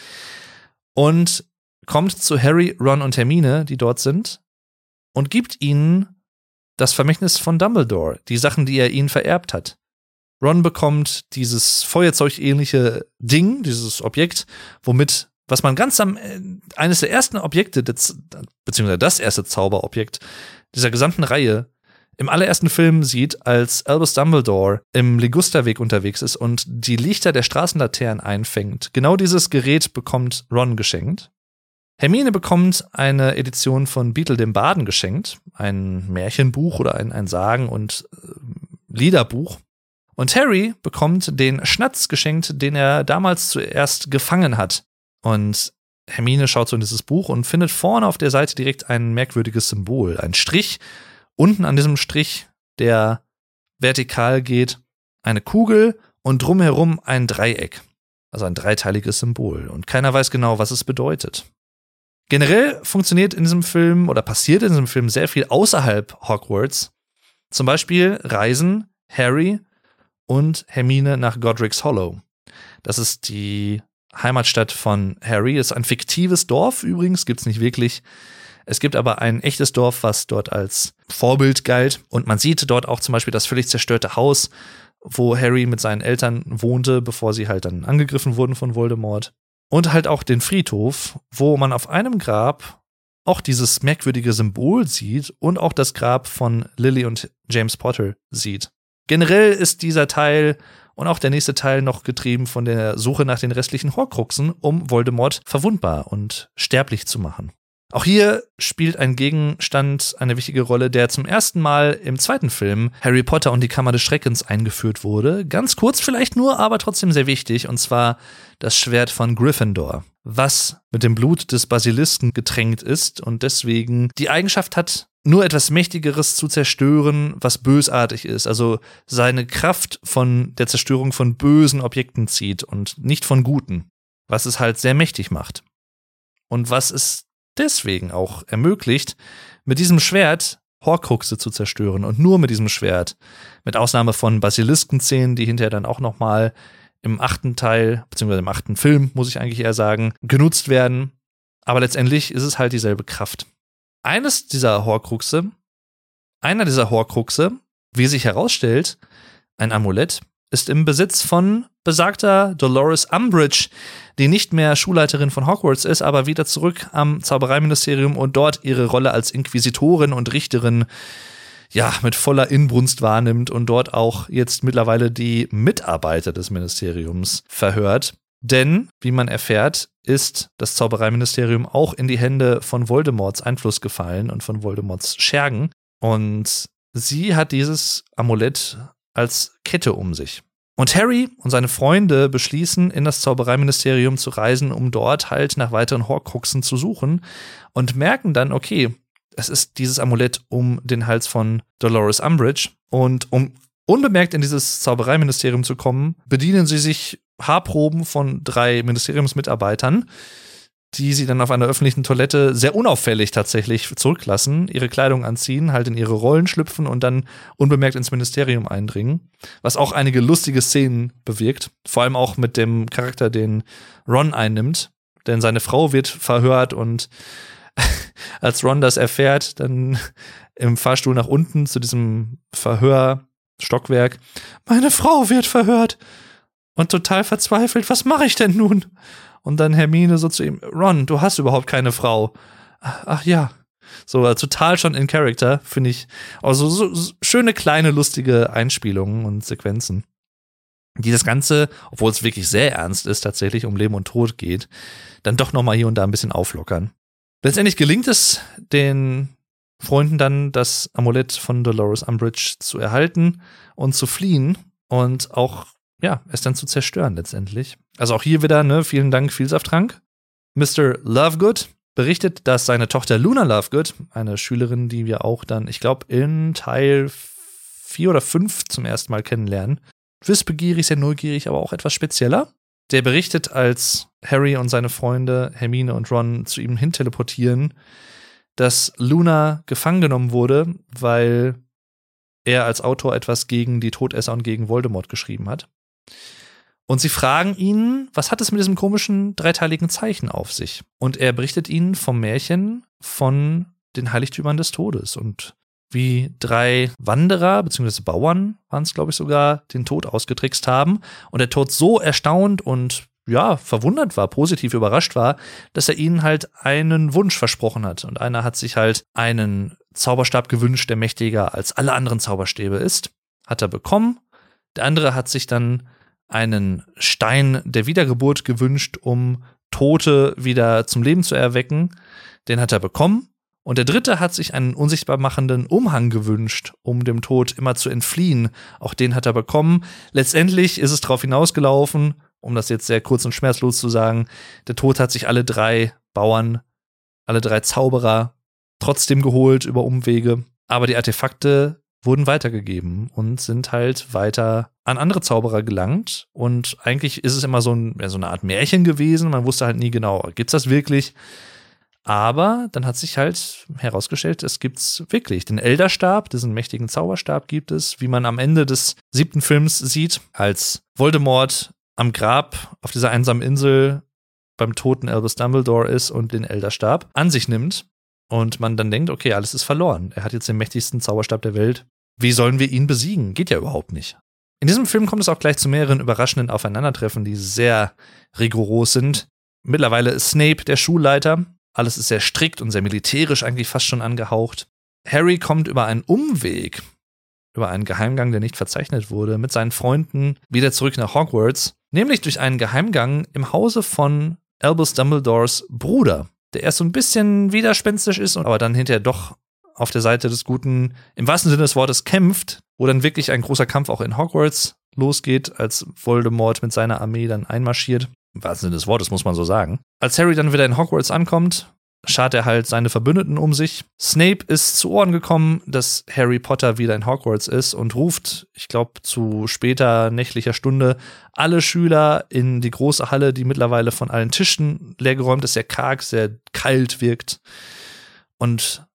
A: Und kommt zu Harry, Ron und Hermine, die dort sind, und gibt ihnen das Vermächtnis von Dumbledore, die Sachen, die er ihnen vererbt hat. Ron bekommt dieses Feuerzeugähnliche Ding, dieses Objekt, womit, was man ganz am, äh, eines der ersten Objekte, beziehungsweise das erste Zauberobjekt dieser gesamten Reihe im allerersten Film sieht, als Albus Dumbledore im Ligusterweg unterwegs ist und die Lichter der Straßenlaternen einfängt. Genau dieses Gerät bekommt Ron geschenkt. Hermine bekommt eine Edition von Beetle dem Baden geschenkt, ein Märchenbuch oder ein, ein Sagen- und äh, Liederbuch. Und Harry bekommt den Schnatz geschenkt, den er damals zuerst gefangen hat. Und Hermine schaut so in dieses Buch und findet vorne auf der Seite direkt ein merkwürdiges Symbol, ein Strich. Unten an diesem Strich, der vertikal geht, eine Kugel und drumherum ein Dreieck. Also ein dreiteiliges Symbol. Und keiner weiß genau, was es bedeutet. Generell funktioniert in diesem Film oder passiert in diesem Film sehr viel außerhalb Hogwarts. Zum Beispiel reisen Harry und Hermine nach Godric's Hollow. Das ist die Heimatstadt von Harry. Ist ein fiktives Dorf übrigens, gibt's nicht wirklich. Es gibt aber ein echtes Dorf, was dort als Vorbild galt. Und man sieht dort auch zum Beispiel das völlig zerstörte Haus, wo Harry mit seinen Eltern wohnte, bevor sie halt dann angegriffen wurden von Voldemort. Und halt auch den Friedhof, wo man auf einem Grab auch dieses merkwürdige Symbol sieht und auch das Grab von Lily und James Potter sieht. Generell ist dieser Teil und auch der nächste Teil noch getrieben von der Suche nach den restlichen Horcruxen, um Voldemort verwundbar und sterblich zu machen. Auch hier spielt ein Gegenstand eine wichtige Rolle, der zum ersten Mal im zweiten Film Harry Potter und die Kammer des Schreckens eingeführt wurde. Ganz kurz vielleicht nur, aber trotzdem sehr wichtig, und zwar das Schwert von Gryffindor, was mit dem Blut des Basilisken getränkt ist und deswegen die Eigenschaft hat, nur etwas Mächtigeres zu zerstören, was bösartig ist. Also seine Kraft von der Zerstörung von bösen Objekten zieht und nicht von guten, was es halt sehr mächtig macht. Und was es deswegen auch ermöglicht, mit diesem Schwert Horcruxe zu zerstören und nur mit diesem Schwert. Mit Ausnahme von Basiliskenzähnen, die hinterher dann auch nochmal im achten Teil, beziehungsweise im achten Film, muss ich eigentlich eher sagen, genutzt werden. Aber letztendlich ist es halt dieselbe Kraft. Eines dieser Horcruxe, einer dieser Horcruxe, wie sich herausstellt, ein Amulett, ist im Besitz von besagter Dolores Umbridge, die nicht mehr Schulleiterin von Hogwarts ist, aber wieder zurück am Zaubereiministerium und dort ihre Rolle als Inquisitorin und Richterin ja, mit voller Inbrunst wahrnimmt und dort auch jetzt mittlerweile die Mitarbeiter des Ministeriums verhört. Denn, wie man erfährt, ist das Zaubereiministerium auch in die Hände von Voldemorts Einfluss gefallen und von Voldemorts Schergen. Und sie hat dieses Amulett als Kette um sich. Und Harry und seine Freunde beschließen, in das Zaubereiministerium zu reisen, um dort halt nach weiteren Horcruxen zu suchen und merken dann, okay, es ist dieses Amulett um den Hals von Dolores Umbridge. Und um unbemerkt in dieses Zaubereiministerium zu kommen, bedienen sie sich Haarproben von drei Ministeriumsmitarbeitern, die sie dann auf einer öffentlichen Toilette sehr unauffällig tatsächlich zurücklassen, ihre Kleidung anziehen, halt in ihre Rollen schlüpfen und dann unbemerkt ins Ministerium eindringen. Was auch einige lustige Szenen bewirkt. Vor allem auch mit dem Charakter, den Ron einnimmt. Denn seine Frau wird verhört und als Ron das erfährt, dann im Fahrstuhl nach unten zu diesem Verhörstockwerk. Meine Frau wird verhört. Und total verzweifelt, was mache ich denn nun? Und dann Hermine so zu ihm, Ron, du hast überhaupt keine Frau. Ach ja. So, äh, total schon in Character, finde ich. Also so, so schöne kleine lustige Einspielungen und Sequenzen. Die das Ganze, obwohl es wirklich sehr ernst ist, tatsächlich um Leben und Tod geht, dann doch nochmal hier und da ein bisschen auflockern. Letztendlich gelingt es den Freunden dann, das Amulett von Dolores Umbridge zu erhalten und zu fliehen und auch ja, es dann zu zerstören letztendlich. Also auch hier wieder, ne, vielen Dank, Vielsafttrank. Mr. Lovegood berichtet, dass seine Tochter Luna Lovegood, eine Schülerin, die wir auch dann, ich glaube, in Teil 4 oder 5 zum ersten Mal kennenlernen, wissbegierig, sehr neugierig, aber auch etwas spezieller. Der berichtet, als Harry und seine Freunde Hermine und Ron zu ihm hin teleportieren, dass Luna gefangen genommen wurde, weil er als Autor etwas gegen die Todesser und gegen Voldemort geschrieben hat. Und sie fragen ihn, was hat es mit diesem komischen dreiteiligen Zeichen auf sich? Und er berichtet ihnen vom Märchen von den Heiligtümern des Todes und wie drei Wanderer bzw. Bauern waren es, glaube ich, sogar, den Tod ausgetrickst haben und der Tod so erstaunt und ja, verwundert war, positiv überrascht war, dass er ihnen halt einen Wunsch versprochen hat. Und einer hat sich halt einen Zauberstab gewünscht, der mächtiger als alle anderen Zauberstäbe ist. Hat er bekommen. Der andere hat sich dann einen Stein der Wiedergeburt gewünscht, um Tote wieder zum Leben zu erwecken. Den hat er bekommen. Und der dritte hat sich einen unsichtbar machenden Umhang gewünscht, um dem Tod immer zu entfliehen. Auch den hat er bekommen. Letztendlich ist es darauf hinausgelaufen, um das jetzt sehr kurz und schmerzlos zu sagen, der Tod hat sich alle drei Bauern, alle drei Zauberer trotzdem geholt über Umwege. Aber die Artefakte wurden weitergegeben und sind halt weiter an andere Zauberer gelangt. Und eigentlich ist es immer so, ein, so eine Art Märchen gewesen. Man wusste halt nie genau, gibt's das wirklich? Aber dann hat sich halt herausgestellt, es gibt's wirklich. Den Elderstab, diesen mächtigen Zauberstab gibt es, wie man am Ende des siebten Films sieht, als Voldemort am Grab auf dieser einsamen Insel beim toten Albus Dumbledore ist und den Elderstab an sich nimmt und man dann denkt, okay, alles ist verloren. Er hat jetzt den mächtigsten Zauberstab der Welt. Wie sollen wir ihn besiegen? Geht ja überhaupt nicht. In diesem Film kommt es auch gleich zu mehreren überraschenden Aufeinandertreffen, die sehr rigoros sind. Mittlerweile ist Snape der Schulleiter. Alles ist sehr strikt und sehr militärisch eigentlich fast schon angehaucht. Harry kommt über einen Umweg, über einen Geheimgang, der nicht verzeichnet wurde, mit seinen Freunden wieder zurück nach Hogwarts, nämlich durch einen Geheimgang im Hause von Albus Dumbledores Bruder, der erst so ein bisschen widerspenstisch ist, aber dann hinterher doch auf der Seite des Guten im wahrsten Sinne des Wortes kämpft, wo dann wirklich ein großer Kampf auch in Hogwarts losgeht, als Voldemort mit seiner Armee dann einmarschiert. Im wahrsten Sinne des Wortes muss man so sagen. Als Harry dann wieder in Hogwarts ankommt, schart er halt seine Verbündeten um sich. Snape ist zu Ohren gekommen, dass Harry Potter wieder in Hogwarts ist und ruft, ich glaube, zu später nächtlicher Stunde alle Schüler in die große Halle, die mittlerweile von allen Tischen leergeräumt ist, sehr karg, sehr kalt wirkt. Und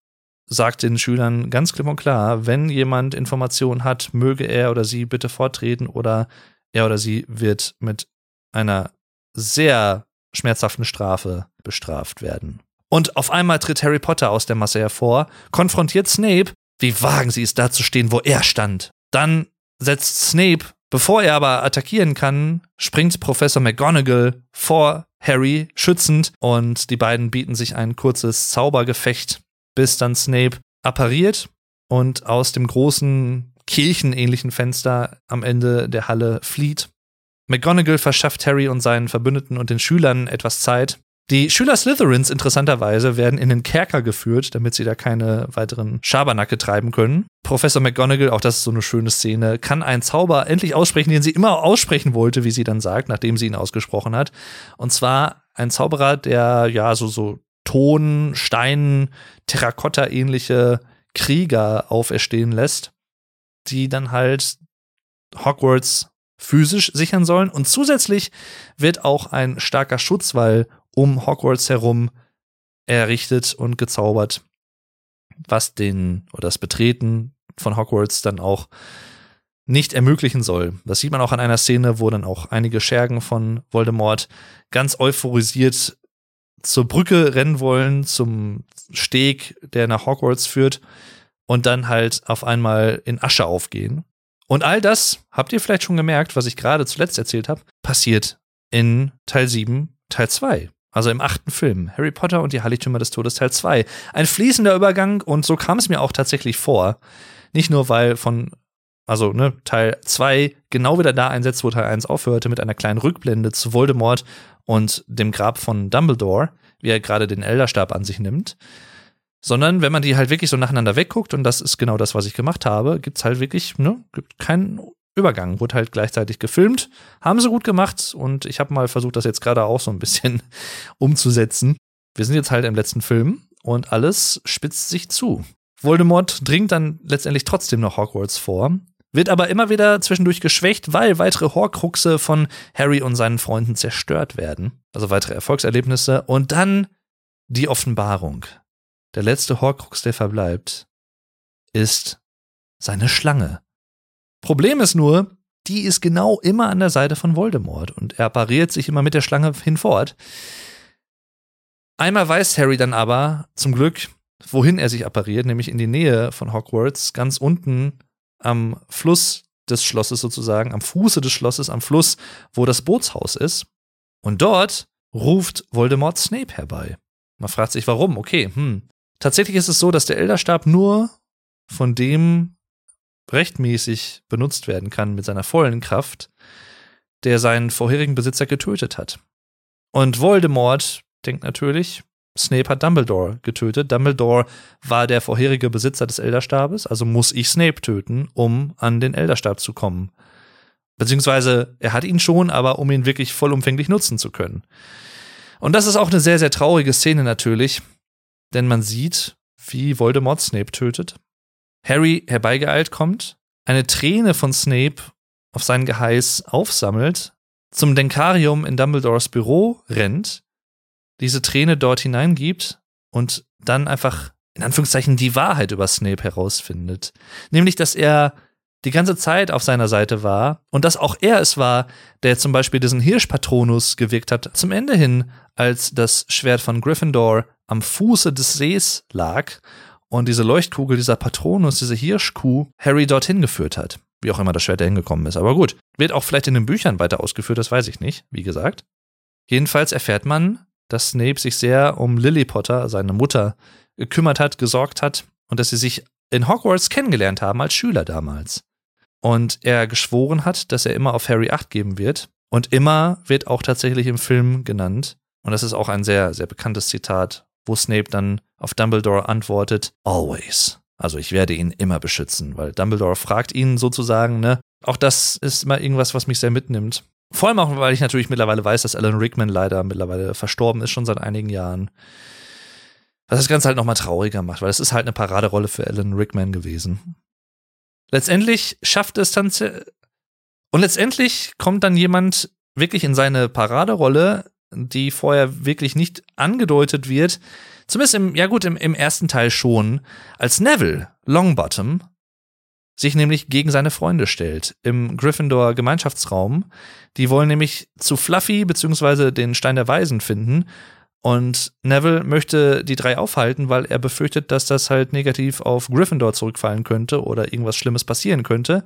A: sagt den Schülern ganz klipp und klar, wenn jemand Informationen hat, möge er oder sie bitte vortreten oder er oder sie wird mit einer sehr schmerzhaften Strafe bestraft werden. Und auf einmal tritt Harry Potter aus der Masse hervor, konfrontiert Snape. Wie wagen sie es da zu stehen, wo er stand? Dann setzt Snape, bevor er aber attackieren kann, springt Professor McGonagall vor Harry schützend und die beiden bieten sich ein kurzes Zaubergefecht, bis dann Snape appariert und aus dem großen kirchenähnlichen Fenster am Ende der Halle flieht. McGonagall verschafft Harry und seinen Verbündeten und den Schülern etwas Zeit. Die Schüler Slytherins interessanterweise werden in den Kerker geführt, damit sie da keine weiteren Schabernacke treiben können. Professor McGonagall, auch das ist so eine schöne Szene, kann einen Zauber endlich aussprechen, den sie immer aussprechen wollte, wie sie dann sagt, nachdem sie ihn ausgesprochen hat. Und zwar ein Zauberer, der ja so, so Ton, Stein, Terrakotta ähnliche Krieger auferstehen lässt, die dann halt Hogwarts physisch sichern sollen. Und zusätzlich wird auch ein starker Schutzwall um Hogwarts herum errichtet und gezaubert, was den oder das Betreten von Hogwarts dann auch nicht ermöglichen soll. Das sieht man auch an einer Szene, wo dann auch einige Schergen von Voldemort ganz euphorisiert zur Brücke rennen wollen, zum Steg, der nach Hogwarts führt und dann halt auf einmal in Asche aufgehen. Und all das, habt ihr vielleicht schon gemerkt, was ich gerade zuletzt erzählt habe, passiert in Teil 7, Teil 2. Also im achten Film, Harry Potter und die Heiligtümer des Todes Teil 2. Ein fließender Übergang und so kam es mir auch tatsächlich vor. Nicht nur, weil von, also ne, Teil 2 genau wieder da einsetzt, wo Teil 1 aufhörte, mit einer kleinen Rückblende zu Voldemort und dem Grab von Dumbledore, wie er gerade den Elderstab an sich nimmt. Sondern wenn man die halt wirklich so nacheinander wegguckt, und das ist genau das, was ich gemacht habe, gibt's halt wirklich, ne, gibt keinen Übergang, wurde halt gleichzeitig gefilmt. Haben sie gut gemacht und ich habe mal versucht, das jetzt gerade auch so ein bisschen umzusetzen. Wir sind jetzt halt im letzten Film und alles spitzt sich zu. Voldemort dringt dann letztendlich trotzdem noch Hogwarts vor, wird aber immer wieder zwischendurch geschwächt, weil weitere Horcruxe von Harry und seinen Freunden zerstört werden. Also weitere Erfolgserlebnisse und dann die Offenbarung. Der letzte Horcrux, der verbleibt, ist seine Schlange. Problem ist nur, die ist genau immer an der Seite von Voldemort und er pariert sich immer mit der Schlange hinfort. Einmal weiß Harry dann aber, zum Glück, wohin er sich appariert, nämlich in die Nähe von Hogwarts, ganz unten am Fluss des Schlosses sozusagen, am Fuße des Schlosses, am Fluss, wo das Bootshaus ist. Und dort ruft Voldemort Snape herbei. Man fragt sich, warum? Okay, hm. Tatsächlich ist es so, dass der Elderstab nur von dem rechtmäßig benutzt werden kann mit seiner vollen Kraft, der seinen vorherigen Besitzer getötet hat. Und Voldemort denkt natürlich, Snape hat Dumbledore getötet. Dumbledore war der vorherige Besitzer des Elderstabes, also muss ich Snape töten, um an den Elderstab zu kommen. Beziehungsweise er hat ihn schon, aber um ihn wirklich vollumfänglich nutzen zu können. Und das ist auch eine sehr, sehr traurige Szene natürlich, denn man sieht, wie Voldemort Snape tötet. Harry herbeigeeilt kommt, eine Träne von Snape auf sein Geheiß aufsammelt, zum Denkarium in Dumbledores Büro rennt, diese Träne dort hineingibt und dann einfach in Anführungszeichen die Wahrheit über Snape herausfindet. Nämlich, dass er die ganze Zeit auf seiner Seite war und dass auch er es war, der zum Beispiel diesen Hirschpatronus gewirkt hat, zum Ende hin, als das Schwert von Gryffindor am Fuße des Sees lag und diese Leuchtkugel, dieser Patronus, diese Hirschkuh Harry dorthin geführt hat. Wie auch immer das Schwert da hingekommen ist. Aber gut, wird auch vielleicht in den Büchern weiter ausgeführt, das weiß ich nicht, wie gesagt. Jedenfalls erfährt man, dass Snape sich sehr um Lily Potter, seine Mutter, gekümmert hat, gesorgt hat und dass sie sich in Hogwarts kennengelernt haben als Schüler damals. Und er geschworen hat, dass er immer auf Harry Acht geben wird. Und immer wird auch tatsächlich im Film genannt. Und das ist auch ein sehr, sehr bekanntes Zitat wo Snape dann auf Dumbledore antwortet, always. Also ich werde ihn immer beschützen, weil Dumbledore fragt ihn sozusagen, ne? Auch das ist immer irgendwas, was mich sehr mitnimmt. Vor allem auch, weil ich natürlich mittlerweile weiß, dass Alan Rickman leider mittlerweile verstorben ist, schon seit einigen Jahren. Was das Ganze halt nochmal trauriger macht, weil es ist halt eine Paraderolle für Alan Rickman gewesen. Letztendlich schafft es dann und letztendlich kommt dann jemand wirklich in seine Paraderolle, die vorher wirklich nicht angedeutet wird. Zumindest im, ja gut, im, im ersten Teil schon, als Neville Longbottom sich nämlich gegen seine Freunde stellt im Gryffindor Gemeinschaftsraum. Die wollen nämlich zu Fluffy bzw. den Stein der Weisen finden. Und Neville möchte die drei aufhalten, weil er befürchtet, dass das halt negativ auf Gryffindor zurückfallen könnte oder irgendwas Schlimmes passieren könnte.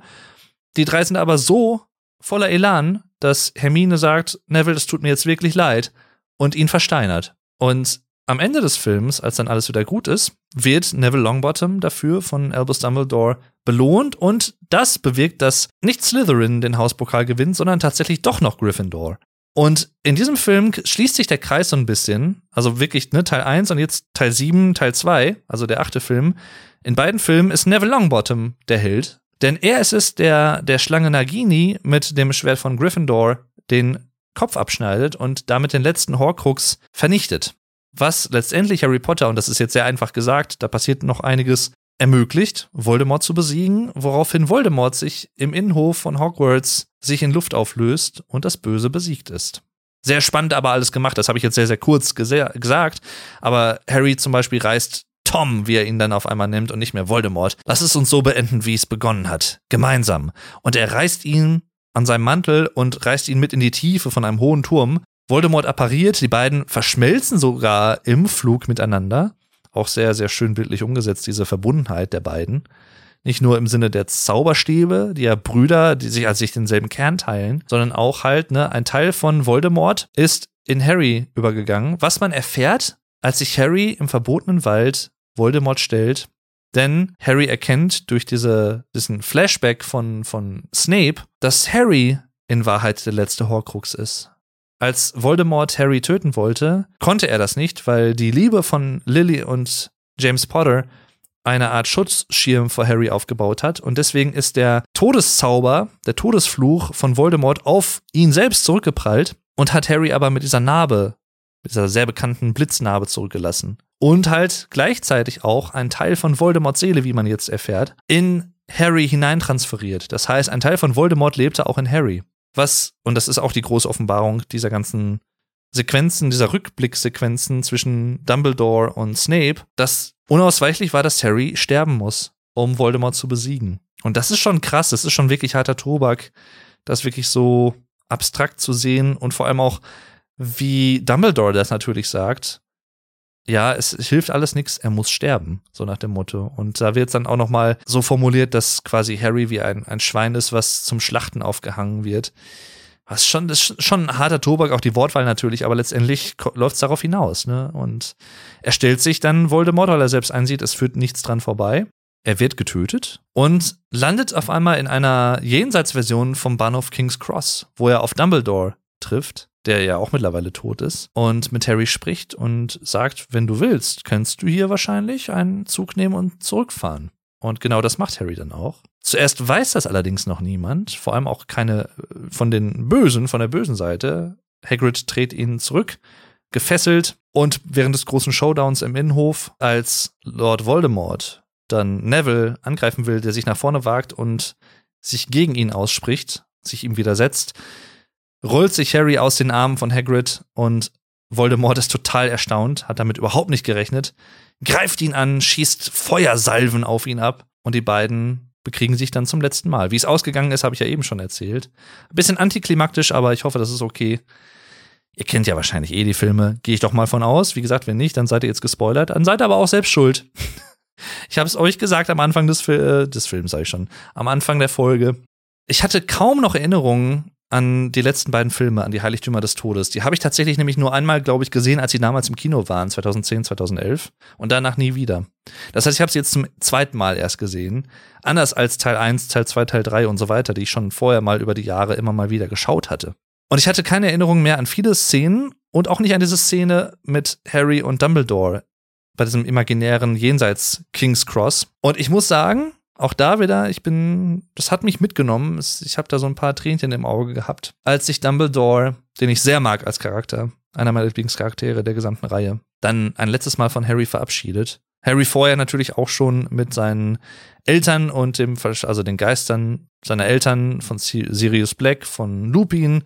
A: Die drei sind aber so voller Elan, dass Hermine sagt, Neville, es tut mir jetzt wirklich leid und ihn versteinert. Und am Ende des Films, als dann alles wieder gut ist, wird Neville Longbottom dafür von Albus Dumbledore belohnt und das bewirkt, dass nicht Slytherin den Hauspokal gewinnt, sondern tatsächlich doch noch Gryffindor. Und in diesem Film schließt sich der Kreis so ein bisschen, also wirklich ne, Teil 1 und jetzt Teil 7, Teil 2, also der achte Film. In beiden Filmen ist Neville Longbottom der Held, denn er ist es, der der Schlange Nagini mit dem Schwert von Gryffindor den Kopf abschneidet und damit den letzten Horcrux vernichtet. Was letztendlich Harry Potter, und das ist jetzt sehr einfach gesagt, da passiert noch einiges, ermöglicht, Voldemort zu besiegen, woraufhin Voldemort sich im Innenhof von Hogwarts sich in Luft auflöst und das Böse besiegt ist. Sehr spannend aber alles gemacht, das habe ich jetzt sehr, sehr kurz gesagt, aber Harry zum Beispiel reißt Tom, wie er ihn dann auf einmal nimmt und nicht mehr Voldemort. Lass es uns so beenden, wie es begonnen hat. Gemeinsam. Und er reißt ihn an seinem Mantel und reißt ihn mit in die Tiefe von einem hohen Turm. Voldemort appariert, die beiden verschmelzen sogar im Flug miteinander. Auch sehr, sehr schön bildlich umgesetzt, diese Verbundenheit der beiden. Nicht nur im Sinne der Zauberstäbe, die ja Brüder, die sich als sich denselben Kern teilen, sondern auch halt, ne, ein Teil von Voldemort ist in Harry übergegangen, was man erfährt, als sich Harry im verbotenen Wald Voldemort stellt denn Harry erkennt durch diese, diesen Flashback von, von Snape, dass Harry in Wahrheit der letzte Horcrux ist. Als Voldemort Harry töten wollte, konnte er das nicht, weil die Liebe von Lily und James Potter eine Art Schutzschirm vor Harry aufgebaut hat und deswegen ist der Todeszauber, der Todesfluch von Voldemort auf ihn selbst zurückgeprallt und hat Harry aber mit dieser Narbe, dieser sehr bekannten Blitznarbe zurückgelassen und halt gleichzeitig auch ein Teil von Voldemorts Seele, wie man jetzt erfährt, in Harry hineintransferiert. Das heißt, ein Teil von Voldemort lebte auch in Harry. Was, und das ist auch die große Offenbarung dieser ganzen Sequenzen, dieser Rückblicksequenzen zwischen Dumbledore und Snape, dass unausweichlich war, dass Harry sterben muss, um Voldemort zu besiegen. Und das ist schon krass, das ist schon wirklich harter Tobak, das wirklich so abstrakt zu sehen und vor allem auch, wie Dumbledore das natürlich sagt, ja, es hilft alles nichts, er muss sterben, so nach dem Motto. Und da wird es dann auch noch mal so formuliert, dass quasi Harry wie ein, ein Schwein ist, was zum Schlachten aufgehangen wird. Was schon, das ist schon ein harter Tobak, auch die Wortwahl natürlich, aber letztendlich läuft es darauf hinaus. Ne? Und er stellt sich dann Voldemort, weil er selbst einsieht, es führt nichts dran vorbei. Er wird getötet und landet auf einmal in einer Jenseitsversion vom Bahnhof King's Cross, wo er auf Dumbledore trifft der ja auch mittlerweile tot ist, und mit Harry spricht und sagt, wenn du willst, kannst du hier wahrscheinlich einen Zug nehmen und zurückfahren. Und genau das macht Harry dann auch. Zuerst weiß das allerdings noch niemand, vor allem auch keine äh, von den Bösen, von der bösen Seite. Hagrid dreht ihn zurück, gefesselt und während des großen Showdowns im Innenhof, als Lord Voldemort dann Neville angreifen will, der sich nach vorne wagt und sich gegen ihn ausspricht, sich ihm widersetzt, rollt sich Harry aus den Armen von Hagrid und Voldemort ist total erstaunt, hat damit überhaupt nicht gerechnet, greift ihn an, schießt Feuersalven auf ihn ab und die beiden bekriegen sich dann zum letzten Mal. Wie es ausgegangen ist, habe ich ja eben schon erzählt. Ein bisschen antiklimaktisch, aber ich hoffe, das ist okay. Ihr kennt ja wahrscheinlich eh die Filme, gehe ich doch mal von aus. Wie gesagt, wenn nicht, dann seid ihr jetzt gespoilert. Dann seid ihr aber auch selbst schuld. ich habe es euch gesagt am Anfang des, Fil äh, des Films, sage ich schon, am Anfang der Folge. Ich hatte kaum noch Erinnerungen an die letzten beiden Filme, an die Heiligtümer des Todes. Die habe ich tatsächlich nämlich nur einmal, glaube ich, gesehen, als sie damals im Kino waren, 2010, 2011 und danach nie wieder. Das heißt, ich habe sie jetzt zum zweiten Mal erst gesehen. Anders als Teil 1, Teil 2, Teil 3 und so weiter, die ich schon vorher mal über die Jahre immer mal wieder geschaut hatte. Und ich hatte keine Erinnerung mehr an viele Szenen und auch nicht an diese Szene mit Harry und Dumbledore bei diesem imaginären Jenseits King's Cross. Und ich muss sagen, auch da wieder, ich bin, das hat mich mitgenommen. Ich habe da so ein paar Tränchen im Auge gehabt, als sich Dumbledore, den ich sehr mag als Charakter, einer meiner Lieblingscharaktere der gesamten Reihe, dann ein letztes Mal von Harry verabschiedet. Harry vorher natürlich auch schon mit seinen Eltern und dem, also den Geistern seiner Eltern von Sirius Black, von Lupin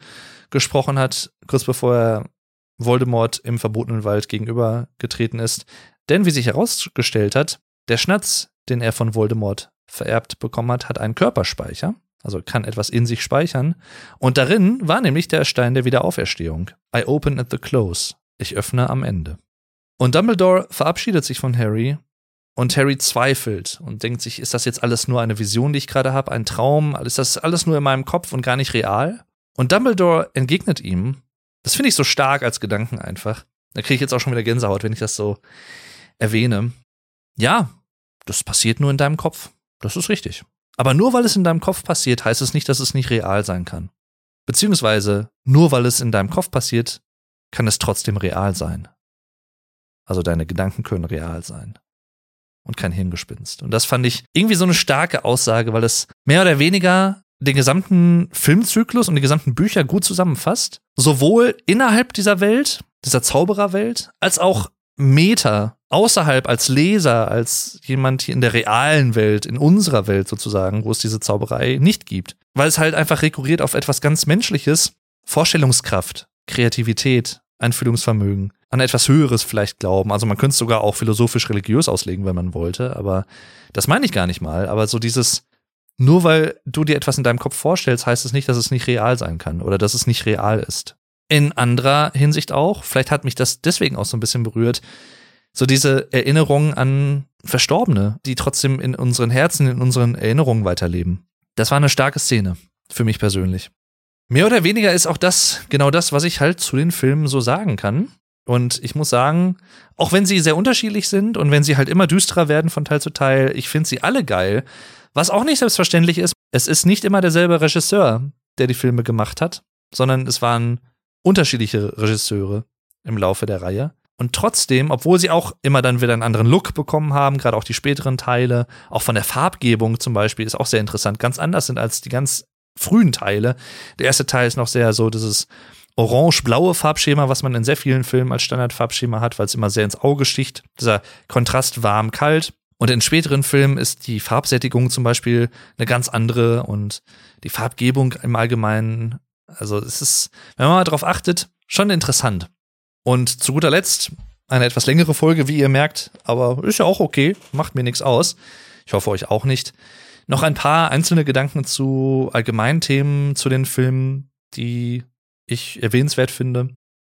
A: gesprochen hat, kurz bevor er Voldemort im verbotenen Wald gegenübergetreten ist. Denn wie sich herausgestellt hat, der Schnatz, den er von Voldemort vererbt bekommen hat, hat einen Körperspeicher, also kann etwas in sich speichern. Und darin war nämlich der Stein der Wiederauferstehung. I open at the close. Ich öffne am Ende. Und Dumbledore verabschiedet sich von Harry und Harry zweifelt und denkt sich, ist das jetzt alles nur eine Vision, die ich gerade habe, ein Traum? Ist das alles nur in meinem Kopf und gar nicht real? Und Dumbledore entgegnet ihm, das finde ich so stark als Gedanken einfach. Da kriege ich jetzt auch schon wieder Gänsehaut, wenn ich das so erwähne. Ja, das passiert nur in deinem Kopf. Das ist richtig. Aber nur weil es in deinem Kopf passiert, heißt es nicht, dass es nicht real sein kann. Beziehungsweise, nur weil es in deinem Kopf passiert, kann es trotzdem real sein. Also deine Gedanken können real sein. Und kein Hirngespinst. Und das fand ich irgendwie so eine starke Aussage, weil es mehr oder weniger den gesamten Filmzyklus und die gesamten Bücher gut zusammenfasst. Sowohl innerhalb dieser Welt, dieser Zaubererwelt, als auch Meta außerhalb als Leser, als jemand hier in der realen Welt, in unserer Welt sozusagen, wo es diese Zauberei nicht gibt. Weil es halt einfach rekurriert auf etwas ganz Menschliches, Vorstellungskraft, Kreativität, Einfühlungsvermögen, an etwas Höheres vielleicht glauben. Also man könnte es sogar auch philosophisch-religiös auslegen, wenn man wollte, aber das meine ich gar nicht mal. Aber so dieses, nur weil du dir etwas in deinem Kopf vorstellst, heißt es nicht, dass es nicht real sein kann oder dass es nicht real ist. In anderer Hinsicht auch, vielleicht hat mich das deswegen auch so ein bisschen berührt, so diese Erinnerungen an Verstorbene, die trotzdem in unseren Herzen, in unseren Erinnerungen weiterleben. Das war eine starke Szene, für mich persönlich. Mehr oder weniger ist auch das genau das, was ich halt zu den Filmen so sagen kann. Und ich muss sagen, auch wenn sie sehr unterschiedlich sind und wenn sie halt immer düsterer werden von Teil zu Teil, ich finde sie alle geil. Was auch nicht selbstverständlich ist, es ist nicht immer derselbe Regisseur, der die Filme gemacht hat, sondern es waren unterschiedliche Regisseure im Laufe der Reihe. Und trotzdem, obwohl sie auch immer dann wieder einen anderen Look bekommen haben, gerade auch die späteren Teile, auch von der Farbgebung zum Beispiel, ist auch sehr interessant, ganz anders sind als die ganz frühen Teile. Der erste Teil ist noch sehr so dieses orange-blaue Farbschema, was man in sehr vielen Filmen als Standardfarbschema hat, weil es immer sehr ins Auge sticht. Dieser Kontrast warm-kalt. Und in späteren Filmen ist die Farbsättigung zum Beispiel eine ganz andere und die Farbgebung im Allgemeinen. Also es ist, wenn man mal drauf achtet, schon interessant. Und zu guter Letzt eine etwas längere Folge, wie ihr merkt, aber ist ja auch okay, macht mir nichts aus. Ich hoffe euch auch nicht. Noch ein paar einzelne Gedanken zu allgemeinen Themen zu den Filmen, die ich erwähnenswert finde.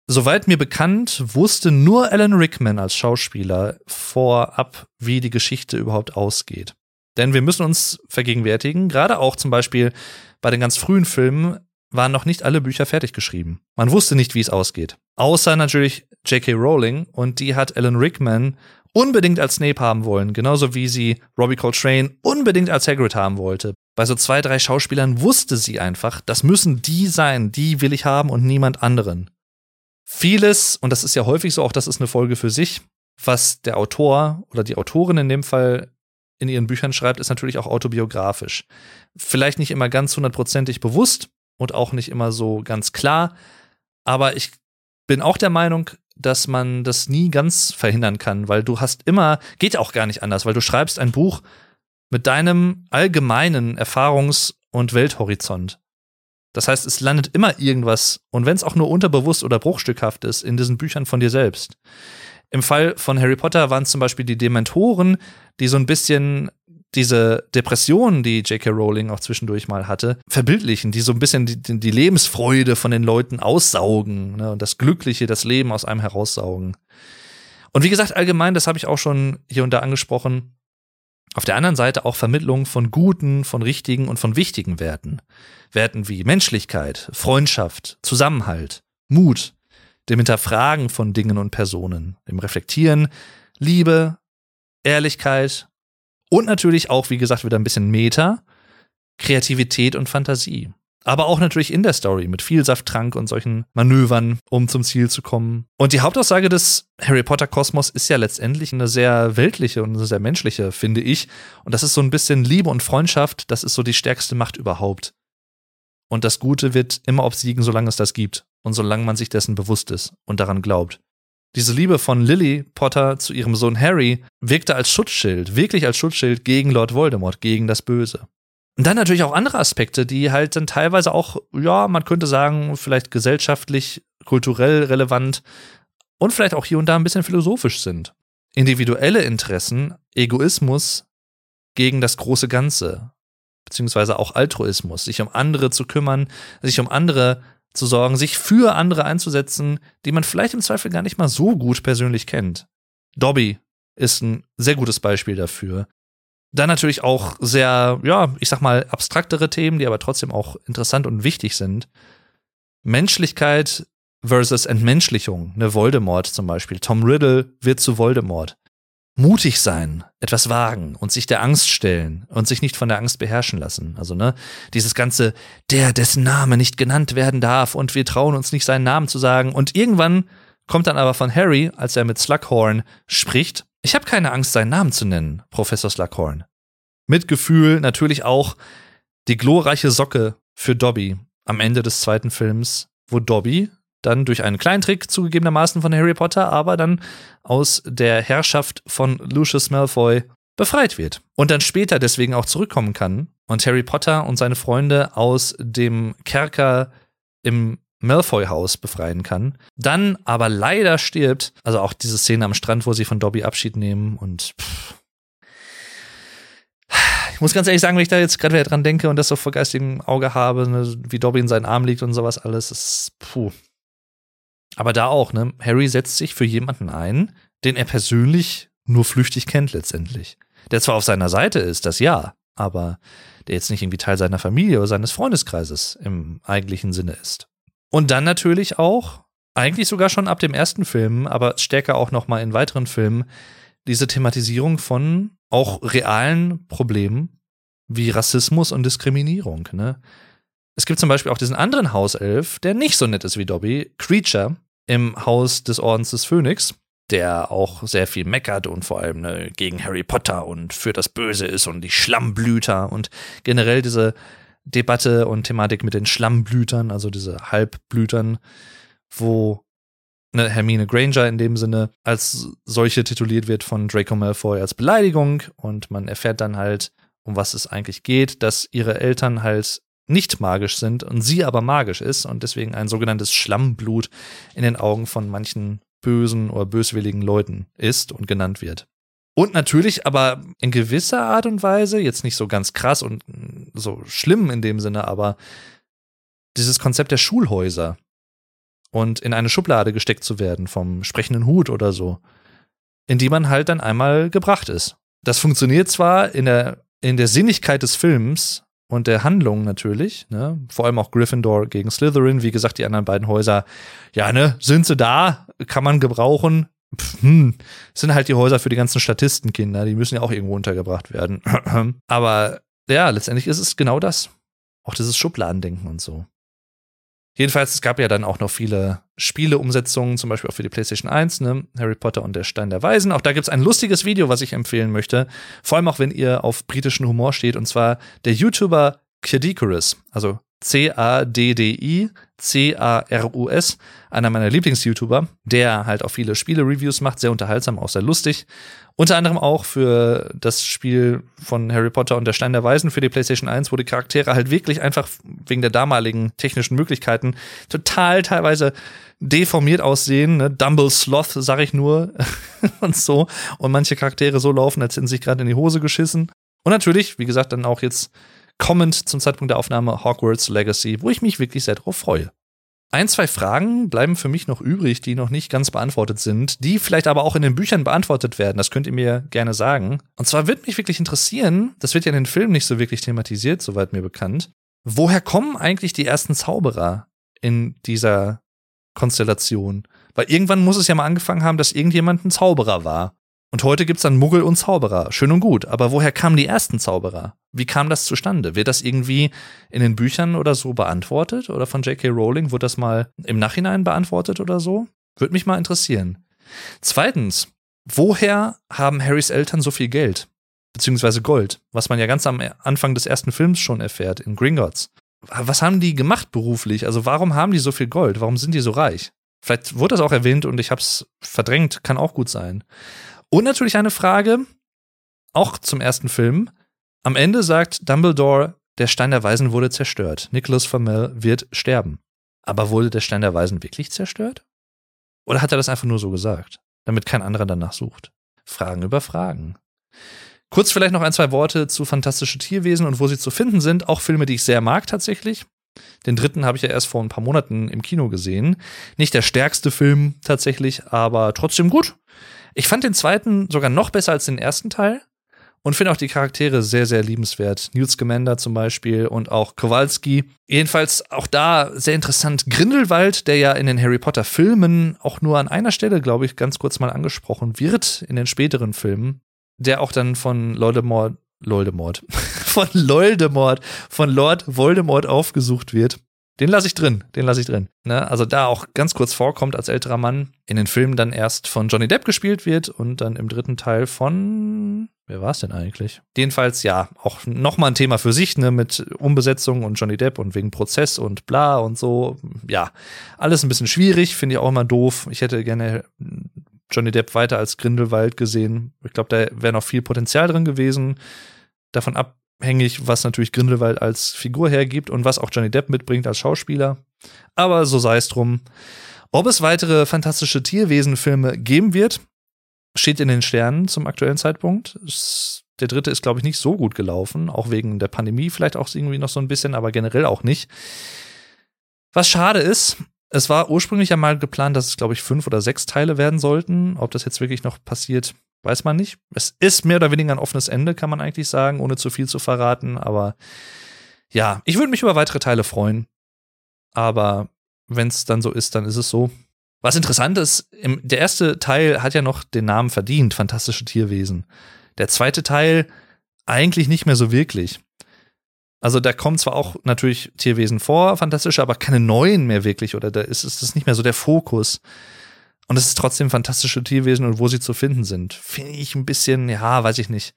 A: Soweit mir bekannt, wusste nur Alan Rickman als Schauspieler vorab, wie die Geschichte überhaupt ausgeht. Denn wir müssen uns vergegenwärtigen, gerade auch zum Beispiel bei den ganz frühen Filmen waren noch nicht alle Bücher fertig geschrieben. Man wusste nicht, wie es ausgeht. Außer natürlich J.K. Rowling und die hat Alan Rickman unbedingt als Snape haben wollen, genauso wie sie Robbie Coltrane unbedingt als Hagrid haben wollte. Bei so zwei, drei Schauspielern wusste sie einfach, das müssen die sein, die will ich haben und niemand anderen. Vieles, und das ist ja häufig so, auch das ist eine Folge für sich, was der Autor oder die Autorin in dem Fall in ihren Büchern schreibt, ist natürlich auch autobiografisch. Vielleicht nicht immer ganz hundertprozentig bewusst, und auch nicht immer so ganz klar. Aber ich bin auch der Meinung, dass man das nie ganz verhindern kann, weil du hast immer, geht auch gar nicht anders, weil du schreibst ein Buch mit deinem allgemeinen Erfahrungs- und Welthorizont. Das heißt, es landet immer irgendwas, und wenn es auch nur unterbewusst oder bruchstückhaft ist, in diesen Büchern von dir selbst. Im Fall von Harry Potter waren es zum Beispiel die Dementoren, die so ein bisschen diese Depressionen, die J.K. Rowling auch zwischendurch mal hatte, verbildlichen, die so ein bisschen die, die Lebensfreude von den Leuten aussaugen ne, und das Glückliche, das Leben aus einem heraussaugen. Und wie gesagt, allgemein, das habe ich auch schon hier und da angesprochen, auf der anderen Seite auch Vermittlung von guten, von richtigen und von wichtigen Werten. Werten wie Menschlichkeit, Freundschaft, Zusammenhalt, Mut, dem Hinterfragen von Dingen und Personen, dem Reflektieren, Liebe, Ehrlichkeit, und natürlich auch, wie gesagt, wieder ein bisschen Meta, Kreativität und Fantasie. Aber auch natürlich in der Story mit viel Safttrank und solchen Manövern, um zum Ziel zu kommen. Und die Hauptaussage des Harry Potter Kosmos ist ja letztendlich eine sehr weltliche und eine sehr menschliche, finde ich. Und das ist so ein bisschen Liebe und Freundschaft, das ist so die stärkste Macht überhaupt. Und das Gute wird immer obsiegen, solange es das gibt und solange man sich dessen bewusst ist und daran glaubt. Diese Liebe von Lily Potter zu ihrem Sohn Harry wirkte als Schutzschild, wirklich als Schutzschild gegen Lord Voldemort, gegen das Böse. Und dann natürlich auch andere Aspekte, die halt dann teilweise auch, ja, man könnte sagen, vielleicht gesellschaftlich, kulturell relevant und vielleicht auch hier und da ein bisschen philosophisch sind. Individuelle Interessen, Egoismus gegen das große Ganze, beziehungsweise auch Altruismus, sich um andere zu kümmern, sich um andere zu sorgen, sich für andere einzusetzen, die man vielleicht im Zweifel gar nicht mal so gut persönlich kennt. Dobby ist ein sehr gutes Beispiel dafür. Dann natürlich auch sehr, ja, ich sag mal, abstraktere Themen, die aber trotzdem auch interessant und wichtig sind. Menschlichkeit versus Entmenschlichung, ne Voldemort zum Beispiel. Tom Riddle wird zu Voldemort. Mutig sein, etwas wagen und sich der Angst stellen und sich nicht von der Angst beherrschen lassen. Also, ne, dieses ganze, der, dessen Name nicht genannt werden darf und wir trauen uns nicht seinen Namen zu sagen. Und irgendwann kommt dann aber von Harry, als er mit Slughorn spricht, ich habe keine Angst, seinen Namen zu nennen, Professor Slughorn. Mitgefühl natürlich auch die glorreiche Socke für Dobby am Ende des zweiten Films, wo Dobby dann durch einen kleinen Trick zugegebenermaßen von Harry Potter, aber dann aus der Herrschaft von Lucius Malfoy befreit wird und dann später deswegen auch zurückkommen kann und Harry Potter und seine Freunde aus dem Kerker im Malfoy-Haus befreien kann, dann aber leider stirbt, also auch diese Szene am Strand, wo sie von Dobby Abschied nehmen und pff. ich muss ganz ehrlich sagen, wenn ich da jetzt gerade wieder dran denke und das so vor geistigem Auge habe, ne, wie Dobby in seinen Arm liegt und sowas alles, ist puh, aber da auch, ne? Harry setzt sich für jemanden ein, den er persönlich nur flüchtig kennt letztendlich. Der zwar auf seiner Seite ist, das ja, aber der jetzt nicht irgendwie Teil seiner Familie oder seines Freundeskreises im eigentlichen Sinne ist. Und dann natürlich auch, eigentlich sogar schon ab dem ersten Film, aber stärker auch noch mal in weiteren Filmen, diese Thematisierung von auch realen Problemen wie Rassismus und Diskriminierung. Ne? Es gibt zum Beispiel auch diesen anderen Hauself, der nicht so nett ist wie Dobby, Creature, im Haus des Ordens des Phönix, der auch sehr viel meckert und vor allem ne, gegen Harry Potter und für das Böse ist und die Schlammblüter und generell diese Debatte und Thematik mit den Schlammblütern, also diese Halbblütern, wo ne, Hermine Granger in dem Sinne als solche tituliert wird von Draco Malfoy als Beleidigung und man erfährt dann halt, um was es eigentlich geht, dass ihre Eltern halt nicht magisch sind und sie aber magisch ist und deswegen ein sogenanntes Schlammblut in den Augen von manchen bösen oder böswilligen Leuten ist und genannt wird. Und natürlich aber in gewisser Art und Weise, jetzt nicht so ganz krass und so schlimm in dem Sinne, aber dieses Konzept der Schulhäuser und in eine Schublade gesteckt zu werden vom sprechenden Hut oder so, in die man halt dann einmal gebracht ist. Das funktioniert zwar in der, in der Sinnigkeit des Films und der Handlung natürlich, ne? Vor allem auch Gryffindor gegen Slytherin, wie gesagt, die anderen beiden Häuser, ja, ne, sind sie da, kann man gebrauchen. Pff, hm, sind halt die Häuser für die ganzen Statistenkinder, die müssen ja auch irgendwo untergebracht werden. Aber ja, letztendlich ist es genau das. Auch dieses Schubladendenken und so. Jedenfalls, es gab ja dann auch noch viele Spieleumsetzungen, zum Beispiel auch für die PlayStation 1, ne? Harry Potter und der Stein der Weisen. Auch da gibt's ein lustiges Video, was ich empfehlen möchte. Vor allem auch, wenn ihr auf britischen Humor steht, und zwar der YouTuber Cadicarus, also C-A-D-D-I C-A-R-U-S, einer meiner Lieblings-YouTuber, der halt auch viele Spiele-Reviews macht, sehr unterhaltsam, auch sehr lustig. Unter anderem auch für das Spiel von Harry Potter und der Stein der Weisen für die PlayStation 1, wo die Charaktere halt wirklich einfach wegen der damaligen technischen Möglichkeiten total teilweise deformiert aussehen, ne? Dumble Sloth, sag ich nur, und so. Und manche Charaktere so laufen, als hätten sie sich gerade in die Hose geschissen. Und natürlich, wie gesagt, dann auch jetzt kommend zum Zeitpunkt der Aufnahme Hogwarts Legacy, wo ich mich wirklich sehr darauf freue. Ein, zwei Fragen bleiben für mich noch übrig, die noch nicht ganz beantwortet sind, die vielleicht aber auch in den Büchern beantwortet werden. Das könnt ihr mir gerne sagen. Und zwar wird mich wirklich interessieren, das wird ja in den Filmen nicht so wirklich thematisiert, soweit mir bekannt. Woher kommen eigentlich die ersten Zauberer in dieser Konstellation? Weil irgendwann muss es ja mal angefangen haben, dass irgendjemand ein Zauberer war. Und heute gibt's dann Muggel und Zauberer. Schön und gut. Aber woher kamen die ersten Zauberer? Wie kam das zustande? Wird das irgendwie in den Büchern oder so beantwortet? Oder von J.K. Rowling? Wurde das mal im Nachhinein beantwortet oder so? Würde mich mal interessieren. Zweitens, woher haben Harrys Eltern so viel Geld? Beziehungsweise Gold? Was man ja ganz am Anfang des ersten Films schon erfährt, in Gringotts. Was haben die gemacht beruflich? Also warum haben die so viel Gold? Warum sind die so reich? Vielleicht wurde das auch erwähnt und ich hab's verdrängt, kann auch gut sein. Und natürlich eine Frage, auch zum ersten Film. Am Ende sagt Dumbledore, der Stein der Weisen wurde zerstört. Nicholas Flamel wird sterben. Aber wurde der Stein der Weisen wirklich zerstört? Oder hat er das einfach nur so gesagt, damit kein anderer danach sucht? Fragen über Fragen. Kurz vielleicht noch ein, zwei Worte zu fantastische Tierwesen und wo sie zu finden sind. Auch Filme, die ich sehr mag tatsächlich. Den dritten habe ich ja erst vor ein paar Monaten im Kino gesehen. Nicht der stärkste Film tatsächlich, aber trotzdem gut. Ich fand den zweiten sogar noch besser als den ersten Teil. und finde auch die Charaktere sehr, sehr liebenswert. Newt Scamander zum Beispiel und auch Kowalski. Jedenfalls auch da sehr interessant. Grindelwald, der ja in den Harry Potter Filmen auch nur an einer Stelle, glaube ich, ganz kurz mal angesprochen wird in den späteren Filmen, der auch dann von Voldemort, Voldemort, von Loldemort, von Lord Voldemort aufgesucht wird. Den lasse ich drin, den lasse ich drin. Ne? Also da auch ganz kurz vorkommt als älterer Mann, in den Filmen dann erst von Johnny Depp gespielt wird und dann im dritten Teil von Wer war es denn eigentlich? Jedenfalls, ja, auch nochmal ein Thema für sich, ne, mit Umbesetzung und Johnny Depp und wegen Prozess und bla und so. Ja, alles ein bisschen schwierig, finde ich auch immer doof. Ich hätte gerne Johnny Depp weiter als Grindelwald gesehen. Ich glaube, da wäre noch viel Potenzial drin gewesen. Davon abhängig, was natürlich Grindelwald als Figur hergibt und was auch Johnny Depp mitbringt als Schauspieler. Aber so sei es drum. Ob es weitere fantastische Tierwesenfilme geben wird, steht in den Sternen zum aktuellen Zeitpunkt. Der dritte ist, glaube ich, nicht so gut gelaufen, auch wegen der Pandemie vielleicht auch irgendwie noch so ein bisschen, aber generell auch nicht. Was schade ist, es war ursprünglich ja mal geplant, dass es, glaube ich, fünf oder sechs Teile werden sollten. Ob das jetzt wirklich noch passiert, weiß man nicht. Es ist mehr oder weniger ein offenes Ende, kann man eigentlich sagen, ohne zu viel zu verraten. Aber ja, ich würde mich über weitere Teile freuen. Aber wenn es dann so ist, dann ist es so. Was interessant ist, im, der erste Teil hat ja noch den Namen verdient, Fantastische Tierwesen. Der zweite Teil eigentlich nicht mehr so wirklich. Also da kommen zwar auch natürlich Tierwesen vor, fantastische, aber keine neuen mehr wirklich, oder da ist es nicht mehr so der Fokus. Und es ist trotzdem fantastische Tierwesen und wo sie zu finden sind. Finde ich ein bisschen, ja, weiß ich nicht.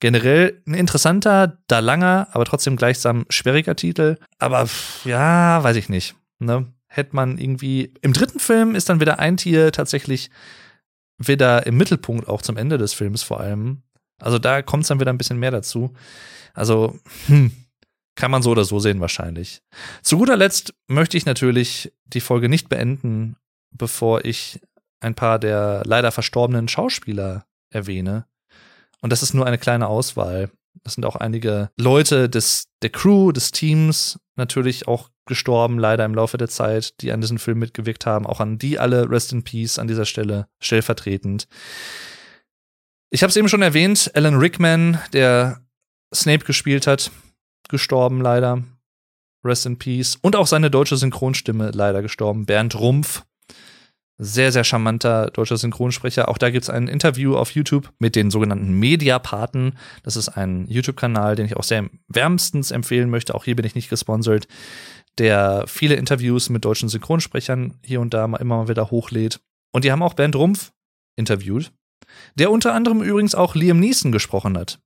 A: Generell ein interessanter, da langer, aber trotzdem gleichsam schwieriger Titel. Aber ja, weiß ich nicht. Ne? hätte man irgendwie. Im dritten Film ist dann wieder ein Tier tatsächlich wieder im Mittelpunkt, auch zum Ende des Films vor allem. Also da kommt es dann wieder ein bisschen mehr dazu. Also, hm, kann man so oder so sehen wahrscheinlich. Zu guter Letzt möchte ich natürlich die Folge nicht beenden, bevor ich ein paar der leider verstorbenen Schauspieler erwähne. Und das ist nur eine kleine Auswahl. Das sind auch einige Leute des, der Crew, des Teams, natürlich auch gestorben, leider im Laufe der Zeit, die an diesem Film mitgewirkt haben. Auch an die alle Rest in Peace an dieser Stelle stellvertretend. Ich habe es eben schon erwähnt, Alan Rickman, der Snape gespielt hat, gestorben leider. Rest in Peace. Und auch seine deutsche Synchronstimme leider gestorben. Bernd Rumpf, sehr, sehr charmanter deutscher Synchronsprecher. Auch da gibt es ein Interview auf YouTube mit den sogenannten Mediapaten. Das ist ein YouTube-Kanal, den ich auch sehr wärmstens empfehlen möchte. Auch hier bin ich nicht gesponsert der viele Interviews mit deutschen Synchronsprechern hier und da mal immer mal wieder hochlädt. Und die haben auch Bernd Rumpf interviewt, der unter anderem übrigens auch Liam Neeson gesprochen hat.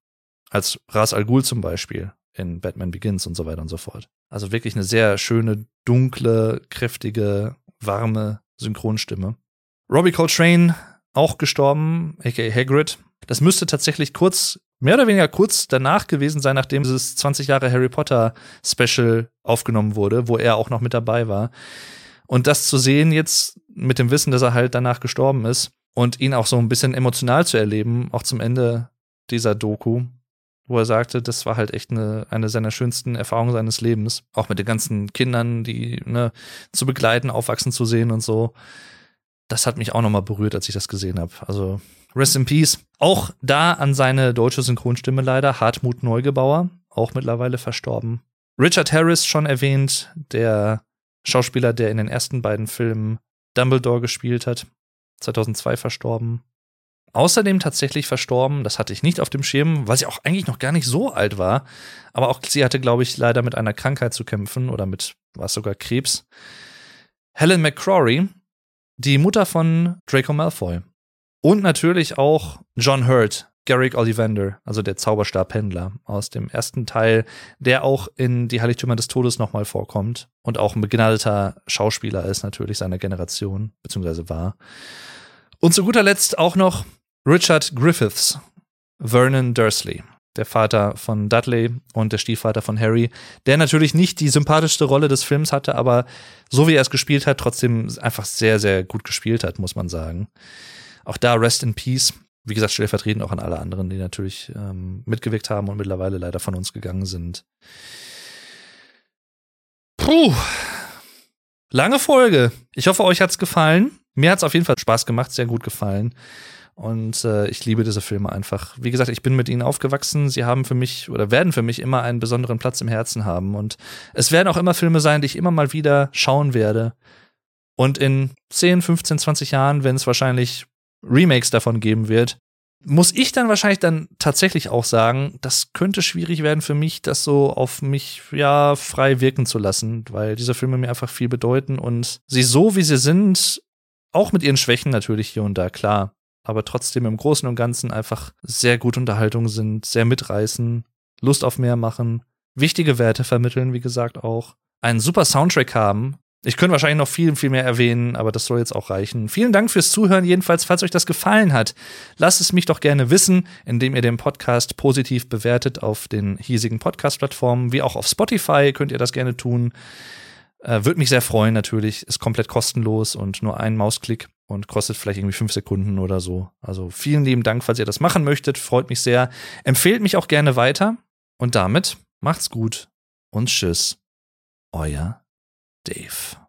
A: Als Ras Al Ghul zum Beispiel in Batman Begins und so weiter und so fort. Also wirklich eine sehr schöne, dunkle, kräftige, warme Synchronstimme. Robbie Coltrane auch gestorben, aka Hagrid. Das müsste tatsächlich kurz mehr oder weniger kurz danach gewesen sein, nachdem dieses 20 Jahre Harry Potter Special aufgenommen wurde, wo er auch noch mit dabei war. Und das zu sehen jetzt mit dem Wissen, dass er halt danach gestorben ist und ihn auch so ein bisschen emotional zu erleben, auch zum Ende dieser Doku, wo er sagte, das war halt echt eine, eine seiner schönsten Erfahrungen seines Lebens. Auch mit den ganzen Kindern, die ne, zu begleiten, aufwachsen zu sehen und so. Das hat mich auch nochmal berührt, als ich das gesehen habe. Also Rest in Peace. Auch da an seine deutsche Synchronstimme leider, Hartmut Neugebauer, auch mittlerweile verstorben. Richard Harris schon erwähnt, der Schauspieler, der in den ersten beiden Filmen Dumbledore gespielt hat, 2002 verstorben. Außerdem tatsächlich verstorben, das hatte ich nicht auf dem Schirm, weil sie auch eigentlich noch gar nicht so alt war, aber auch sie hatte, glaube ich, leider mit einer Krankheit zu kämpfen oder mit, was sogar Krebs. Helen McCrory, die Mutter von Draco Malfoy. Und natürlich auch John Hurt, Garrick Ollivander, also der Zauberstabhändler aus dem ersten Teil, der auch in Die Heiligtümer des Todes nochmal vorkommt und auch ein begnadeter Schauspieler ist natürlich seiner Generation, beziehungsweise war. Und zu guter Letzt auch noch Richard Griffiths, Vernon Dursley, der Vater von Dudley und der Stiefvater von Harry, der natürlich nicht die sympathischste Rolle des Films hatte, aber so wie er es gespielt hat, trotzdem einfach sehr, sehr gut gespielt hat, muss man sagen. Auch da Rest in Peace. Wie gesagt, stellvertretend auch an alle anderen, die natürlich ähm, mitgewirkt haben und mittlerweile leider von uns gegangen sind. Puh. Lange Folge. Ich hoffe, euch hat's gefallen. Mir hat's auf jeden Fall Spaß gemacht, sehr gut gefallen. Und äh, ich liebe diese Filme einfach. Wie gesagt, ich bin mit ihnen aufgewachsen. Sie haben für mich oder werden für mich immer einen besonderen Platz im Herzen haben. Und es werden auch immer Filme sein, die ich immer mal wieder schauen werde. Und in 10, 15, 20 Jahren, wenn es wahrscheinlich Remakes davon geben wird, muss ich dann wahrscheinlich dann tatsächlich auch sagen, das könnte schwierig werden für mich, das so auf mich ja frei wirken zu lassen, weil diese Filme mir einfach viel bedeuten und sie so wie sie sind, auch mit ihren Schwächen natürlich hier und da klar, aber trotzdem im Großen und Ganzen einfach sehr gut Unterhaltung sind, sehr mitreißen, Lust auf mehr machen, wichtige Werte vermitteln, wie gesagt auch, einen super Soundtrack haben, ich könnte wahrscheinlich noch viel, viel mehr erwähnen, aber das soll jetzt auch reichen. Vielen Dank fürs Zuhören. Jedenfalls, falls euch das gefallen hat, lasst es mich doch gerne wissen, indem ihr den Podcast positiv bewertet auf den hiesigen Podcast-Plattformen, wie auch auf Spotify könnt ihr das gerne tun. Äh, Würde mich sehr freuen, natürlich. Ist komplett kostenlos und nur ein Mausklick und kostet vielleicht irgendwie fünf Sekunden oder so. Also vielen lieben Dank, falls ihr das machen möchtet. Freut mich sehr. Empfehlt mich auch gerne weiter. Und damit macht's gut und tschüss. Euer Dave.